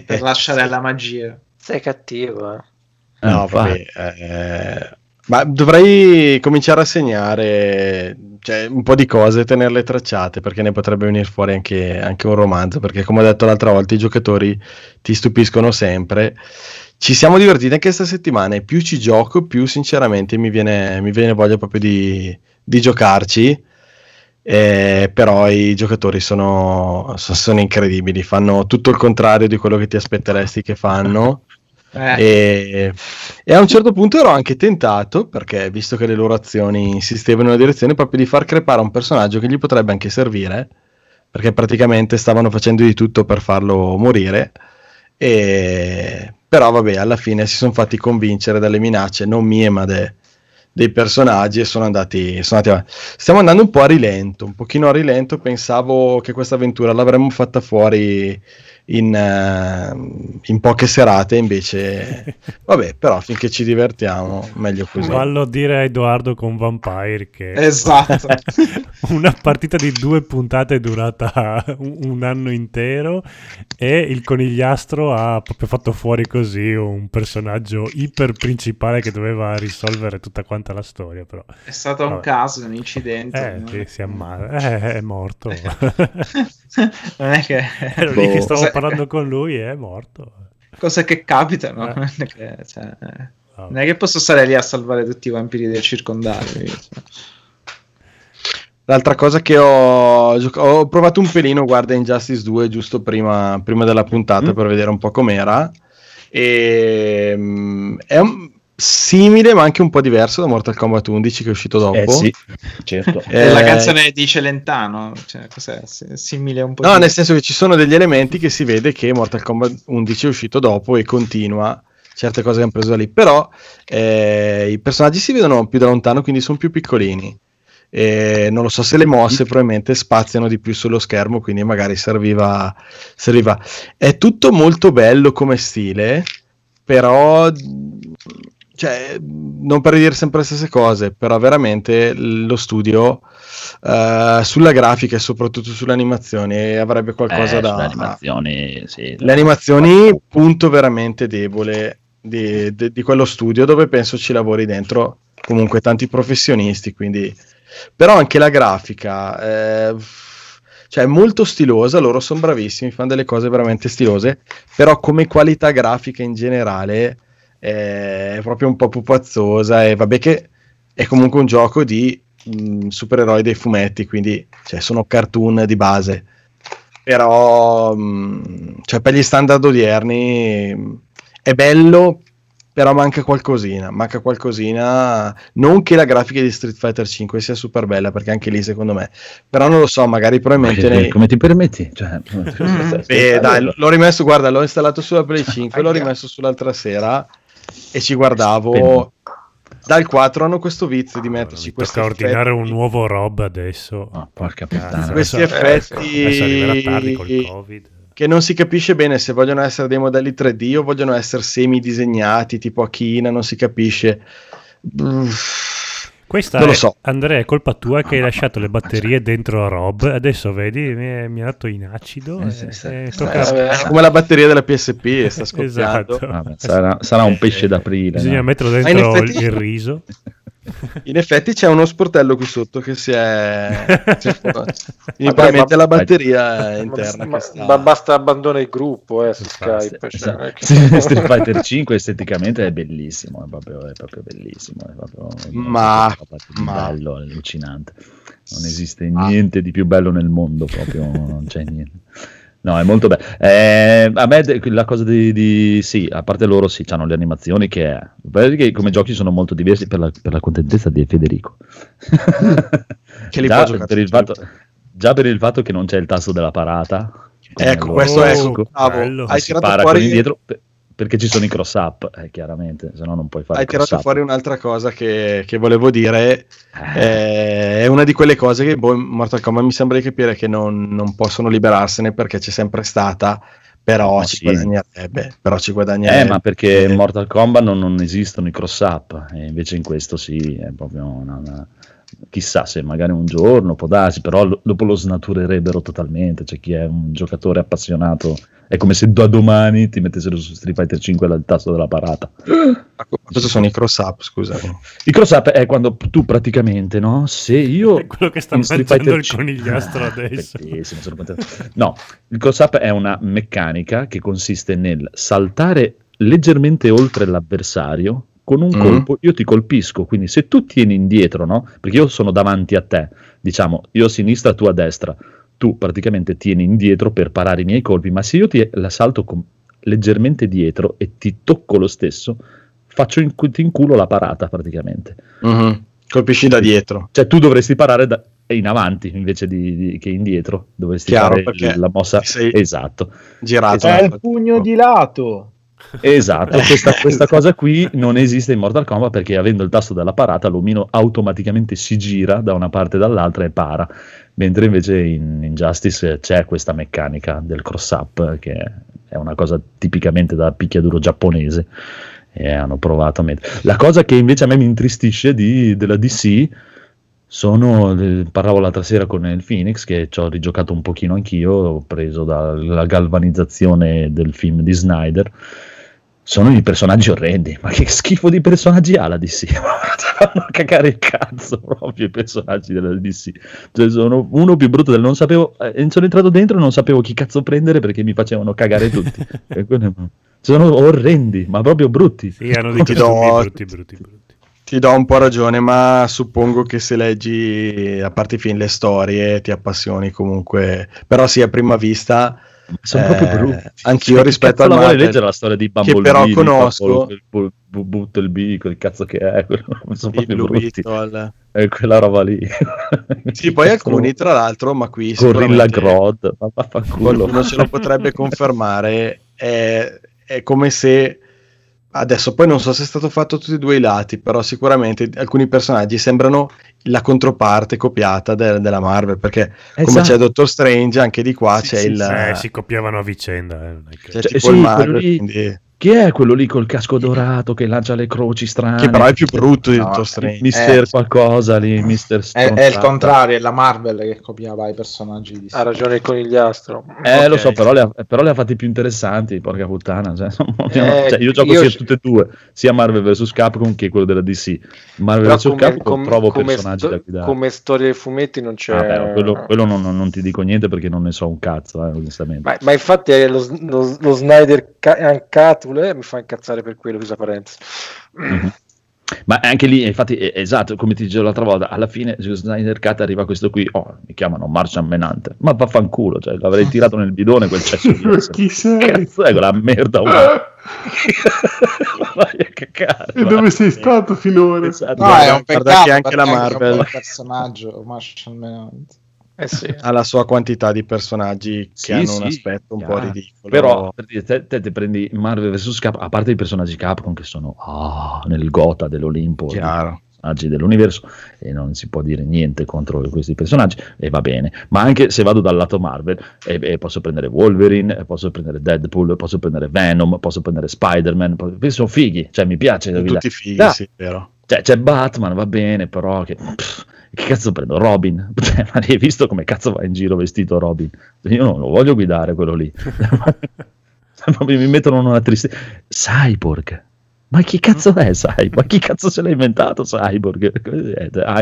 Per lasciare la magia. Sei cattivo, eh. No, Ah, vabbè, eh, ma dovrei cominciare a segnare cioè, un po' di cose e tenerle tracciate perché ne potrebbe venire fuori anche, anche un romanzo. Perché, come ho detto l'altra volta, i giocatori ti stupiscono sempre. Ci siamo divertiti anche questa settimana e più ci gioco, più sinceramente mi viene, mi viene voglia proprio di, di giocarci. Eh, però i giocatori sono, so- sono incredibili, fanno tutto il contrario di quello che ti aspetteresti che fanno. Eh, E, e a un certo punto ero anche tentato, perché visto che le loro azioni insistevano in una direzione, proprio di far crepare un personaggio che gli potrebbe anche servire, perché praticamente stavano facendo di tutto per farlo morire. E, però vabbè, alla fine si sono fatti convincere dalle minacce, non mie, ma de- dei personaggi e sono andati, sono andati avanti. Stiamo andando un po' a rilento, un pochino a rilento. Pensavo che questa avventura l'avremmo fatta fuori in, eh, in poche serate, invece, vabbè, però finché ci divertiamo, meglio così. Fallo dire a Edoardo con Vampire che Esatto. una partita di due puntate è durata un, un anno intero e il conigliastro ha proprio fatto fuori così un personaggio iper principale che doveva risolvere tutta quanta la storia però È stato un Vabbè. caso, un incidente. eh, no? sì, si ammala eh, è morto non è che... ero lì che Boh. stavo parlando con lui e è morto Cose che capitano. Eh. Non, è che, cioè, Vabbè. non è che posso stare lì a salvare tutti i vampiri del circondario. io, cioè. L'altra cosa che ho, gioca- ho provato un pelino, guarda Injustice 2 giusto prima, prima della puntata Mm. per vedere un po' com'era. E, mm, è un- simile ma anche un po' diverso da Mortal Kombat 11 che è uscito dopo. Eh sì, certo. Eh, La canzone di Celentano, cioè, cos'è? Si- Simile un po'. No, di- nel senso che ci sono degli elementi che si vede che Mortal Kombat 11 è uscito dopo e continua certe cose che hanno preso da lì, però eh, i personaggi si vedono più da lontano, quindi sono più piccolini. E non lo so se le mosse probabilmente spaziano di più sullo schermo, quindi magari serviva, serviva. È tutto molto bello come stile, però cioè, non per dire sempre le stesse cose, però veramente lo studio eh, sulla grafica e soprattutto sulle animazioni avrebbe qualcosa Eh, da... sulle animazioni, sì. Le animazioni, punto veramente debole di, di- di quello studio dove penso ci lavori dentro comunque tanti professionisti, quindi... Però anche la grafica, eh, cioè è molto stilosa, loro sono bravissimi, fanno delle cose veramente stilose, però come qualità grafica in generale eh, è proprio un po' pupazzosa e vabbè che è comunque un gioco di mh, supereroi dei fumetti, quindi cioè, sono cartoon di base. Però mh, cioè per gli standard odierni mh, è bello però manca qualcosina manca qualcosina non che la grafica di Street Fighter 5 sia super bella perché anche lì secondo me però non lo so magari probabilmente Come, nei- come ti permetti? Cioè, Beh, dai, l'ho rimesso, guarda, l'ho installato sulla Play 5, l'ho rimesso sull'altra sera e ci guardavo. Dal 4 hanno questo vizio di metterci questi tocca ordinare effetti, un nuovo rob adesso Ah, porca puttana. questi adesso- effetti adesso arriverà tardi col covid che non si capisce bene se vogliono essere dei modelli 3D o vogliono essere semi disegnati tipo Akina, non si capisce. Questa Non è, lo so. Andrea, è colpa tua che hai lasciato le batterie dentro a Rob. Adesso vedi, mi, è- mi ha dato in acido. Eh, e- sì, sì. e tocca- è come la batteria della PSP e sta scoppiando. Esatto. Vabbè, sarà, sarà un pesce d'aprile. Bisogna no? metterlo in dentro effetti- il riso. In effetti c'è uno sportello qui sotto che si è... cioè, probabilmente la batteria interna Ma, sta... ma basta abbandonare il gruppo eh, su Skype. cioè, Esatto. Street Fighter 5 esteticamente è bellissimo, è proprio, è proprio bellissimo, è proprio, Ma- è ma- bello, allucinante. Non esiste niente di più bello nel mondo, proprio non c'è niente. No, è molto bello. Eh, a me la cosa di, di- sì, a parte loro sì, hanno le animazioni che, è- che come giochi sono molto diversi per la, per la contentezza di Federico. Che li già, può per il fatto, già per il fatto che non c'è il tasto della parata. Ecco, questo Oh, ecco, bravo. Hai si tirato para fuori indietro per- perché ci sono i cross up, eh, chiaramente, se no non puoi fare Hai tirato up. fuori un'altra cosa che, che volevo dire. eh, è una di quelle cose che boh, Mortal Kombat mi sembra di capire che non, non possono liberarsene perché c'è sempre stata. Però Ma ci sì. guadagnerebbe. Però ci guadagnerebbe. Eh, ma perché in Mortal Kombat non, non esistono i cross up, e invece in questo sì, è proprio una, una- Chissà se magari un giorno può darsi, però lo- dopo lo snaturerebbero totalmente. C'è chi è un giocatore appassionato, è come se da domani ti mettessero su Street Fighter 5 il tasto della parata. Cosa sono i cross up? Scusami. Il cross up è quando tu praticamente, no? Se io. È quello che sta Fighter il 5 conigliastro adesso. No, il cross up è una meccanica che consiste nel saltare leggermente oltre l'avversario con un Mm. colpo. Io ti colpisco, quindi se tu tieni indietro, no? Perché io sono davanti a te, diciamo, io a sinistra, tu a destra. Tu praticamente tieni indietro per parare i miei colpi, ma se io ti la salto con- leggermente dietro e ti tocco lo stesso, faccio in, ti inculo la parata praticamente. Mhm. Colpisci da dietro. Cioè, tu dovresti parare da- in avanti invece di, di- che indietro. Dovresti Chiaro, fare perché la mossa esatto. Girato. Esatto. È il pugno di lato. Esatto, questa, questa cosa qui non esiste in Mortal Kombat perché avendo il tasto della parata l'omino automaticamente si gira da una parte e dall'altra e para, mentre invece in Injustice c'è questa meccanica del cross up che è una cosa tipicamente da picchiaduro giapponese e hanno provato a mettere. La cosa che invece a me mi intristisce di- della DC sono, eh, parlavo l'altra sera con il Phoenix che ci ho rigiocato un pochino anch'io, ho preso dalla galvanizzazione del film di Snyder. Sono i personaggi orrendi, ma che schifo di personaggi ha la DC? Fanno cagare il cazzo proprio i personaggi della DC. Cioè, sono uno più brutto del non sapevo. eh, sono entrato dentro e non sapevo chi cazzo prendere perché mi facevano cagare tutti. E quello- sono orrendi, ma proprio brutti. Sì, hanno dei do- brutti, brutti, brutti. Ti do un po' ragione, ma suppongo che se leggi, a parte i film, le storie, ti appassioni comunque. Però sì, a prima vista... Sono eh, proprio brutti. Anch'io rispetto che al Marvel, leggere la storia di che Bumblebee, però di conosco, butto il B, quel cazzo che è, quello- sono proprio Blue brutti. È quella roba lì. Sì, poi alcuni, tra l'altro, ma qui Gorilla Grodd, ma vaffanculo. qualcuno ce lo potrebbe confermare, è, è come se adesso poi non so se è stato fatto tutti e due i lati, però sicuramente alcuni personaggi sembrano la controparte copiata de- della Marvel, perché come Esatto. c'è Doctor Strange, anche di qua Sì, c'è sì, il Eh, si copiavano a vicenda. eh, non è che- c'è Cioè, tipo sì, Marvel, lì- quindi- Chi è quello lì col casco dorato che lancia le croci strane? che però è più brutto di No, Strange. Mister Eh. qualcosa lì, Mister È, è il contrario, è la Marvel che copiava i personaggi di Ha ragione il conigliastro. Eh, lo Ok. so, però le, ha, però le ha fatti più interessanti, porca puttana. Cioè, Eh, cioè, io gioco io- sia tutte e due, sia Marvel vs. Capcom che quello della DC. Marvel vs. Capcom come- trovo come personaggi sto- da guidare. come storia dei fumetti non c'è. Vabbè, quello, quello non, non- non ti dico niente perché non ne so un cazzo, eh, onestamente. Ma, ma infatti è lo, lo, lo Snyder Ca- eh, mi fa incazzare per quello, questa parentesi. Mhm. Ma anche lì, infatti, è- esatto, come ti dicevo l'altra volta, alla fine su Snyder Cut arriva questo qui, oh, mi chiamano Martian Menante, ma vaffanculo, cioè l'avrei tirato nel bidone quel cesso di chi sei? Cazzo è quella merda umana? Vai a cacare. E dove sei stato finora? Esatto. No, Guarda- è un guarda peccato che anche la Marvel- un bel personaggio Martian Manhunt. Eh sì. ha la sua quantità di personaggi che Sì, hanno un sì, aspetto un po' chiaro. ridicolo. Però per dire, te, te, te prendi Marvel vs. Capcom, a parte i personaggi Capcom che sono ah, nel gota dell'Olimpo, Chiaro. i personaggi dell'universo, e non si può dire niente contro questi personaggi, e va bene. Ma anche se vado dal lato Marvel, eh, eh, posso prendere Wolverine, posso prendere Deadpool, posso prendere Venom, posso prendere Spider-Man, po- questi sono fighi, cioè mi piace. Sono da tutti fighi, Dai, sì, vero. cioè, c'è Batman, va bene, però che, pff, che cazzo prendo? Robin? Cioè, ma hai visto come cazzo va in giro vestito Robin? Io non lo voglio guidare quello lì. Mi mettono una tristezza. Cyborg. Ma chi cazzo è Cyborg? Ma chi cazzo se l'ha inventato Cyborg?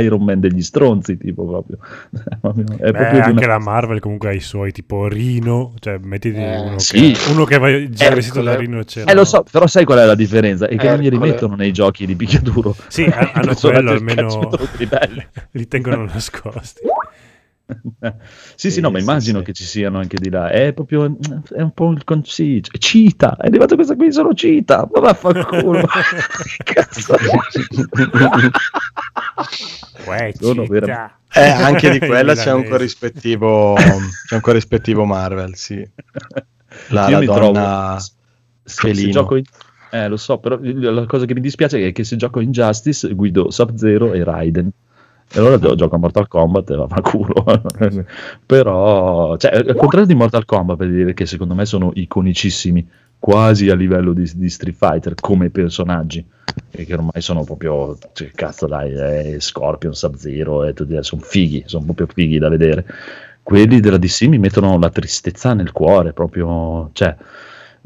Iron Man degli stronzi, tipo proprio. È proprio Beh, di una- anche la Marvel comunque ha i suoi tipo Rino, cioè mettiti Eh, uno, sì. che, uno che va già vestito da Ercole. Rino c'era. Eh lo so, però sai qual è la differenza? È che non li Ercole. rimettono nei giochi di picchiaduro. Sì, ha- hanno quello almeno li tengono nascosti. Sì, sì, no, ma immagino sì. che ci siano anche di là. È proprio è un po' il con- sì, c- Cita. È arrivato questa qui, sono Cita. Ma vaffanculo. Che cazzo. Uè, Sono veramente- Eh, anche di quella c'è un corrispettivo, c'è un corrispettivo Marvel, sì. La, Io la mi donna trovo- se felino. gioco in- eh, lo so, però la cosa che mi dispiace è che se gioco in Justice guido Sub-Zero e Raiden. E allora gio- gioco a Mortal Kombat e va a culo. però, cioè, al contrario di Mortal Kombat, per dire che secondo me sono iconicissimi, quasi a livello di, di Street Fighter come personaggi, e che ormai sono proprio, cioè, cazzo dai, eh, Scorpion, Sub-Zero, e tutti, sono fighi, sono proprio fighi da vedere. Quelli della DC mi mettono la tristezza nel cuore, proprio, cioè,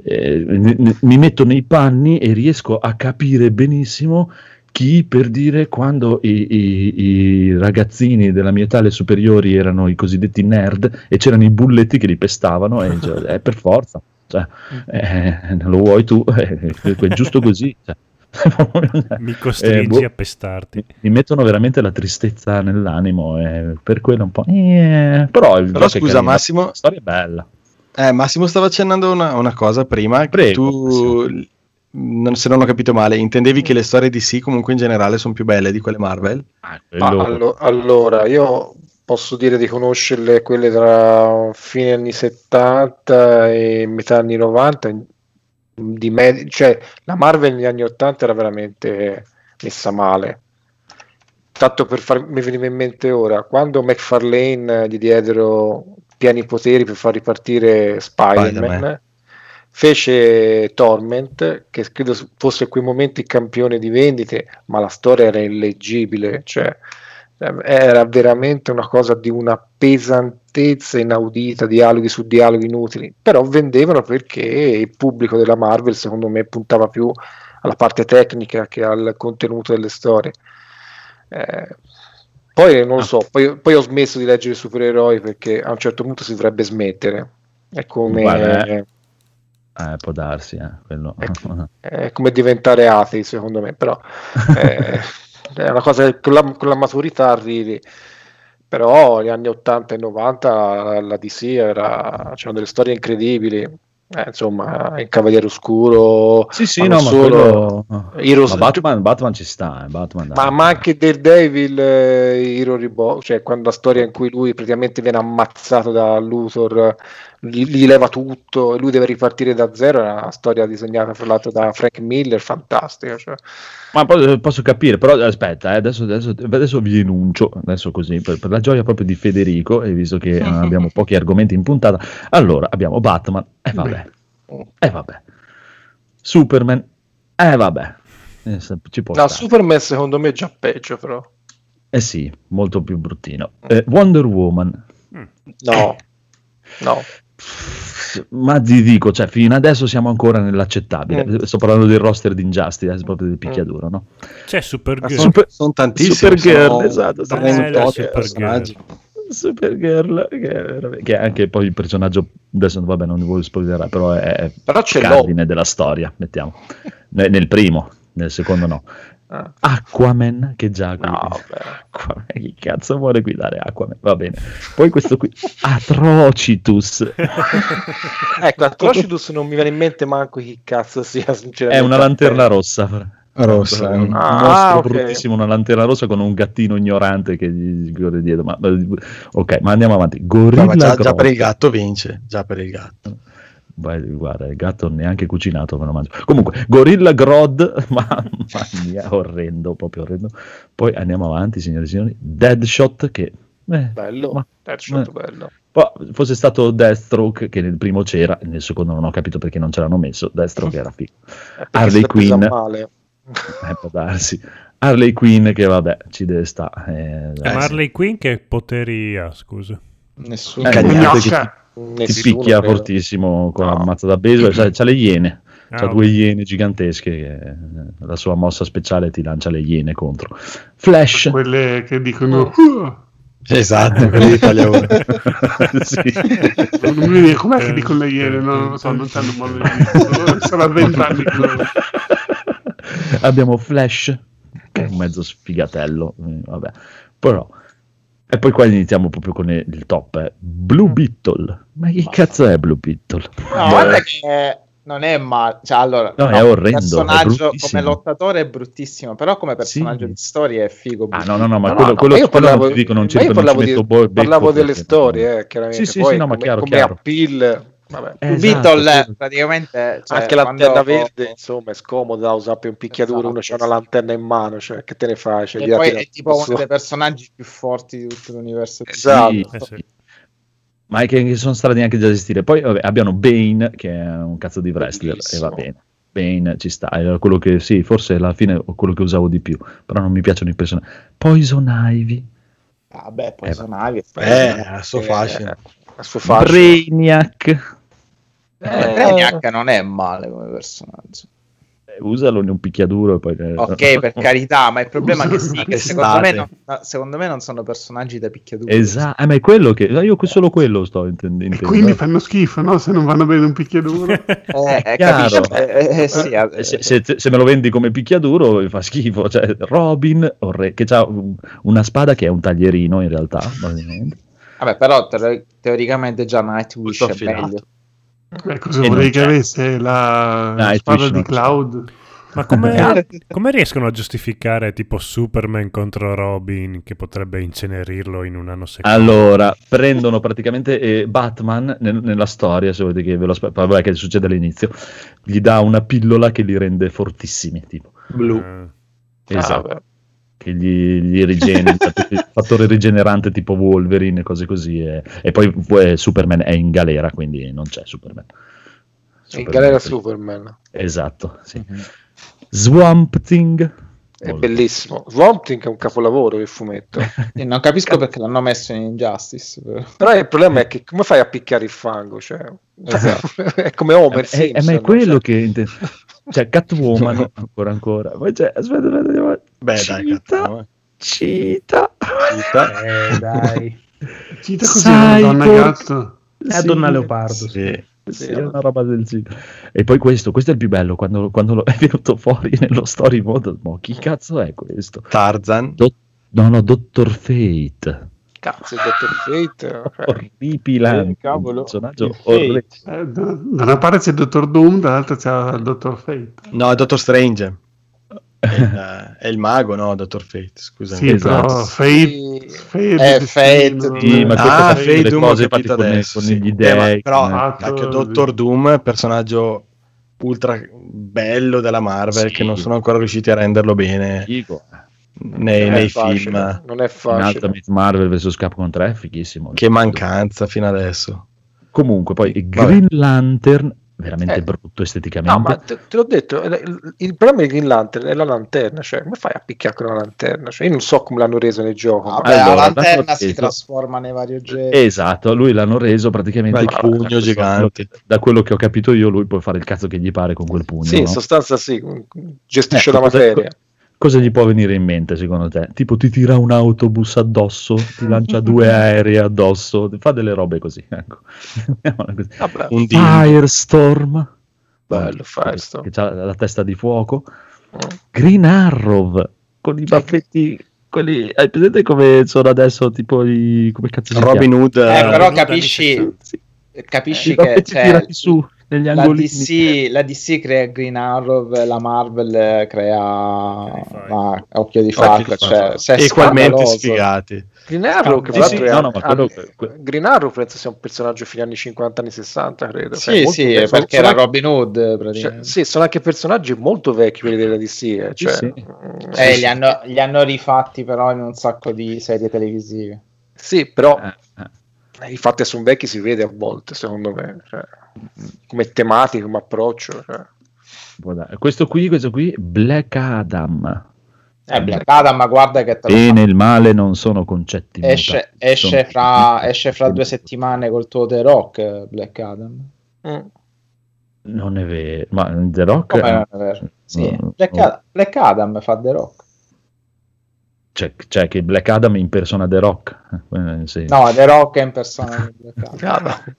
eh, mi- mi- mi metto nei panni e riesco a capire benissimo chi per dire quando i, i- i ragazzini della mia età alle superiori erano i cosiddetti nerd e c'erano i bulletti che li pestavano e cioè, è per forza cioè, eh, lo vuoi tu eh, è giusto così cioè. Mi costringi boh, a pestarti. mi mettono veramente la tristezza nell'animo e per quello un po' eh, però, Però scusa, carino, Massimo- la storia è bella Eh, Massimo stava accennando una, una cosa prima. Prego, tu, non- se non ho capito male, intendevi che le storie DC comunque in generale sono più belle di quelle Marvel? Ah, Ma quello- allo- allora, io posso dire di conoscerle quelle tra fine anni 70 e metà anni 90. di med- cioè la Marvel negli anni 80 era veramente messa male. Tanto per farmi venire in mente ora, quando McFarlane gli diedero pieni poteri per far ripartire Spider-Man, Spider-Man. Fece Torment, che credo fosse a quei momenti campione di vendite, ma la storia era illeggibile, cioè eh, era veramente una cosa di una pesantezza inaudita, dialoghi su dialoghi inutili, però vendevano perché il pubblico della Marvel secondo me puntava più alla parte tecnica che al contenuto delle storie. Eh, poi non lo so, poi, poi ho smesso di leggere supereroi perché a un certo punto si dovrebbe smettere. È come, Guarda, eh. Eh, può darsi, eh, quello. è come diventare atei, secondo me, però eh, è una cosa che con la, con la maturità arrivi. Però negli anni 80 e 90 la DC era, c'erano delle storie incredibili. Eh, insomma, il Cavaliere Oscuro, Sì, sì, no, solo, quello... Heroes- ma Batman, Batman ci sta, eh, Batman, ma, ma anche Daredevil, eh, Hero Reborn, cioè quando la storia in cui lui praticamente viene ammazzato da Luthor, gli, gli leva tutto e lui deve ripartire da zero, è una storia disegnata fra l'altro da Frank Miller, fantastica. Cioè. Ma posso capire, però aspetta, eh, adesso, adesso, adesso vi enuncio, adesso così, per, per la gioia proprio di Federico, e visto che eh, abbiamo pochi argomenti in puntata, allora abbiamo Batman, e vabbè, e vabbè, Superman, e vabbè, eh, ci può No, stare. Superman secondo me è già peggio però. Eh sì, molto più bruttino. Eh, Wonder Woman, No, no. Ma ti dico, cioè, fino adesso siamo ancora nell'accettabile. Mm. Sto parlando del roster di Injustice, proprio del picchiaduro, no? C'è Supergirl. Super- Sono tantissimi. Supergirl, sono esatto, sì. 38 Eh, la Supergirl. personaggi. Supergirl, che, che è anche poi il personaggio, adesso vabbè non voglio spoilerare, però è Però ce l'ho. cardine della storia, mettiamo. Ne- nel primo, nel secondo no. Ah. Aquaman, che già. No. Aquaman, chi cazzo vuole guidare Aquaman? Va bene. Poi questo qui, Atrocitus, Ecco, Atrocitus non mi viene in mente manco chi cazzo sia, è una lanterna rossa. Rossa, È un Ah, mostro ok. bruttissimo, una lanterna rossa con un gattino ignorante che gli corre dietro. Ma, ok, ma andiamo avanti. Gorilla No, ma già, già per il gatto vince. Già per il gatto. Beh, guarda, il gatto neanche cucinato me lo mangio. Comunque, Gorilla Grodd, ma, ma mia, orrendo, proprio orrendo. Poi andiamo avanti, signori e signori. Deadshot, che... eh, Bello, ma- Deadshot eh. bello. poi fosse stato Deathstroke, che nel primo c'era, nel secondo non ho capito perché non ce l'hanno messo. Deathstroke era figo. Eh, Harley Quinn. male. Eh, può darsi. Harley Quinn, che vabbè, ci deve stare. Eh, Ma Harley Quinn che poteri ha, scusa? Nessuno. Eh, Cagnate che. Ti Nessuno, picchia credo. fortissimo con No. la mazza da baseball. C'ha, c'ha le iene. C'ha Ah, due ok. iene gigantesche. Che, eh, la sua mossa speciale ti lancia le iene contro. Flash. Quelle che dicono "Uh", Esatto, quelli di tagliaore. Sì. non mi viene com'è che dicono le iene no, non lo so non sanno modo di dire sarà vent'anni Abbiamo Flash, che è un mezzo sfigatello. eh, vabbè. Però. E poi qua iniziamo proprio con il top. eh. Blue Beetle. Ma che cazzo è Blue Beetle? No, guarda che non è male. Cioè, allora, No, è orrendo, Il personaggio è bruttissimo. come lottatore è bruttissimo, però come personaggio Sì. di storia è figo. Ah, no, no, no, ma No, quello, no, quello, ma io quello parlavo- non ti dico, non ci parlavo, metto di- parlavo delle perché- storie, eh, chiaramente. Sì, sì, Poi sì, no, ma come, chiaro, come chiaro. appeal, vabbè. Eh, Beetle esatto, sì. praticamente cioè, anche l'antenna quando- verde, insomma, è scomoda da usare per un picchiaduro. Esatto, uno c'ha una lanterna in mano, cioè, che te ne fai? Cioè, E poi è tipo uno su- dei personaggi più forti di tutto l'universo. Esatto. Sì, Eh sì. ma è che, che sono strani anche da esistere. Poi vabbè, abbiano Bane, che è un cazzo di wrestler, e Bellissimo. va bene. Bane ci sta, era quello che sì, forse alla fine è quello che usavo di più, però non mi piacciono i personaggi. Poison Ivy, Vabbè, poi Eh, sono navi. Eh, a suo fascino. a suo fascino. Brainiac, Eh, Brainiac non è male come personaggio. Eh, usalo in un picchiaduro e poi... eh, Ok, per carità, ma il problema è che, sì, che secondo, me non, no, secondo me non sono personaggi da picchiaduro. Esatto, eh, ma è quello che... Io solo quello sto intend- e intendendo. quindi fanno schifo no? se non vanno bene un picchiaduro Eh, eh, chiaro. capisci? Eh, eh, eh, sì, eh, Eh, se, se- se me lo vendi come picchiaduro mi fa schifo. Cioè, Robin, orre- che ha una spada che è un taglierino in realtà. praticamente. Vabbè, però teori- teoricamente già Nightwish è meglio. Beh, cosa E vorrei che avesse la Nightwish spada non di. Cloud Ma come, come riescono a giustificare tipo Superman contro Robin che potrebbe incenerirlo in un anno secondo? Allora, prendono praticamente eh, Batman nel- nella storia, se volete che ve lo spe- vabbè, che succede all'inizio, gli dà una pillola che li rende fortissimi, tipo. Blu. Eh, Esatto. Ah. Che gli, gli rigenera, il fattore rigenerante tipo Wolverine e cose così. E, e poi eh, Superman è in galera, quindi non c'è Superman. In Superman galera sì. Superman. Esatto, sì. Swamp Thing. È bellissimo. Swamp Thing è un capolavoro il fumetto. E non capisco perché l'hanno messo in Injustice. però. Però il problema è che come fai a picchiare il fango? Cioè, è come Homer Eh, eh, Simpson. ma è quello cioè. che inte- cioè Catwoman ancora ancora poi c'è aspetta aspetta andiamo- Beh, dai, Cita cazzo, Cita Cita. Eh, dai. Cita così una donna gatto. È a Donna Leopardo. sì. Sì. Sì, è una roba del genere. E poi questo, questo è il più bello, quando, quando lo- è venuto fuori nello story mode, ma chi cazzo è questo? Tarzan. Do- no, no, Dottor Fate. Cazzo, il Dr. Fate. Orripilante. Eh, cavolo. Un personaggio orribile. Eh, da, da una parte c'è il Dottor Doom, dall'altra c'è il Dottor Fate. No, Dottor Strange. È il, è il mago, no, Dottor Fate, scusami. Sì, Esatto. però Fate, Fate, Eh, Fate, Sì, ma eh, Ah, fa Fate le Doom ho cose capito con, adesso, con sì. gli Eh, dei. ma- però con- Fatto- anche Dottor Doom, personaggio ultra bello della Marvel, Sì. che non sono ancora riusciti a renderlo bene Figo. nei, Non è nei facile, film. Non è In facile. Ultimate Marvel vs Capcom 3 è fighissimo. Che mancanza fino adesso. Comunque, poi Green Lantern, veramente Eh. brutto esteticamente. No, ma te, te l'ho detto, il, il- il problema di Green Lantern è la lanterna, cioè come fai a picchiare con una lanterna? Cioè, io non so come l'hanno reso nel gioco. Vabbè, Allora, la lanterna dato si trasforma nei vari oggetti. Esatto, lui l'hanno reso praticamente il pugno gigante. Da quello che ho capito io, lui può fare il cazzo che gli pare con quel pugno. Sì, no? in sostanza sì, gestisce Ecco, la materia. Cosa gli può venire in mente secondo te? Tipo ti tira un autobus addosso, ti lancia due aerei addosso, fa delle robe così. Ecco. Così. Vabbè, Un dio. Firestorm, bello, Firestorm. che ha la testa di fuoco. Mm. Green Arrow con i baffetti, quelli, hai presente come sono adesso? Tipo i, come cazzo Robin? Hood. Eh, eh, però Robin Hood capisci, Sì. capisci I che cioè, tirati su negli la angolini. DC, la DC crea Green Arrow, la Marvel eh, crea ma, Occhio di Falco, cioè, se è equalmente scandaloso. sfigati. Green Arrow, che è no, no, ma quello- Green Arrow penso sia un personaggio fine anni 50, anni 60, credo. Cioè, Sì, molto- sì, perché sono era anche- Robin Hood cioè, sì, sono anche personaggi molto vecchi quelli della DC. eh, Cioè, sì. mm, Eh, sì, li, hanno, li hanno rifatti però in un sacco di serie televisive. sì, però Eh, eh. i fatti sono vecchi si vede a volte, secondo me. cioè, come tematica, come approccio. cioè. Questo qui, questo qui, Black Adam. Eh, Black Adam, ma guarda che te lo Bene e il male non sono concetti esce, esce, sono fra, concetti esce fra due settimane col tuo The Rock, Black Adam. Mm. Non è vero, ma The Rock Come non è vero? Sì, No, Black, no. Ad- Black Adam fa The Rock. Cioè, cioè che Black Adam impersona The Rock. Eh, sì. No, The Rock è in persona Black Adam.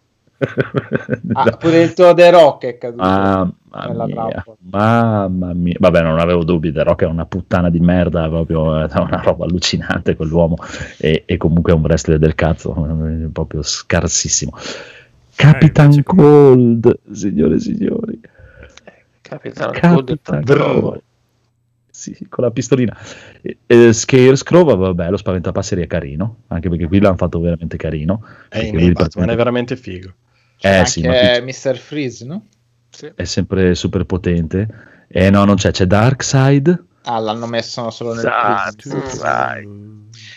Ah. Ah, pure il tuo The Rock è caduto. Mamma nella mia, mamma mia. Vabbè, non avevo dubbi. The Rock è una puttana di merda, proprio è una roba allucinante quell'uomo. E, e comunque è un wrestler del cazzo, è proprio scarsissimo. Capitan invece- Cold, signore e signori. Capitano Cold è Capitan tanto- Cold. Sì, con la pistolina. Eh, eh, Scarecrow, vabbè, lo spaventapasseri è carino, anche perché qui l'hanno fatto veramente carino. Eh, lui Batman è praticamente- veramente figo. C'è Eh, sì, ma anche qui- Mr. Freeze, no? Sì. è sempre super potente. E no, non c'è, c'è Darkseid. Ah, l'hanno messo solo nel dai.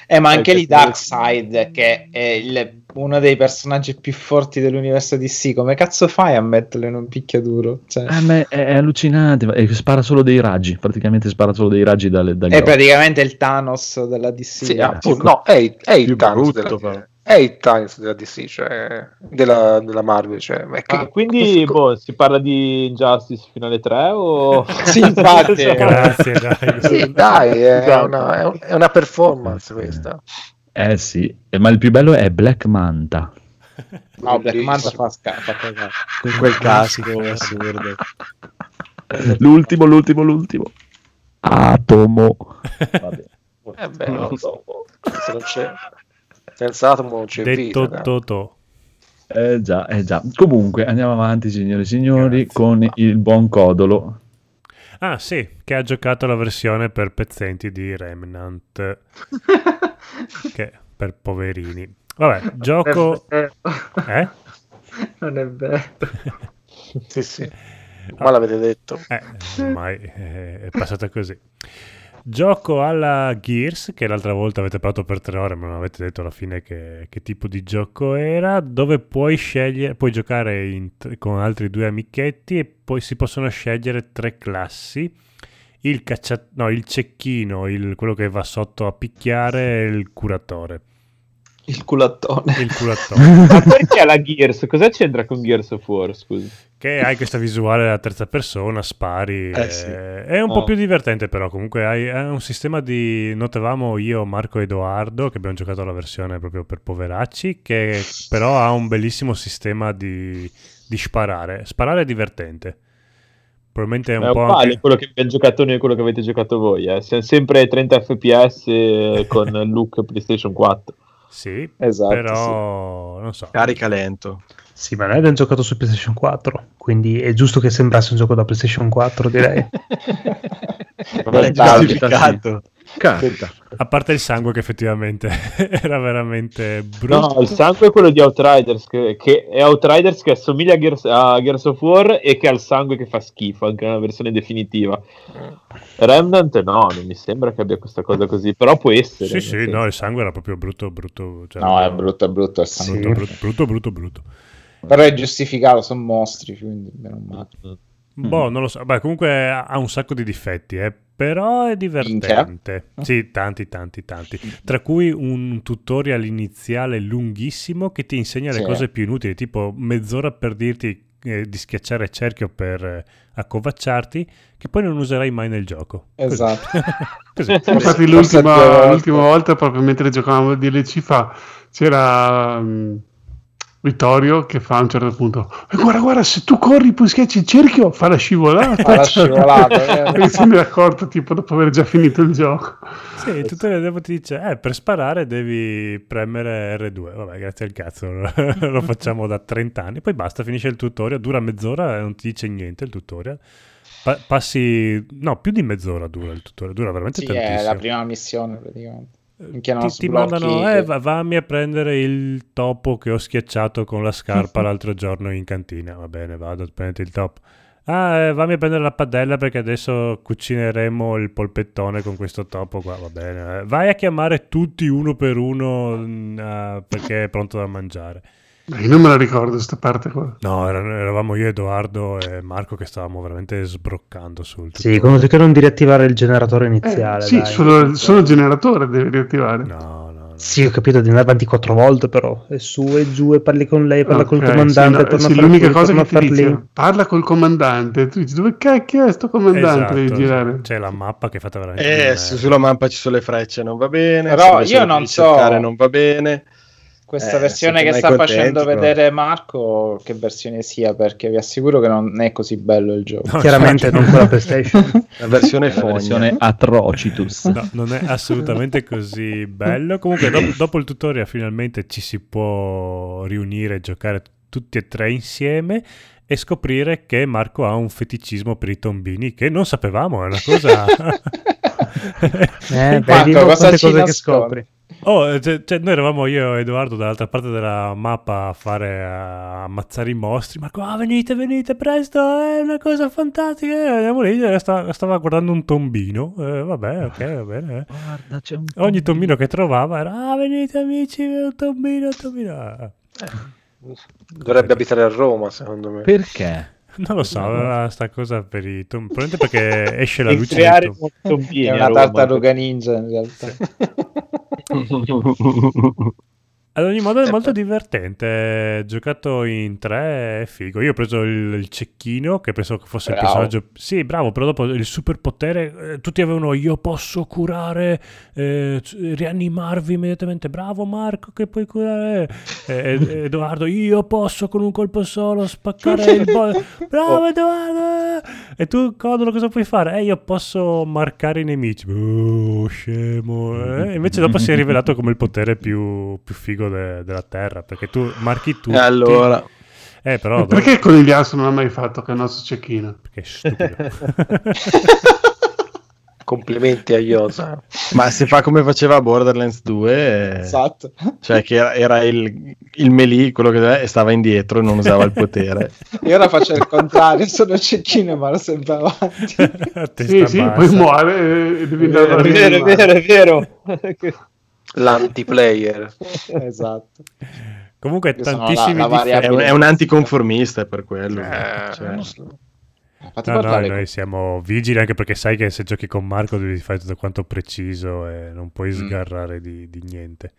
Eh, ma anche Eh, lì Darkseid, che è il- uno dei personaggi più forti dell'universo DC, come cazzo fai a metterlo in un picchiaduro? Cioè, Eh, ma è, è allucinante, e spara solo dei raggi, praticamente spara solo dei raggi dalle, dagli è occhi. praticamente il Thanos della DC. Sì, eh. appunto, no, è, il- è il Thanos brutto, della, è il Thanos della DC, cioè della, della Marvel. Cioè, ma che- Ah, quindi boh, si parla di Injustice finale 3 o... Sì, infatti. Grazie, dai. Sì, dai, è Esatto. una, è un- è una performance questa. Eh sì, Eh, ma il più bello è Black Manta. No, Black. Manta fa, sca- fa cagare. Con quel casco assurdo. L'ultimo, l'ultimo, l'ultimo. Atomo. Vabbè. Eh beh, non so, se non c'è, senza atomo non c'è vita. Detto dai. Totò. Eh già, eh già. Comunque, andiamo avanti, signore e signori, Grazie. con il buon Codolo. Ah sì, che ha giocato la versione per pezzenti di Remnant. che per poverini. Vabbè, gioco... Eh? Non è vero. Sì, sì. Ma l'avete detto. Eh, ormai è passata così. Gioco alla Gears, che l'altra volta avete parlato per tre ore, ma non avete detto alla fine che, che tipo di gioco era, dove puoi scegliere, puoi giocare in con altri due amichetti e poi si possono scegliere tre classi. Il, caccia- no, il cecchino, il- quello che va sotto a picchiare e il curatore. Il culattone. Il curatore. Ma perché la Gears? Cosa c'entra con Gears of War? Scusa. che hai questa visuale della terza persona, spari. Eh, eh, sì. È un po' Oh. più divertente, però. Comunque hai, un sistema di. Notavamo io, Marco e Edoardo, che abbiamo giocato la versione proprio per poveracci, che però ha un bellissimo sistema di, di sparare. Sparare è divertente. Probabilmente è un È po' uguale anche- quello che abbiamo giocato noi e quello che avete giocato voi. Eh. Siamo sempre 30 fps con il look PlayStation 4. Sì, Esatto, però non so. Carica lento. Sì, ma noi abbiamo giocato su PlayStation 4, quindi è giusto che sembrasse un gioco da PlayStation 4, direi. È Dai, giustificato. Capita. A parte il sangue che effettivamente era veramente brutto. No, il sangue è quello di Outriders, che, che è Outriders che assomiglia a Gears, a Gears of War e che ha il sangue che fa schifo, anche nella versione definitiva. Remnant no, non mi sembra che abbia questa cosa così, però può essere. Sì, sì, no, il sangue era proprio brutto, brutto. cioè No, è brutto, è brutto. È sangue. brutto, brutto, brutto, brutto, brutto. Però è giustificato, sono mostri, quindi meno male. Boh, non lo so. Beh, comunque ha un sacco di difetti, eh, però è divertente. Sì, tanti, tanti, tanti. Tra cui un tutorial iniziale lunghissimo che ti insegna le Sì. cose più inutili, tipo mezz'ora per dirti eh, di schiacciare cerchio per eh, accovacciarti, che poi non userai mai nel gioco. Esatto. Così. Infatti l'ultima, l'ultima volta, proprio mentre giocavamo a DLC fa, c'era mm, Vittorio che fa a un certo punto "Eh, guarda guarda se tu corri poi schiacci il cerchio fa la scivolata Fa la scivolata, eh. e se ne è accorto tipo dopo aver già finito il gioco Sì, il tutorial dopo ti dice, eh, per sparare devi premere R2. Vabbè, grazie al cazzo, lo facciamo da 30 anni. Poi basta, finisce il tutorial, dura mezz'ora e non ti dice niente il tutorial. Pa- passi, no, più di mezz'ora dura il tutorial, dura veramente Sì, è tantissimo. la prima missione praticamente. Ti, ti mandano, eh, va- vammi a prendere il topo che ho schiacciato con la scarpa l'altro giorno in cantina. Va bene, vado a prendere il topo. Ah, eh, vammi a prendere la padella perché adesso cucineremo il polpettone con questo topo qua. Va bene. eh. Vai a chiamare tutti uno per uno mm, ah, perché è pronto da mangiare. Io non me la ricordo sta parte qua No, era- eravamo io, Edoardo e Marco che stavamo veramente sbroccando sul Sì, quando dicono di riattivare il generatore Eh, iniziale. sì dai. solo, solo il generatore devi riattivare No, no, no. Sì, ho capito di andare avanti quattro volte, però. E su e giù e parli con lei, parla col Ok, comandante, sì, no, torna sì, l'unica qui, cosa torna che ti dice parla col comandante tu dici dove cacchio è sto comandante Esatto, devi girare c'è la mappa che è fatta veramente Eh, sulla mappa ci sono le frecce non va bene. Però io non devi so- cercare non va bene. Questa Eh, versione che sta facendo però? vedere Marco, che versione sia, perché vi assicuro che non è così bello il gioco. No, Chiaramente non quella PlayStation. La versione La fogna. versione Atrocitus. No, non è assolutamente così bello. Comunque, dopo, dopo il tutorial, finalmente ci si può riunire e giocare tutti e tre insieme. E scoprire che Marco ha un feticismo per i tombini, che non sapevamo, è una cosa. Eh, Marco, vedi mo cosa cose che scopri. Oh, cioè, cioè, noi eravamo io e Edoardo dall'altra parte della mappa a fare a ammazzare i mostri. Marco, ah, venite, venite presto, è una cosa fantastica. E Andiamo lì, e sta- stava guardando un tombino. Eh, vabbè, ok, va bene. eh. Guarda, c'è un Ogni tombino che trovava era, ah, venite amici, un tombino, un tombino. Ah, Dovrebbe abitare a Roma, secondo me. Perché? Non lo so, aveva sta cosa per i tombini. Probabilmente perché esce la luce. creare del tom- nuovi tombini È una tartaruga ninja in realtà. フフフフフ。Ad ogni modo è molto divertente. Giocato in tre è figo. Io ho preso il, il cecchino che penso che fosse il Bravo. personaggio. Sì, bravo, però dopo il superpotere. eh, tutti avevano io posso curare, eh, rianimarvi immediatamente. Bravo Marco che puoi curare. Eh, ed- Edoardo, io posso con un colpo solo spaccare il boss. Bravo Edoardo. E tu, Codolo, cosa puoi fare? Eh, io posso marcare i nemici. Oh, scemo. eh. Invece dopo si è rivelato come il potere più, più figo de- della Terra, perché tu marchi tutti. E allora, Eh, però... E perché il conigliastro non ha mai fatto che il nostro cecchino? Perché è stupido. Complimenti a Iosa. Ma se fa come faceva Borderlands 2, eh, Esatto. cioè che era, era il, il melee, quello che e stava indietro e non usava il potere. Io ora faccio il contrario, sono cecchino e vado sempre avanti. Sì, sì, poi muore e devi andare a È vero, è vero, è vero. L'antiplayer. esatto. Comunque Io tantissimi la- la. È un, è un anticonformista è per quello. Eh, cioè. Fatti No, no, noi siamo vigili anche perché sai che se giochi con Marco devi fare tutto quanto preciso e non puoi Mm. sgarrare di, di niente.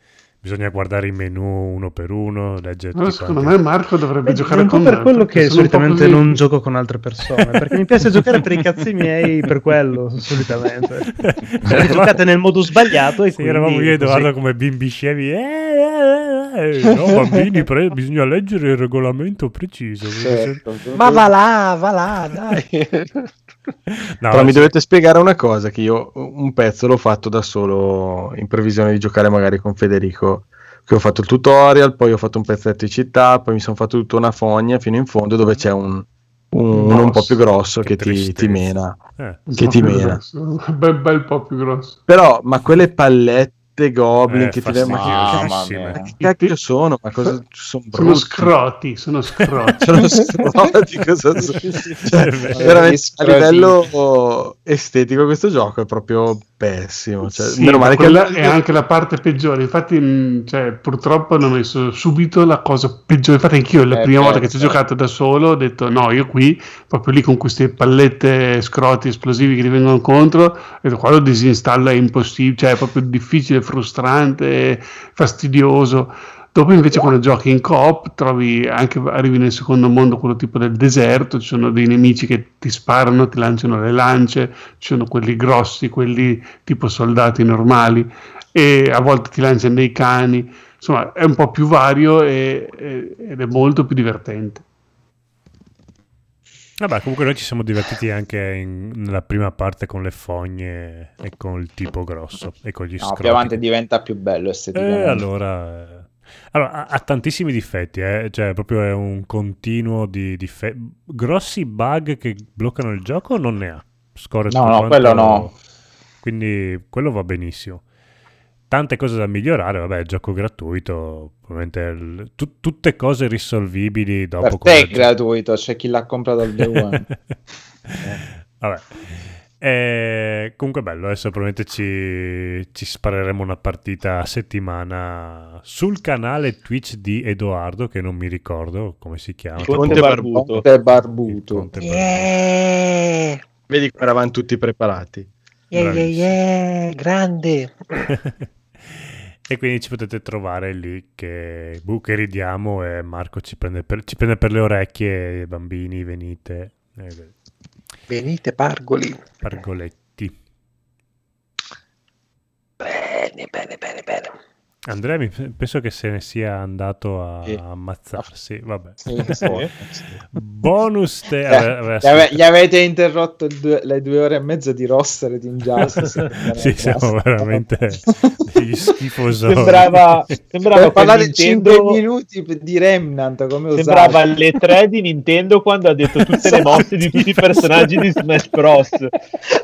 Bisogna guardare i menu uno per uno, leggere Allora, secondo quanti. me Marco dovrebbe È giocare un po' con per me, quello che solitamente non gioco con altre persone, perché mi piace giocare per i cazzi miei per quello, solitamente. Cioè, giocate nel modo sbagliato e Sì, quindi eravamo io e. Edoardo come bimbi scemi. Eh, eh, eh, eh. No, bambini, pre- bisogna leggere il regolamento preciso. Certo. Ma va là, va là, dai. No, Però mi sì. dovete spiegare una cosa, che io un pezzo l'ho fatto da solo in previsione di giocare magari con Federico, che ho fatto il tutorial, poi ho fatto un pezzetto di città, poi mi sono fatto tutta una fogna fino in fondo dove c'è un, un- uno un po' più grosso che, ti, tristezza. ti mena. Eh. Un che ti mena. grosso, Un bel, bel po' più grosso. Però, ma quelle pallette goblin Eh, che ti vengono... Ma fastidiosissime. che cacchio sono? Ma cosa sono Sono scroti, sono scroti. Sono scroti, cosa sono? Cioè, veramente a livello estetico questo gioco è proprio pessimo. Cioè, Sì, meno ma male che quella è anche la parte peggiore. Infatti, mh, cioè, purtroppo hanno messo subito la cosa peggiore. Infatti, anch'io la Eh, prima volta che certo. ci ho giocato da solo ho detto: No, io qui, proprio lì con queste pallette scroti esplosivi che ti vengono incontro, ho detto: Qua lo disinstallo è impossibile, cioè è proprio difficile, frustrante, fastidioso. Dopo invece quando giochi in coop trovi anche arrivi nel secondo mondo quello tipo del deserto, ci sono dei nemici che ti sparano, ti lanciano le lance, ci sono quelli grossi, quelli tipo soldati normali e a volte ti lanciano dei cani, insomma è un po' più vario e- e- ed è molto più divertente. Vabbè, comunque noi ci siamo divertiti anche in- nella prima parte con le fogne e con il tipo grosso e con gli No, scroti. più avanti diventa più bello E esteticamente. allora... eh, Allora, ha, tantissimi difetti, eh, cioè proprio è un continuo di difetti. Grossi bug che bloccano il gioco non ne ha. Scorre No, no, quello no. Quindi quello va benissimo. Tante cose da migliorare, vabbè, gioco gratuito, il- tu- tutte cose risolvibili dopo Per te è gratuito, c'è chi l'ha comprato al day one. Vabbè. Eh, comunque bello, adesso probabilmente ci, ci spareremo una partita a settimana sul canale Twitch di Edoardo, che non mi ricordo come si chiama. Conte Barbuto. Conte Barbuto. Conte Barbuto. Yeah, vedi come eravamo tutti preparati. yeah, yeah, yeah, grande. e quindi ci potete trovare lì che, boh, che ridiamo e Marco ci prende per, ci prende per le orecchie, bambini, venite. Eh, Venite, pargoli. Pargoletti. Bene, bene, bene, bene. Andrea mi, penso che se ne sia andato a Sì. ammazzarsi. Vabbè. Sì, sì. Bonus te- Eh, aveva- aveva gli, ave- scritto- gli avete interrotto due- le due ore e mezza di roster di Injustice. Sì, siamo veramente degli schifosoni. Sembrava, sembrava per parlare quel 5 Nintendo- minuti di Remnant come Sembrava usato. le 3 di Nintendo quando ha detto tutte le mosse di tutti i personaggi di Smash Bros.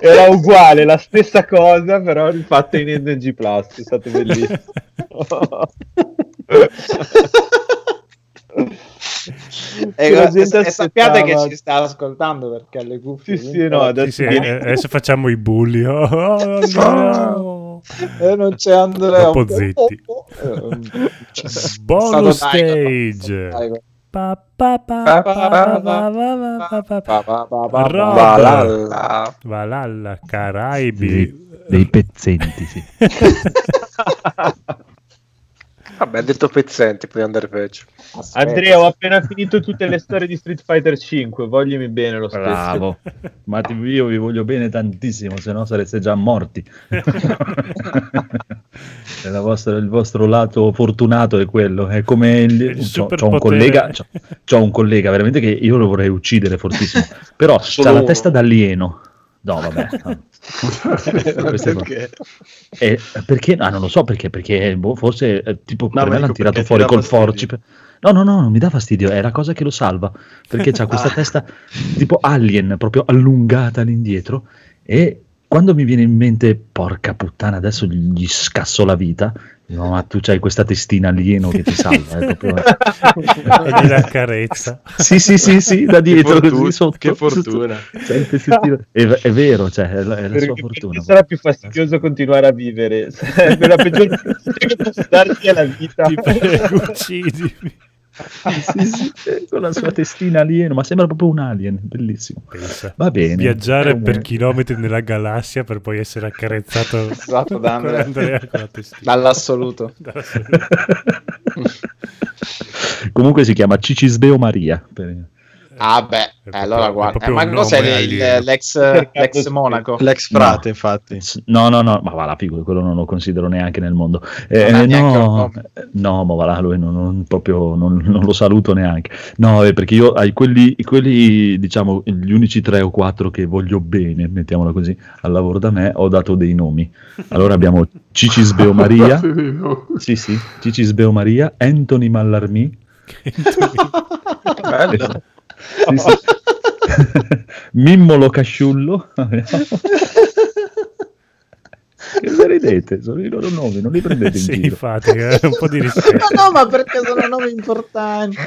Era uguale, la stessa cosa, però rifatta in NG Plus. È stato bellissimo. e, e, e sappiate che ci sta ascoltando perché ha le cuffie sì, sì, no, adesso... Sì, sì, eh, adesso facciamo i bulli. Oh, oh no. e non c'è Andrea po' zitti. Oh, oh. oh. bonus stage. Valhalla Valhalla Caraibi. Dei, dei pezzenti sì. Vabbè, ha detto pezzenti, puoi andare peggio. Andrea, ho appena finito tutte le storie di Street Fighter 5. Voglimi bene lo stesso. Bravo. Ma ti- io vi voglio bene tantissimo, se no sareste già morti. È la vostra- il vostro lato fortunato è quello. È come il, Il c'ho, c'ho un collega, c'ho, c'ho un collega veramente che io lo vorrei uccidere fortissimo, però ha la testa d'alieno. No, vabbè. no. Perché? Eh, perché? Ah, non lo so perché, perché boh, forse eh, tipo per me ma l'hanno tirato fuori col fastidio? forcipe. No, no, no, non mi dà fastidio, è la cosa che lo salva, perché ha questa Ah. testa tipo alien, proprio allungata all'indietro, e quando mi viene in mente, porca puttana, adesso gli scasso la vita, dico, ma tu c'hai questa testina alieno che ti salva, è proprio... e gliela carezza. Sì, sì, sì, sì, da dietro, fortuna, così sotto. che fortuna. C'è il pezzettino- È, è vero, cioè, è la, è la sua fortuna. sarà più fastidioso continuare a vivere. Sarebbe la peggior cosa che posso darti alla vita. Ti prego, uccidimi. Sì, sì, sì, con la sua testina alieno, ma sembra proprio un alien, bellissimo. Pensa. Va bene. Viaggiare per chilometri nella galassia per poi essere accarezzato Esatto, da con Andrea. Andrea con la testina. Dall'assoluto. Comunque si chiama Cicisbeo Maria. per- Ah beh, eh, proprio- allora è guarda, eh, ma cos'è l'ex, l'ex Monaco? L'ex frate, infatti. No, no, no, ma va là, figo, quello non lo considero neanche nel mondo. Eh, un no, no, ma va là, lui non, non- proprio, non, non lo saluto neanche. No, è perché io ai quelli, quelli, diciamo, gli unici tre o quattro che voglio bene, mettiamola così, al lavoro da me, ho dato dei nomi. Allora abbiamo Cicisbeo Maria, sì, sì, Cicisbeo Maria, Anthony Mallarmì, Bello. Sì, sì. Mimmolo Casciullo. che ne ridete? Sono i loro nomi, non li prendete in Sì, giro. infatti, eh, un po' di rispetto. No, no, ma perché sono nomi importanti.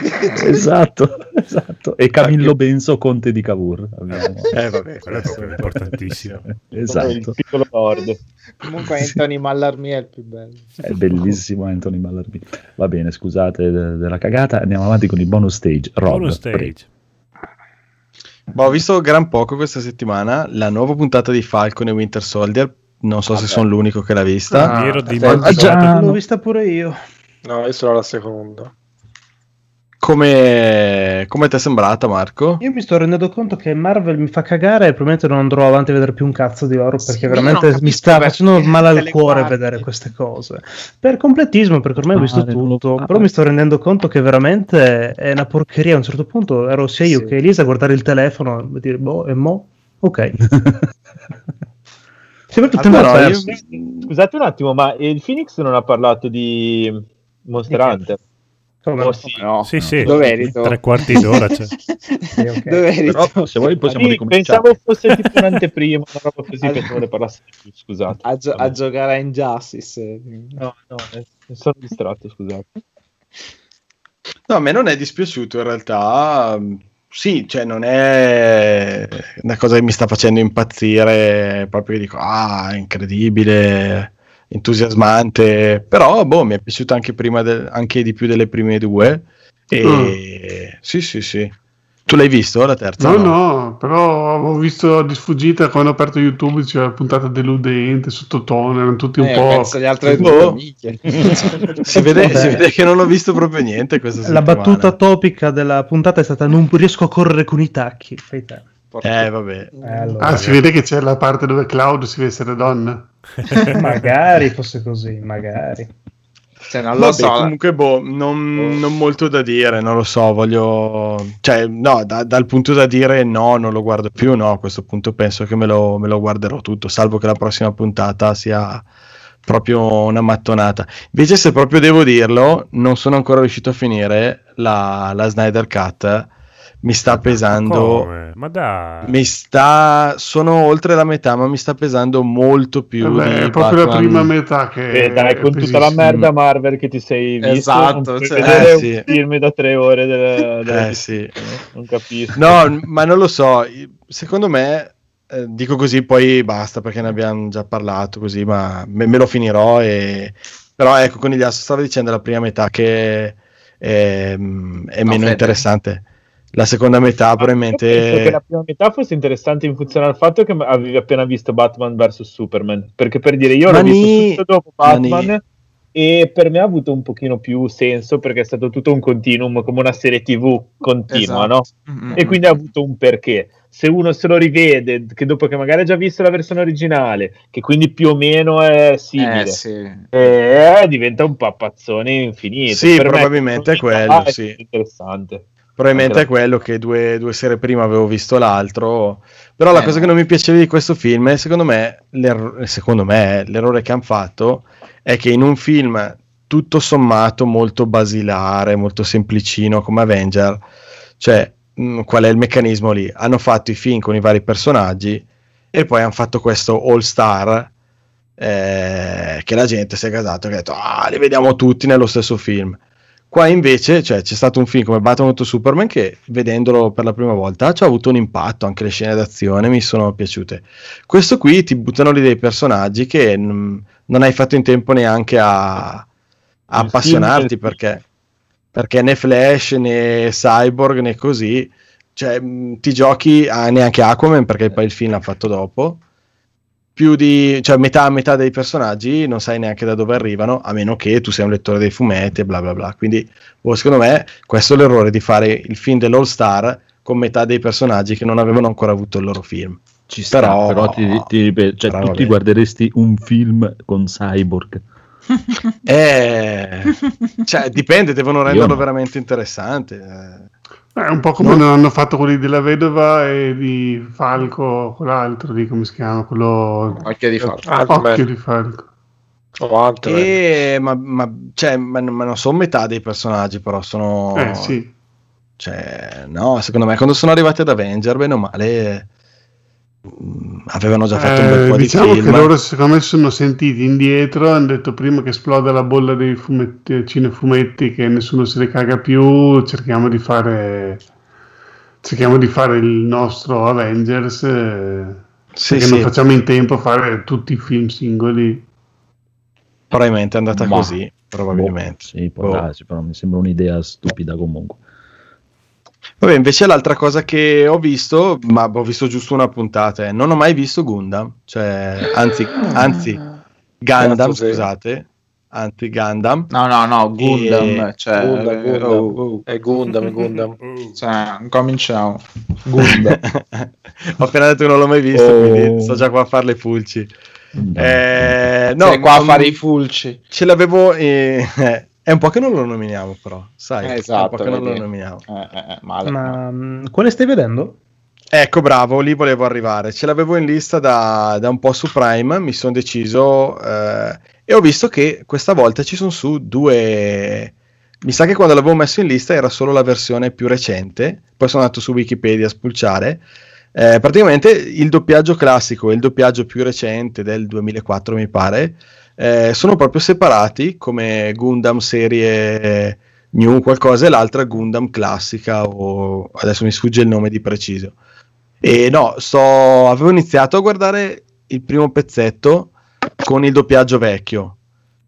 esatto, esatto. E Camillo Benso, conte di Cavour. abbiamo. Eh, vabbè, Quello è proprio importantissimo. Il Esatto. piccolo lord. Comunque Anthony Mallarmì è il più bello. È bellissimo Anthony Mallarmì. Va bene, scusate de- della cagata. Andiamo avanti con il bonus stage. Rob, Bonus prego. Boh, ho visto gran poco questa settimana la nuova puntata di Falcon e Winter Soldier. Non so se sono l'unico che l'ha vista. Mi ero Ah, dimenticato. L'ho vista pure io. No, io sono la seconda. Come, come ti è sembrata, Marco? Io mi sto rendendo conto che Marvel mi fa cagare e probabilmente non andrò avanti a vedere più un cazzo di loro Sì, perché io veramente mi sta facendo male te al cuore guardi. vedere queste cose. Per completismo, perché ormai ho visto lo tutto, fare. però mi sto rendendo conto che veramente è una porcheria. A un certo punto ero sia io Sì. che Elisa a guardare il telefono e dire, boh, e mo? Ok. Sembra tutto Allora, io-. Scusate un attimo, ma il Phoenix non ha parlato di Monster Di che? Hunter? Come Oh, no? sì. No. Sì, sì, Dove eri tu? tre quarti d'ora. Cioè. Sì, ok. Dove eri Però se vuoi possiamo Sì, ricominciare. pensavo fosse tipo un'anteprima, una roba così, pensavo ne più, scusate. A, gio- a giocare a Injustice. No, no, eh, mi sono distratto, scusate. No, a me non è dispiaciuto in realtà. Sì, cioè non è una cosa che mi sta facendo impazzire, proprio dico, ah, incredibile, entusiasmante, però boh, mi è piaciuto anche, prima del- anche di più delle prime due. E sì, sì, sì. Tu l'hai visto la terza? No, no, però avevo visto di sfuggita quando ho aperto YouTube c'era la puntata deludente, sottotono, erano tutti un Eh, po'. penso gli altri Boh. due. Si vede, si vede che non ho visto proprio niente questa La settimana. battuta topica della puntata è stata non riesco a correre con i tacchi. Fai te. Eh, vabbè. Eh, allora, Ah, si vede che c'è la parte dove Cloud si vede essere donna. magari fosse così, magari. Cioè, non lo Vabbè, so. comunque, boh, non, non molto da dire, non lo so, voglio... Cioè, no, da- dal punto da dire no, non lo guardo più, no, a questo punto penso che me lo, me lo guarderò tutto, salvo che la prossima puntata sia proprio una mattonata. Invece, se proprio devo dirlo, non sono ancora riuscito a finire la, la Snyder Cut, mi sta pesando... Come? Ma dai. Mi sta... Sono oltre la metà, ma mi sta pesando molto più Vabbè, di è proprio la Batman. prima metà che. Beh, dai, è con tutta la merda Marvel che ti sei visto, Esatto, cioè- vedere Eh, un sì. film da tre ore della, della Eh, sì. non capisco. No, ma non lo so. Secondo me, eh, dico così, poi basta perché ne abbiamo già parlato così, ma me, me lo finirò. E... Però ecco, con Iliasso stavo dicendo la prima metà che è, mm, è No, meno Fede. interessante. La seconda metà Io penso che probabilmente... la prima metà fosse interessante in funzione al fatto che avevi appena visto Batman vs Superman. Perché per dire, io l'ho Mani- visto subito dopo Batman Mani- e per me ha avuto un pochino più senso perché è stato tutto un continuum, come una serie TV continua, Esatto. no? Mm-mm. E quindi ha avuto un perché. Se uno se lo rivede, che dopo che magari ha già visto la versione originale, che quindi più o meno è simile, Eh, sì. eh, diventa un pappazzone infinito. Sì, Per me, probabilmente è come quello, sì. interessante. Probabilmente è la- quello che due, due sere prima avevo visto l'altro. Però la Eh, cosa no. che non mi piaceva di questo film è, secondo me, secondo me, l'errore che hanno fatto è che in un film tutto sommato molto basilare, molto semplicino come Avenger. Cioè, mh, qual è il meccanismo lì? Hanno fatto i film con i vari personaggi e poi hanno fatto questo All Star eh, che la gente si è gasata e ha detto ah li vediamo tutti nello stesso film qua invece cioè, c'è stato un film come Batman contro Superman che vedendolo per la prima volta ci ha avuto un impatto anche le scene d'azione mi sono piaciute. Questo qui ti buttano lì dei personaggi che mm, non hai fatto in tempo neanche a, a appassionarti perché perché né Flash né Cyborg né così cioè mh, ti giochi a, neanche Aquaman perché poi il film l'ha fatto dopo più di cioè metà metà dei personaggi non sai neanche da dove arrivano a meno che tu sia un lettore dei fumetti e bla bla bla quindi boh, secondo me questo è l'errore di fare il film dell'All Star con metà dei personaggi che non avevano ancora avuto il loro film Ci sta, però, però, ti, ti ripeto, cioè, però tu ti vabbè. guarderesti un film con Cyborg. eh, cioè dipende devono renderlo no. veramente interessante eh. È un po' come non hanno fatto quelli della vedova e di Falco, quell'altro, di come si chiama? Quello... Occhio di falco. Ant-Man. Occhio di Falco. O Ant-Man. Eh, ma, ma, cioè, ma, ma non sono metà dei personaggi però sono Eh sì. Cioè, no, secondo me quando sono arrivati ad Avenger, bene o male, avevano già fatto un bel Eh, po' diciamo di che film. loro secondo me si sono sentiti indietro hanno detto prima che esploda la bolla dei fumetti, cinefumetti che nessuno se ne caga più cerchiamo di fare cerchiamo di fare il nostro Avengers eh, Sì, perché sì. non facciamo in tempo a fare tutti i film singoli Probabilmente è andata Ma- così, probabilmente. Sì, può Boh. darsi, però mi sembra un'idea stupida comunque. Vabbè, invece l'altra cosa che ho visto, ma ho visto giusto una puntata, è non ho mai visto Gundam, cioè, anzi, anzi Gundam, Cazzo, sì. scusate, anti Gundam. No, no, no, Gundam, E- cioè, Gundam, eh, Gundam. oh, oh, È Gundam, è Gundam. cioè, cominciamo. Gundam. ho appena detto che non l'ho mai visto, Oh. quindi sto già qua a fare le pulci. Eh, no, Sei qua a ma- fare i fulci. Ce l'avevo. eh, è un po' che non lo nominiamo, però. Sai, Eh, è un esatto, po' che non lo nominiamo. Eh, eh, eh, male. Ma mh, quale stai vedendo? Ecco, bravo, lì volevo arrivare. Ce l'avevo in lista da, da un po' su Prime. Mi sono deciso eh, e ho visto che questa volta ci sono su due. Mi sa che quando l'avevo messo in lista era solo la versione più recente. Poi sono andato su Wikipedia a spulciare. Eh, praticamente il doppiaggio classico e il doppiaggio più recente del 2004, mi pare, eh, sono proprio separati come Gundam serie new qualcosa e l'altra Gundam classica o adesso mi sfugge il nome di preciso. E no, sto, avevo iniziato a guardare il primo pezzetto con il doppiaggio vecchio.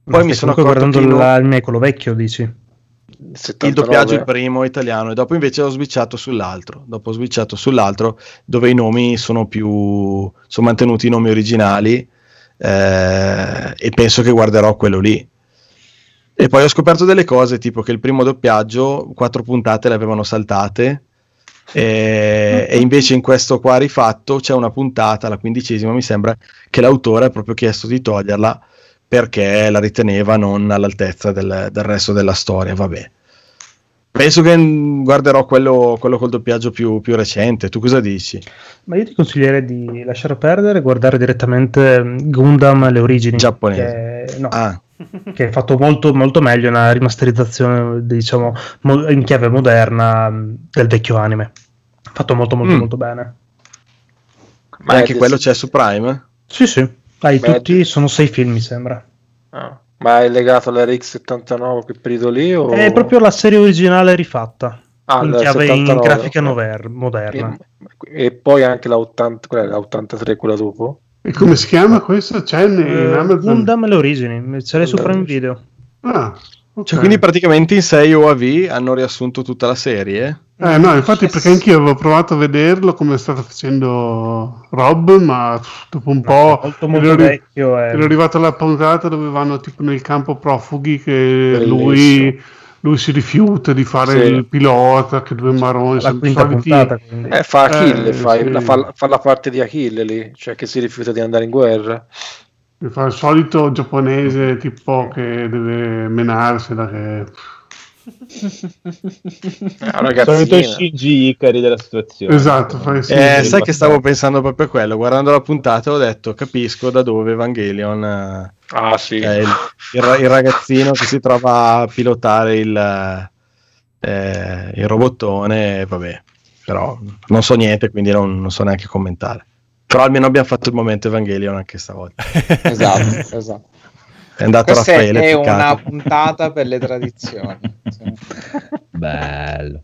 Poi mi sono guardando che non- la- il me, quello vecchio, dici? il 79. doppiaggio il primo italiano e dopo invece ho switchato sull'altro. Dopo ho switchato sull'altro dove i nomi sono più sono mantenuti i nomi originali eh, e penso che guarderò quello lì. E poi ho scoperto delle cose tipo che il primo doppiaggio quattro puntate le avevano saltate e, e invece in questo qua rifatto c'è una puntata, la quindicesima mi sembra, che l'autore ha proprio chiesto di toglierla perché la riteneva non all'altezza del, del resto della storia. Vabbè. Penso che guarderò quello, quello col doppiaggio più, più recente. Tu cosa dici? Ma io ti consiglierei di lasciare perdere e guardare direttamente Gundam le origini. Giapponese. Che, no, Ah, che è fatto molto, molto meglio, una rimasterizzazione, diciamo, mo- in chiave moderna del vecchio anime. Fatto molto, molto, Mm. molto bene. ma anche Beh, quello sì. c'è su Prime? Sì, sì. Hai Beh, tutti, sono sei film, mi sembra. Ah, Ma è legato all'RX79 quel periodo lì? O... È proprio la serie originale rifatta. Ah, in chiave in 79, grafica ok. nover- moderna. E, e poi anche la 80, quella la 83, quella dopo? e come si chiama questo? C'è in, in Eh, Amazon? Gundam le origini, ce l'hai su Prime Video. Ah, ok. Cioè, quindi praticamente in 6 OAV hanno riassunto tutta la serie? Eh, no, infatti perché anch'io avevo provato a vederlo come stava facendo Rob, ma dopo un po' molto, molto ero, vecchio. eh. ero arrivato alla puntata dove vanno tipo nel campo profughi che lui, lui si rifiuta di fare Sì. il pilota, che due maroni la quinta soliti- puntata. Quindi. Eh, fa Achille, Eh, fa, sì. la, fa, fa la parte di Achille lì, cioè che si rifiuta di andare in guerra. fa il solito giapponese tipo che deve menarsela che Solito Shinji Ikari della situazione. Esatto, fai sì. Eh, sai che stavo pensando proprio a quello. Guardando la puntata ho detto, capisco da dove Evangelion... eh, Ah, sì. è il, il il ragazzino che si trova a pilotare il, eh, il robottone, vabbè, però non so niente, quindi non, non so neanche commentare. Però almeno abbiamo fatto il momento Evangelion anche stavolta. Esatto, esatto. È andato Questa Raffaele. è peccato. una puntata per le tradizioni. Bello.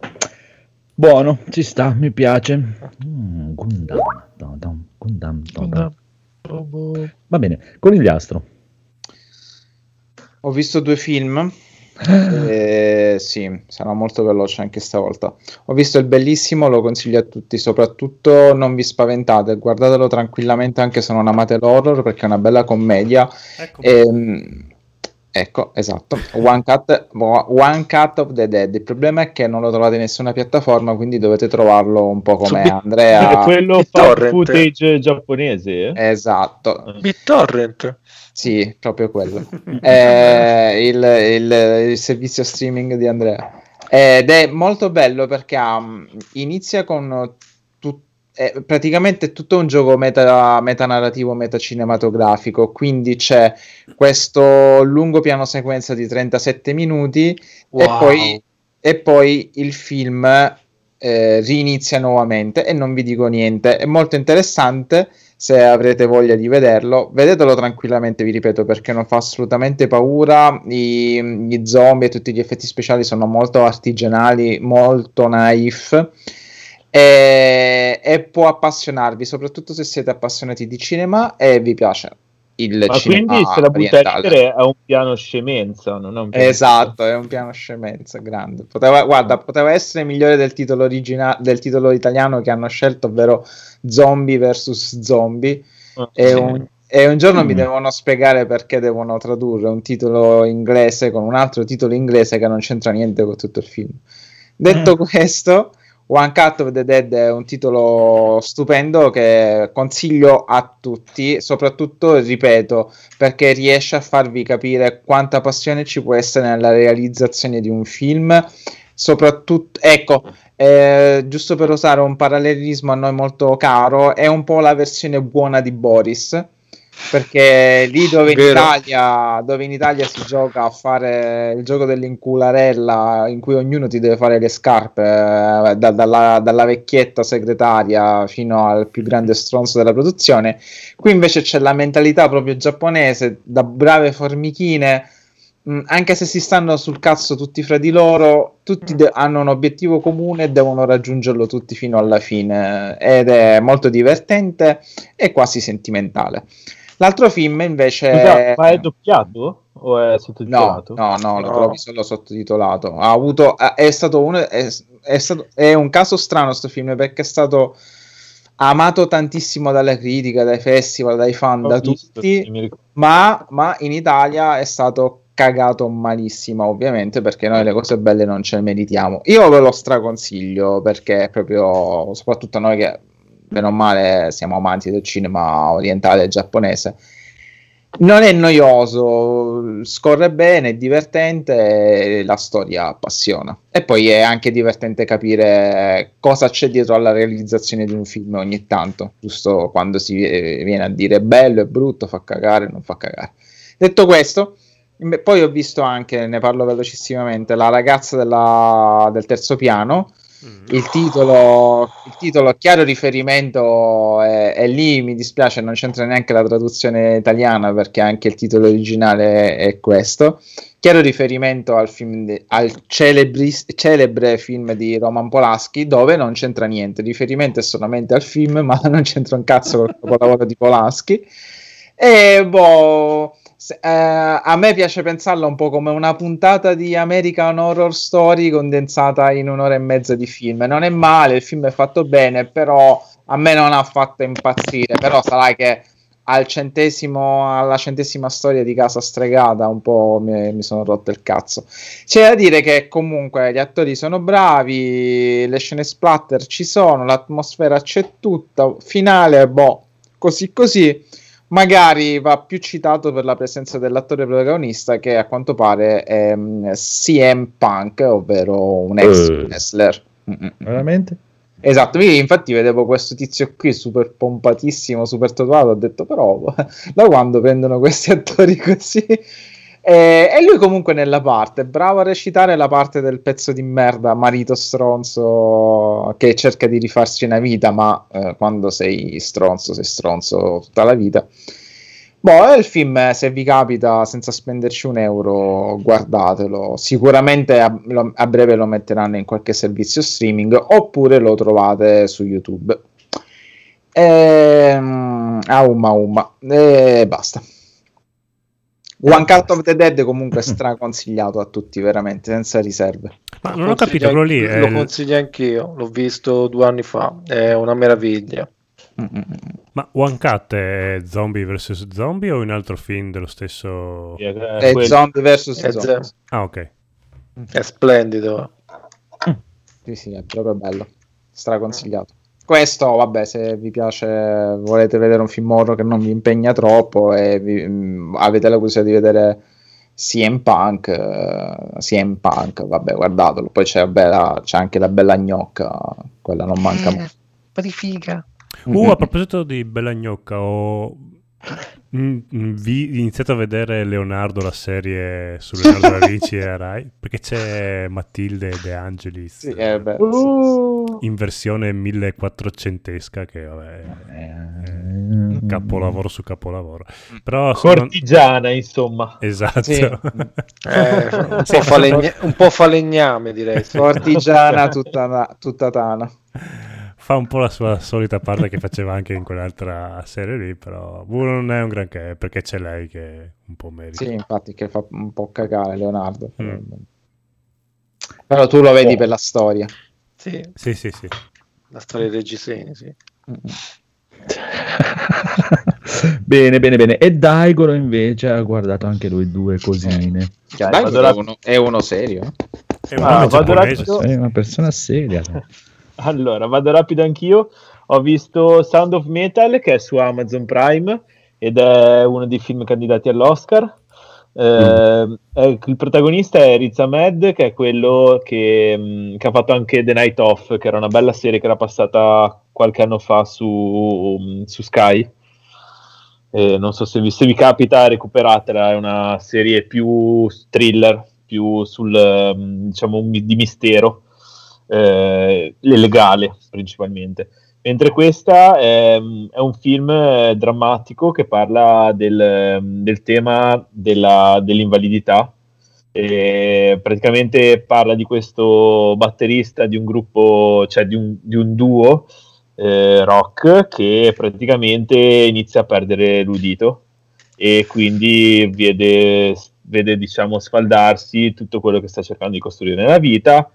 Buono, ci sta, mi piace. Mm, Gundam. Dum, Gundam, dum. Va bene, conigliastro. Ho visto due film. Eh, sì, sarà molto veloce anche stavolta. Ho visto il bellissimo, lo consiglio a tutti. Soprattutto non vi spaventate, guardatelo tranquillamente anche se non amate l'horror perché è una bella commedia. Ehm, ecco, esatto. One Cut, One Cut of the Dead. Il problema è che non lo trovate in nessuna piattaforma, quindi dovete trovarlo un po' come Su- Andrea. È quello fa footage giapponese? eh? Esatto. BitTorrent. Sì, proprio quello. È il, il- il servizio streaming di Andrea. Ed è molto bello perché um, inizia con è praticamente tutto un gioco meta, metanarrativo, metacinematografico. Quindi c'è questo lungo piano sequenza di 37 minuti e, Wow. poi, e poi il film eh, rinizia nuovamente e non vi dico niente. È molto interessante se avrete voglia di vederlo, vedetelo tranquillamente, vi ripeto, perché non fa assolutamente paura. I, gli zombie e tutti gli effetti speciali sono molto artigianali, molto naif. E, e può appassionarvi, soprattutto se siete appassionati di cinema e vi piace il Ma cinema quindi se la butta ridere è un piano scemenza, non è un piano Esatto, è un piano scemenza grande. Poteva, guarda, poteva essere migliore del titolo, origina- del titolo italiano che hanno scelto, ovvero Zombie vs Zombie. Ah, E, sì. un, e un giorno mi Mm. devono spiegare perché devono tradurre un titolo inglese con un altro titolo inglese che non c'entra niente con tutto il film. Detto questo, One Cut of the Dead è un titolo stupendo che consiglio a tutti, soprattutto, ripeto, perché riesce a farvi capire quanta passione ci può essere nella realizzazione di un film. Soprattutto, ecco, eh, giusto per usare un parallelismo a noi molto caro, è un po' la versione buona di Boris. Perché lì dove in. Italia, dove in Italia si gioca a fare il gioco dell'incularella in cui ognuno ti deve fare le scarpe, eh, da- dalla, dalla vecchietta segretaria fino al più grande stronzo della produzione, Qui invece c'è la mentalità proprio giapponese, da brave formichine, mh, anche se si stanno sul cazzo tutti fra di loro, tutti de- hanno un obiettivo comune e devono raggiungerlo tutti fino alla fine. Ed è molto divertente e quasi sentimentale. L'altro film invece... Scusa, ma è doppiato o è sottotitolato? no, no, lo No. trovi solo sottotitolato. Ha avuto, è stato uno, è, è stato, è un caso strano sto film perché è stato amato tantissimo dalle critiche, dai festival, dai fan, Ho da visto, tutti, ma, ma in Italia è stato cagato malissimo, ovviamente, perché noi le cose belle non ce le meritiamo. Io ve lo straconsiglio perché proprio, soprattutto noi che bene o male siamo amanti del cinema orientale e giapponese. Non è noioso, scorre bene, è divertente la storia appassiona. E poi è anche divertente capire cosa c'è dietro alla realizzazione di un film ogni tanto, giusto quando si eh, viene a dire bello e brutto, fa cagare, non fa cagare. Detto questo, Poi ho visto anche, ne parlo velocissimamente, La ragazza della- del terzo piano. Il titolo, il titolo chiaro riferimento è, è lì, mi dispiace, non c'entra neanche la traduzione italiana perché anche il titolo originale è questo. Chiaro riferimento al, film di- al celebris- celebre film di Roman Polanski dove non c'entra niente, il riferimento è solamente al film ma non c'entra un cazzo col capolavoro di Polanski. E boh, se- eh, a me piace pensarla un po' come una puntata di American Horror Story condensata in un'ora e mezza di film. Non è male, il film è fatto bene, però a me non ha fatto impazzire. Però sarà che al centesimo, alla centesima storia di Casa Stregata un po' mi, mi sono rotto il cazzo. C'è da dire che comunque gli attori sono bravi, le scene splatter ci sono, l'atmosfera c'è tutta, finale, boh, così così magari va più citato per la presenza dell'attore protagonista che a quanto pare è mm, CM Punk, ovvero un ex Eh. wrestler. Veramente? Esatto, io infatti vedevo questo tizio qui super pompatissimo, super tatuato, ho detto però da quando prendono questi attori così? E, e lui comunque nella parte, bravo a recitare la parte del pezzo di merda, marito stronzo che cerca di rifarsi una vita, ma eh, quando sei stronzo, sei stronzo tutta la vita. Boh, il film, eh, se vi capita, senza spenderci un euro, guardatelo. Sicuramente a, lo- a breve lo metteranno in qualche servizio streaming oppure lo trovate su YouTube. Ehm, aumma, aumma. E basta. One Cut of the Dead comunque è straconsigliato a tutti, veramente, senza riserve. Ma non ho capito, quello lì Lo il- consiglio anch'io, l'ho visto due anni fa, è una meraviglia. Ma One Cut è zombie vs zombie o un altro film dello stesso... È Zombie vs. Zombie. Ah, ok. È splendido. Sì, sì, è proprio bello. Straconsigliato. Questo, vabbè, se vi piace, volete vedere un film horror che non vi impegna troppo e vi- mh, avete la curiosità di vedere CM Punk, eh, CM Punk, vabbè, guardatelo. Poi c'è, vabbè, la- c'è anche la bella gnocca, quella non manca mai. po' di figa. Uh, a proposito di Bella Gnocca, ho mm, mm, vi- iniziato a vedere Leonardo, la serie su Leonardo da Vinci e Rai, perché c'è Matilde De Angelis Sì, eh, beh, in versione 1400esca che vabbè, è Mm. capolavoro su capolavoro. Però sono- Cortigiana, insomma. Esatto. Sì. Eh, un, po falegna- un po' falegname direi. Cortigiana tutta, tutta tana. Fa un po' la sua solita parte che faceva anche in quell'altra serie lì, però boh, non è un granché perché c'è lei che un po' merita. Sì, infatti, che fa un po' cagare Leonardo. Mm. Però tu lo vedi per la storia. Sì, Sì, sì, sì. la storia dei Giseni, sì. bene, bene, bene. E Daigoro invece ha guardato anche lui due cosine. Dai, vado è, uno, è uno serio. È un Ah. Sei una persona seria. Allora, vado rapido anch'io. Ho visto Sound of Metal che è su Amazon Prime ed è uno dei film candidati all'Oscar. Eh, è- il protagonista è Riz Ahmed, che è quello che, mh, che ha fatto anche The Night Off, che era una bella serie che era passata qualche anno fa su, mh, su Sky. Eh, non so se vi, se vi capita, recuperatela. È una serie più thriller, più sul diciamo di mistero, eh, legale principalmente. Mentre questa è, è un film eh, drammatico che parla del, del tema della- dell'invalidità. E praticamente parla di questo batterista di un gruppo, cioè di un, di un duo eh, rock che praticamente inizia a perdere l'udito e quindi vede, vede diciamo sfaldarsi tutto quello che sta cercando di costruire nella vita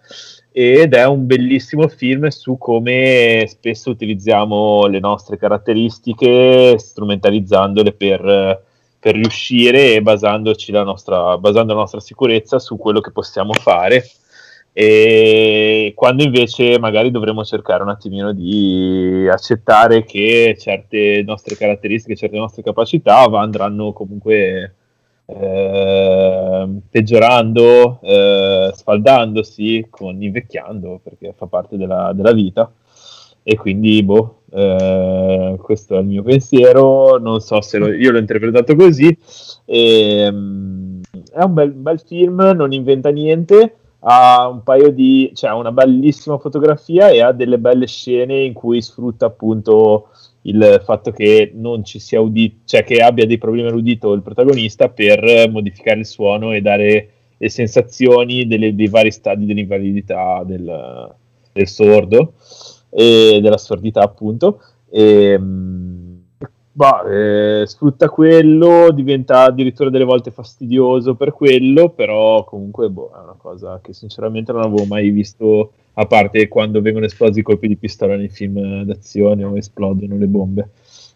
ed è un bellissimo film su come spesso utilizziamo le nostre caratteristiche strumentalizzandole per, per riuscire e basandoci la nostra, basando la nostra sicurezza su quello che possiamo fare. E quando invece magari dovremmo cercare un attimino di accettare che certe nostre caratteristiche, certe nostre capacità andranno comunque eh, peggiorando, eh, sfaldandosi, con, invecchiando, perché fa parte della, della vita. E quindi, boh, eh, questo è il mio pensiero. Non so se lo- io l'ho interpretato così. Ehm, è un bel, bel film, non inventa niente. Ha un paio di, cioè, una bellissima fotografia e ha delle belle scene in cui sfrutta appunto il fatto che non ci sia udito, cioè che abbia dei problemi all'udito il protagonista per modificare il suono e dare le sensazioni delle- dei vari stadi dell'invalidità del, del sordo e della sordità appunto. E, mh, bah, eh, sfrutta quello diventa addirittura delle volte fastidioso per quello però comunque boh, è una cosa che sinceramente non avevo mai visto a parte quando vengono esplosi i colpi di pistola nei film d'azione o esplodono le bombe.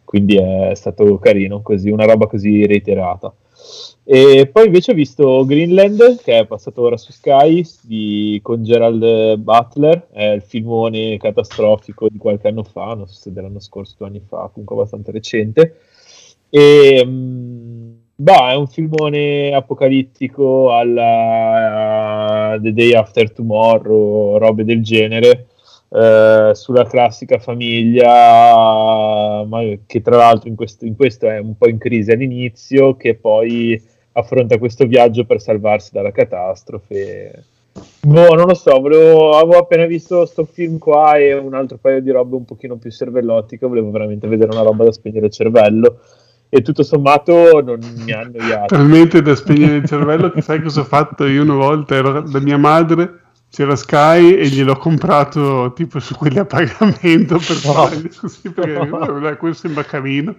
Quindi è stato carino così una roba così reiterata. E poi invece ho visto Greenland, che è passato ora su Sky, di- con Gerald Butler, è il filmone catastrofico di qualche anno fa, non so se dell'anno scorso, due anni fa, comunque abbastanza recente. E, mh, bah, è un filmone apocalittico alla The Day After Tomorrow, robe del genere, eh, sulla classica famiglia, che tra l'altro in questo, in questo è un po' in crisi all'inizio, che poi affronta questo viaggio per salvarsi dalla catastrofe. Boh, non lo so, volevo, avevo appena visto sto film qua e un altro paio di robe un pochino più cervellottiche, volevo veramente vedere una roba da spegnere il cervello e tutto sommato non mi ha annoiato. Talmente da spegnere il cervello che sai cosa ho fatto io una volta? Ero da mia madre, c'era Sky e gliel'ho comprato tipo su quelli a pagamento per fargli così perché no. questo sembra carino.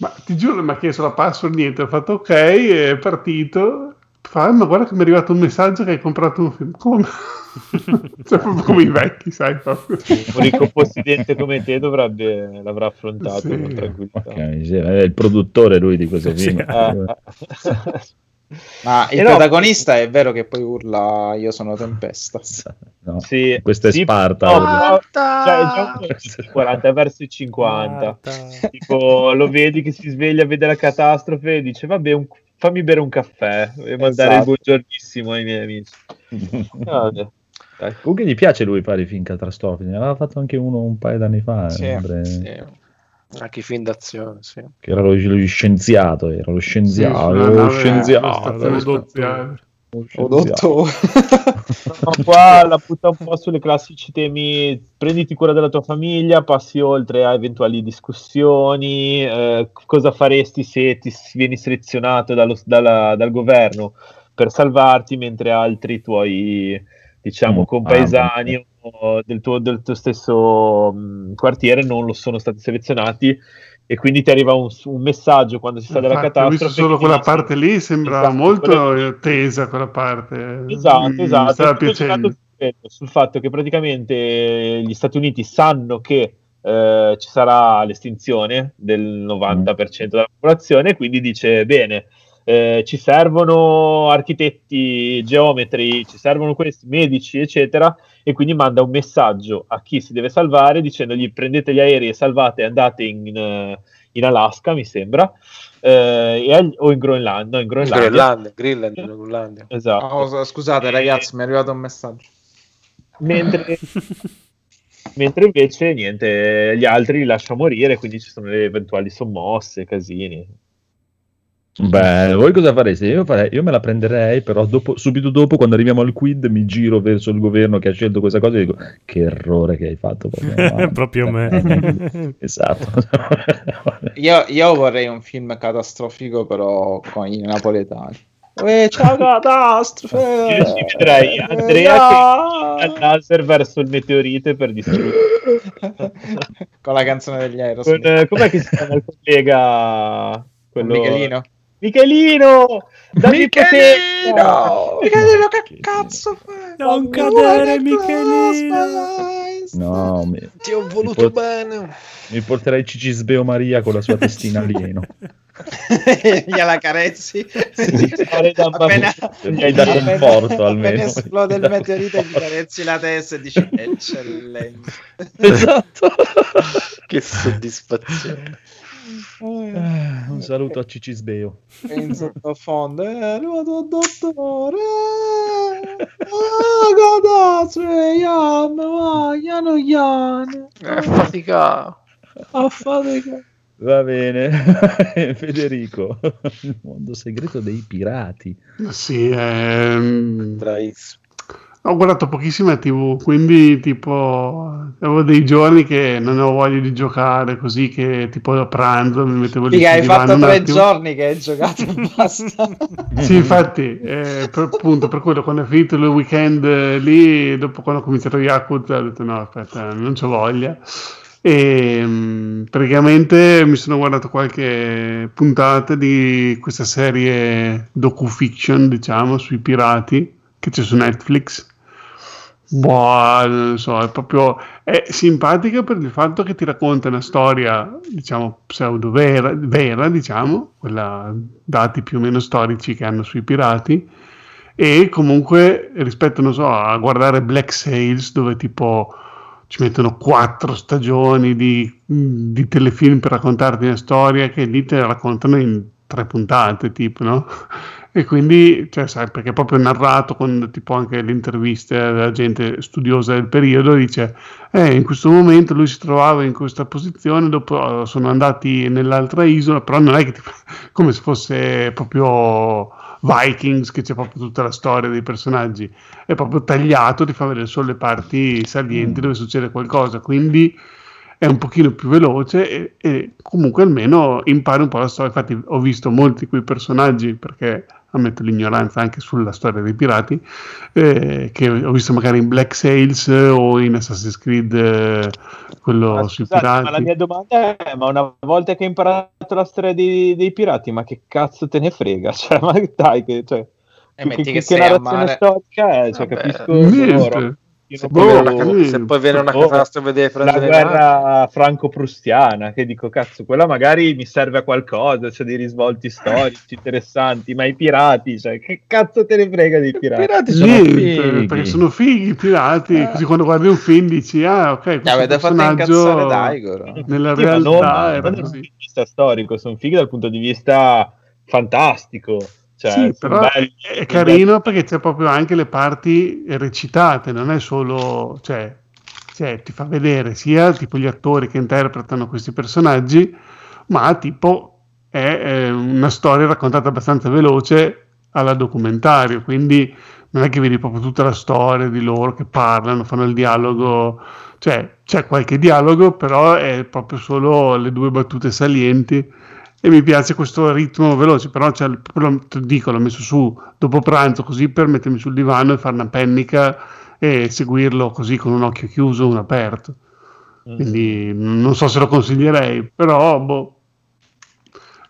Ma ti giuro, mi ha chiesto la password, niente, ho fatto ok, è partito. Fa, "Eh, ma guarda che mi è arrivato un messaggio che hai comprato un film. Come? cioè, proprio come i vecchi, sai? Proprio. Un ricco possidente come te dovrebbe, l'avrà affrontato Sì. con tranquillità. Ok, sì, è il produttore lui di questo Sì. film. Ah, Ma il Eh no, protagonista è vero che poi urla io sono tempesta. No, sì, questo è sì, Sparta. no, cioè, un- 40 verso i 50. tipo, lo vedi che si sveglia, vede la catastrofe e dice: Vabbè, un- fammi bere un caffè e mandare il Esatto. buongiornissimo ai miei amici. Vabbè. Dai. Comunque gli piace lui fare i film catastrofici, ne aveva fatto anche uno un paio d'anni fa, Sì, sì. Anche i film d'azione, sì. che era lo, lo scienziato, era lo scienziato, sulla lo scienziato, lo scienziato. Dottore. No, qua la butta un po' sulle classici temi. Prenditi cura della tua famiglia, passi oltre a eventuali discussioni, eh, cosa faresti se ti vieni selezionato dallo- dalla- dal governo per salvarti mentre altri tuoi diciamo Mm, compaesani o del tuo, del tuo stesso mh, quartiere non lo sono stati selezionati e quindi ti arriva un, un messaggio quando si sa della Infatti, ho visto catastrofe solo quella dice- parte lì, sembrava Esatto, molto quella- eh, tesa quella parte. Esatto, Mi esatto. stava piacendo. sul fatto che praticamente gli Stati Uniti sanno che eh, ci sarà l'estinzione del 90% della popolazione, quindi dice bene, eh, ci servono architetti, geometri, ci servono questi medici, eccetera, e quindi manda un messaggio a chi si deve salvare dicendogli prendete gli aerei e salvate e andate in, eh, in Alaska, mi sembra, eh, e al- o in Groenlandia, no, in Groenlandia. Greenlandia, Greenland, Greenlandia. Esatto. Oh, scusate ragazzi, mi è arrivato un messaggio. mentre, mentre invece niente, gli altri li lascia morire, quindi ci sono le eventuali sommosse, casini. Beh, voi cosa fareste? Io, farei, io me la prenderei, però dopo- subito dopo, quando arriviamo al quid, mi giro verso il governo che ha scelto questa cosa e dico che errore che hai fatto. Proprio, me. esatto. Io, io vorrei un film catastrofico però con i napoletani. Eh, ciao catastrofe! Io ci vedrei Andrea che al laser verso il meteorite per distruggere. con la canzone degli Aerosmith. eh, com'è che si chiama il collega? Quello... Michelino. Michelino! Dammi Michelino! Michelino, che cazzo fai? Non cadere, Michelino! No, mi, Ti ho voluto Mi pot- bene. mi porterei Cici Sbeo Maria con la sua testina alieno. Gliela carezzi. Da appena, Gli hai dato appena- conforto, almeno. Appena esplode il meteorite gli carezzi la testa e dici eccellente. esatto. Che soddisfazione. Eh, Un saluto a Cici Sbeo. E in sottofondo è arrivato il dottore. Ah, cazzo, Ian, vai, Iano, Ian. È faticato. A fatica. Va bene, Federico, il mondo segreto dei pirati. Sì, ehm, Bravissimo. Ho guardato pochissima TV, quindi tipo avevo dei giorni che non avevo voglia di giocare, così che tipo a pranzo mi mettevo lì hai fatto tre giorni che hai giocato e basta. Sì, infatti, eh, per, appunto, per quello, quando è finito il weekend eh, lì, dopo quando ho cominciato Yakuza, ho detto no, aspetta, non c'ho voglia. E mm, praticamente mi sono guardato qualche puntata di questa serie docu-fiction, diciamo, sui pirati, che c'è su Netflix. Boh, non so, è proprio è simpatica per il fatto che ti racconta una storia, diciamo, pseudo vera, diciamo, quella dati più o meno storici che hanno sui pirati, e comunque rispetto, non so, a guardare Black Sails, dove tipo ci mettono quattro stagioni di, di telefilm per raccontarti una storia che lì te la raccontano in tre puntate, tipo, no? E quindi, cioè, sai, perché è proprio narrato con tipo anche le interviste della gente studiosa del periodo, dice, eh, in questo momento lui si trovava in questa posizione, dopo sono andati nell'altra isola, però non è che tipo, come se fosse proprio Vikings, che c'è proprio tutta la storia dei personaggi, è proprio tagliato, ti fa vedere solo le parti salienti dove succede qualcosa, quindi è un pochino più veloce e, e comunque almeno impari un po' la storia. Infatti ho visto molti quei personaggi perché ammetto l'ignoranza anche sulla storia dei pirati, eh, che ho visto magari in Black Sails o in Assassin's Creed, eh, quello Ma sui scusate, pirati. ma la mia domanda è: ma una volta che hai imparato la storia dei, dei pirati, ma che cazzo te ne frega? Cioè, ma dai, che, cioè, E metti che, che che sei a narrazione mare. storica è? Cioè, Vabbè, capisco niente. loro. Se non poi, viene una, capisco. Boh, se poi viene una Boh, catastrofe deve la prendere guerra franco-prussiana che dico cazzo quella magari mi serve a qualcosa c'è dei risvolti storici interessanti ma i pirati cioè che cazzo te ne frega dei I pirati pirati sono Niente, fighi. perché sono fighi i pirati, Eh. così quando guardi un film dici, ah ok, questo avete fatto personaggio incazzare Daigoro. nella Sì, ma non, realtà era non dal punto di vista storico sono fighi dal punto di vista fantastico cioè, sì, però belli. è carino perché c'è proprio anche le parti recitate, non è solo, cioè, cioè, ti fa vedere sia tipo gli attori che interpretano questi personaggi, ma tipo è eh, una storia raccontata abbastanza veloce alla documentario, quindi non è che vedi proprio tutta la storia di loro che parlano, fanno il dialogo, cioè c'è qualche dialogo, però è proprio solo le due battute salienti e mi piace questo ritmo veloce, però c'è lo dico, l'ho messo su dopo pranzo così per mettermi sul divano e fare una pennica e seguirlo così con un occhio chiuso e uno aperto. Mm. Quindi non so se lo consiglierei, però boh,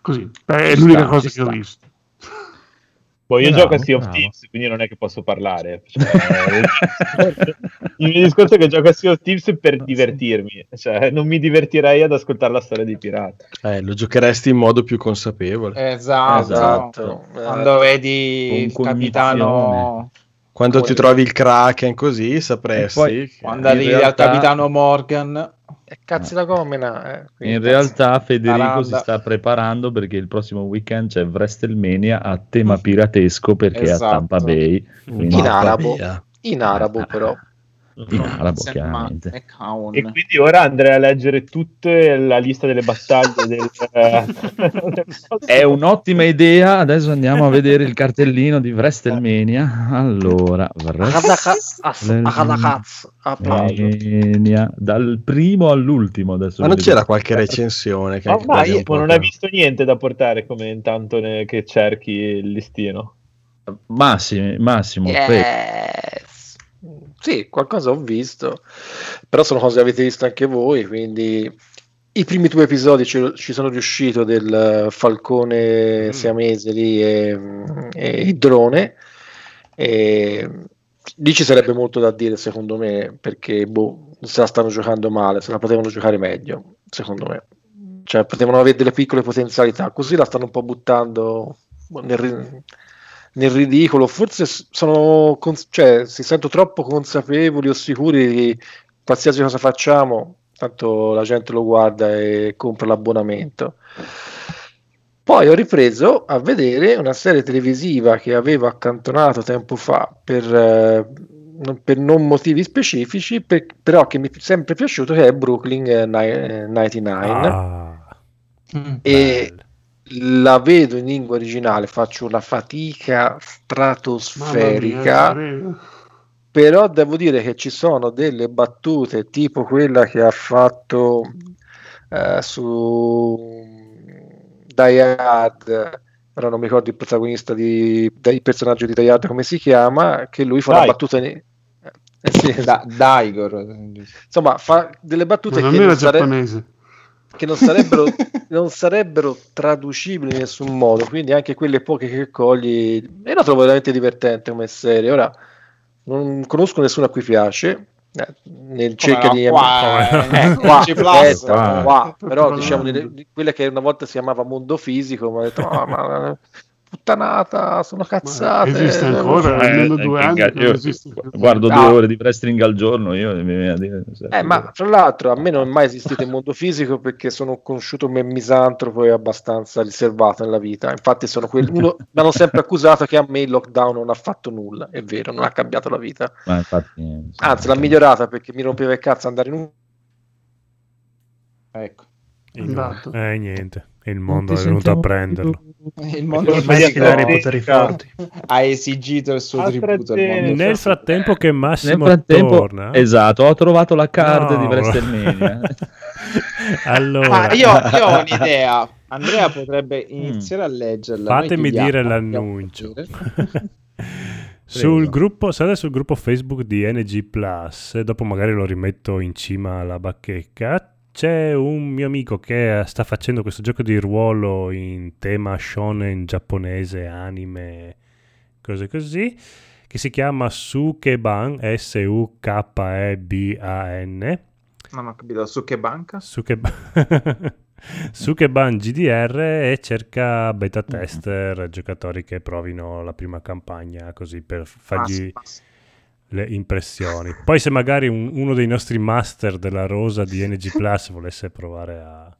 così, è Ci l'unica sta, cosa che ho sta. visto. Poi io Bravo, gioco a Sea of bravo. Thieves, quindi non è che posso parlare. Cioè, il mio discorso è che gioco a Sea of Thieves per divertirmi, cioè non mi divertirei ad ascoltare la storia dei pirati. Eh, lo giocheresti in modo più consapevole. Esatto. Esatto. Quando vedi il capitano, Quando ti Quello. trovi il Kraken così, sapresti. Poi- che- quando arrivi al realtà- capitano Morgan, cazzi la comena. eh, In realtà Federico Aranda. si sta preparando perché il prossimo weekend c'è WrestleMania a tema piratesco perché è a Esatto. Tampa Bay. Quindi In arabo. mia. In arabo, però. In arabo chiaramente. McCown. E quindi ora andrei a leggere tutta la lista delle battaglie del... È un'ottima idea. Adesso andiamo a vedere il cartellino di WrestleMania. Allora. WrestleMania dal primo all'ultimo. Adesso Ma non c'era qualche recensione? Che po' non hai visto niente da portare come intanto ne- che cerchi il listino. Massimo, Massimo Eh. Yes. Sì, qualcosa ho visto, però sono cose che avete visto anche voi, quindi i primi due episodi ci, ci sono riuscito del falcone siamese lì e, e il drone. E lì ci sarebbe molto da dire secondo me, perché boh, se la stanno giocando male, se la potevano giocare meglio, secondo me. Cioè, potevano avere delle piccole potenzialità, così la stanno un po' buttando nel, nel ridicolo. Forse sono, cioè, si sento troppo consapevoli o sicuri di qualsiasi cosa facciamo, tanto la gente lo guarda e compra l'abbonamento. Poi ho ripreso a vedere una serie televisiva che avevo accantonato tempo fa per, eh, non- per non motivi specifici, per- però che mi è sempre piaciuto, che è Brooklyn eh, Ni- eh, 99 Ah, Mm. e la vedo in lingua originale, faccio una fatica mia, stratosferica, prego. però devo dire che ci sono delle battute tipo quella che ha fatto eh, su Die Hard, ora non mi ricordo il protagonista di, del personaggio di Die Hard come si chiama, che lui fa una Dai. battuta in... eh, sì, Da- Daigor. insomma fa delle battute Ma non che era non, sare- giapponese. Che non sarebbero, non sarebbero traducibili in nessun modo, quindi anche quelle poche che cogli, e la trovo veramente divertente come serie. Ora non conosco nessuno a cui piace, eh, nel cerca no, di qua, eh, qua, C+, aspetta, qua. qua, però diciamo quella che una volta si chiamava mondo fisico, ma ho detto, "Ah, ma- puttanata, sono cazzate. esiste ancora? Eh, almeno eh, due che anni ga- non io guardo No. due ore di wrestling al giorno, io. Eh, ma fra l'altro a me non è mai esistito il mondo fisico perché sono conosciuto come misantropo e abbastanza riservato nella vita. Infatti sono quelli, uno, mi hanno sempre accusato che a me il lockdown non ha fatto nulla. È vero, non ha cambiato la vita. Ma infatti, Anzi, l'ha migliorata perché mi rompeva il cazzo andare in un... Ecco. Andato. Eh, niente. Il mondo è venuto a prenderlo. Il mondo sfidare i poteri forti. ha esigito il suo Altre tributo. al mondo Nel frattempo che Massimo Nel frattempo, torna, esatto, ho trovato la card No. di WrestleMania. allora Ma io, io ho un'idea. Andrea potrebbe iniziare a leggerla. Fatemi dire l'annuncio. sul gruppo, se andate sul gruppo Facebook di NG Plus, dopo magari lo rimetto in cima alla bacheca. C'è un mio amico che sta facendo questo gioco di ruolo in tema shonen giapponese, anime, cose così, che si chiama Sukeban, S-U-K-E-B-A-N. Non ho capito, su che banca? Sukeban, Sukeban GDR e cerca beta tester, giocatori che provino la prima campagna così per fargli Ah, sì, le impressioni. Poi se magari un- uno dei nostri master della rosa di NG Plus volesse provare a,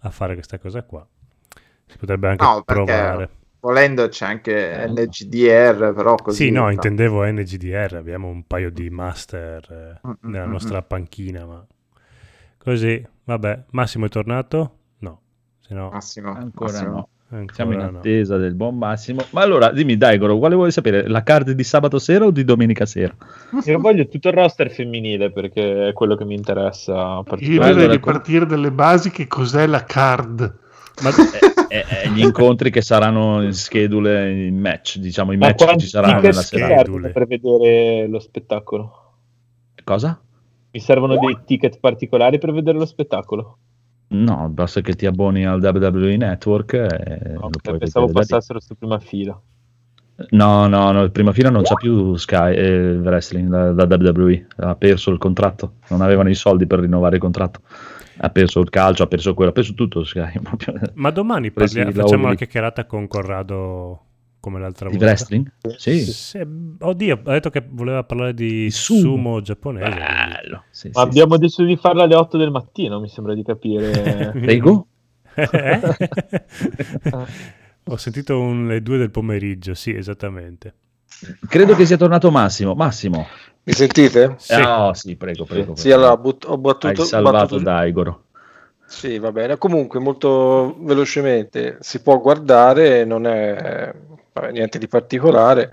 a fare questa cosa qua, si potrebbe anche No, provare. volendo c'è anche NGDR, però così... Sì, no, fa- intendevo NGDR, abbiamo un paio di master eh, Mm, mm, nella mm, nostra panchina, ma così, vabbè, Massimo è tornato? No, se no Massimo, Ancora Massimo. no. Ancora Siamo in no. attesa del buon Massimo. Ma allora, dimmi, Daigoro, quale vuoi sapere? La card di sabato sera o di domenica sera? Io voglio tutto il roster femminile perché è quello che mi interessa Io Allora, di partire dalle basi che cos'è la card. Ma Eh, eh, gli incontri che saranno in schedule, in match, diciamo, i Ma match che ci saranno nella serata. per vedere lo spettacolo? Cosa? Mi servono dei ticket particolari per vedere lo spettacolo? No, basta che ti abboni al WWE Network e puoi pensavo passassero su prima fila. No, no, no, prima fila non c'ha più Sky eh, Wrestling da, da WWE, ha perso il contratto, non avevano i soldi per rinnovare il contratto, ha perso il calcio, ha perso quello, ha perso tutto Sky. Ma domani Presi parli- i facciamo una chiacchierata con Corrado come l'altra di volta. wrestling? Sì, Sì, oddio, ha detto che voleva parlare di Di sumo, sumo. giapponese. bello. Sì, Ma sì, abbiamo deciso di farla alle 8 del mattino, mi sembra di capire. sì. Prego? Eh? Ho sentito un- le due del pomeriggio, sì, esattamente. Credo che sia tornato Massimo. Massimo. Mi sentite? Sì. Eh, oh, sì, prego, prego. Sì, prego. allora but- ho Hai battuto... salvato battuto- Daigoro. Sì, va bene. Comunque, molto velocemente, si può guardare, non è vabbè, niente di particolare.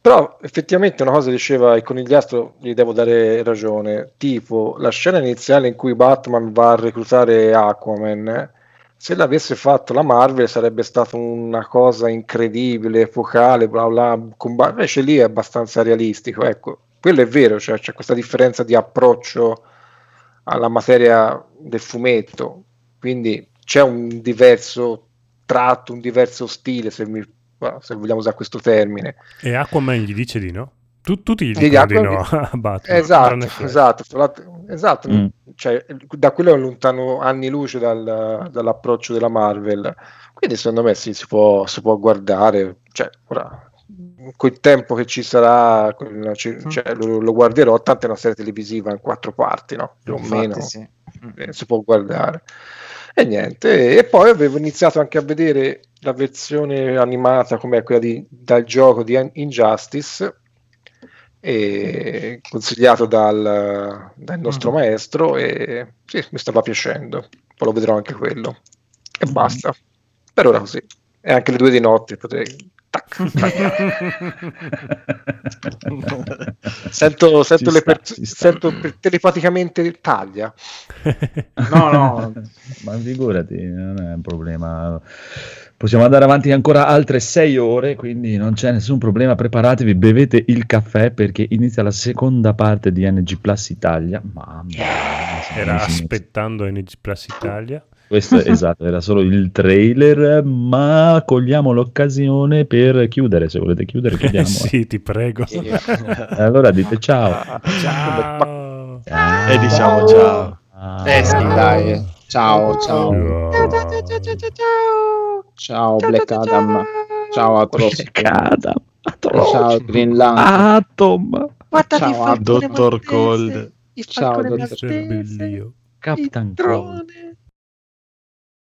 Però effettivamente una cosa diceva il conigliastro, gli devo dare ragione, tipo la scena iniziale in cui Batman va a reclutare Aquaman, se l'avesse fatto la Marvel sarebbe stata una cosa incredibile, epocale, bla bla, comba- invece lì è abbastanza realistico, ecco, quello è vero, cioè c'è questa differenza di approccio alla materia del fumetto, quindi c'è un diverso tratto, un diverso stile, se, mi- se vogliamo usare questo termine. E Aquaman gli dice di no. Tu- tutti gli dicono di no a Batman. Esatto, esatto, esatto. Mm. Cioè, da quello è lontano anni luce dal- dall'approccio della Marvel. Quindi secondo me sì, si può, si può guardare, cioè, ora, col tempo che ci sarà, ci- cioè, lo, lo guarderò, tanto è una serie televisiva in quattro parti, no? Più o Infatti, meno, sì. eh, si può guardare. E niente, e poi avevo iniziato anche a vedere la versione animata come quella di, dal gioco di Injustice, e consigliato dal, dal nostro Mm. maestro e sì, mi stava piacendo. Poi lo vedrò anche quello. E basta. Per ora così. E anche le due di notte potrei... tac, Sento, sento, le sta, per- sento per- telepaticamente taglia. No, no, Ma figurati, non è un problema. Possiamo andare avanti ancora altre sei ore, quindi non c'è nessun problema. Preparatevi, bevete il caffè perché inizia la seconda parte di NG Plus Italia. Mamma mia, Era aspettando NG Plus Italia. Questo esatto, era solo il trailer, ma cogliamo l'occasione per chiudere. Se volete chiudere, chiudiamo. sì, ti prego. Allora dite ciao. Ciao. Ciao. E diciamo ciao. Eh sì, dai. Ciao, ciao. Ciao. ciao, ciao, ciao, ciao. Ciao Black Adam. Ciao Atrox. Black Adam. Ciao Green Lantern. Atom. Guardate il Ciao Dottor Cold. Ciao, Dottor Io. Captain Cold. drone.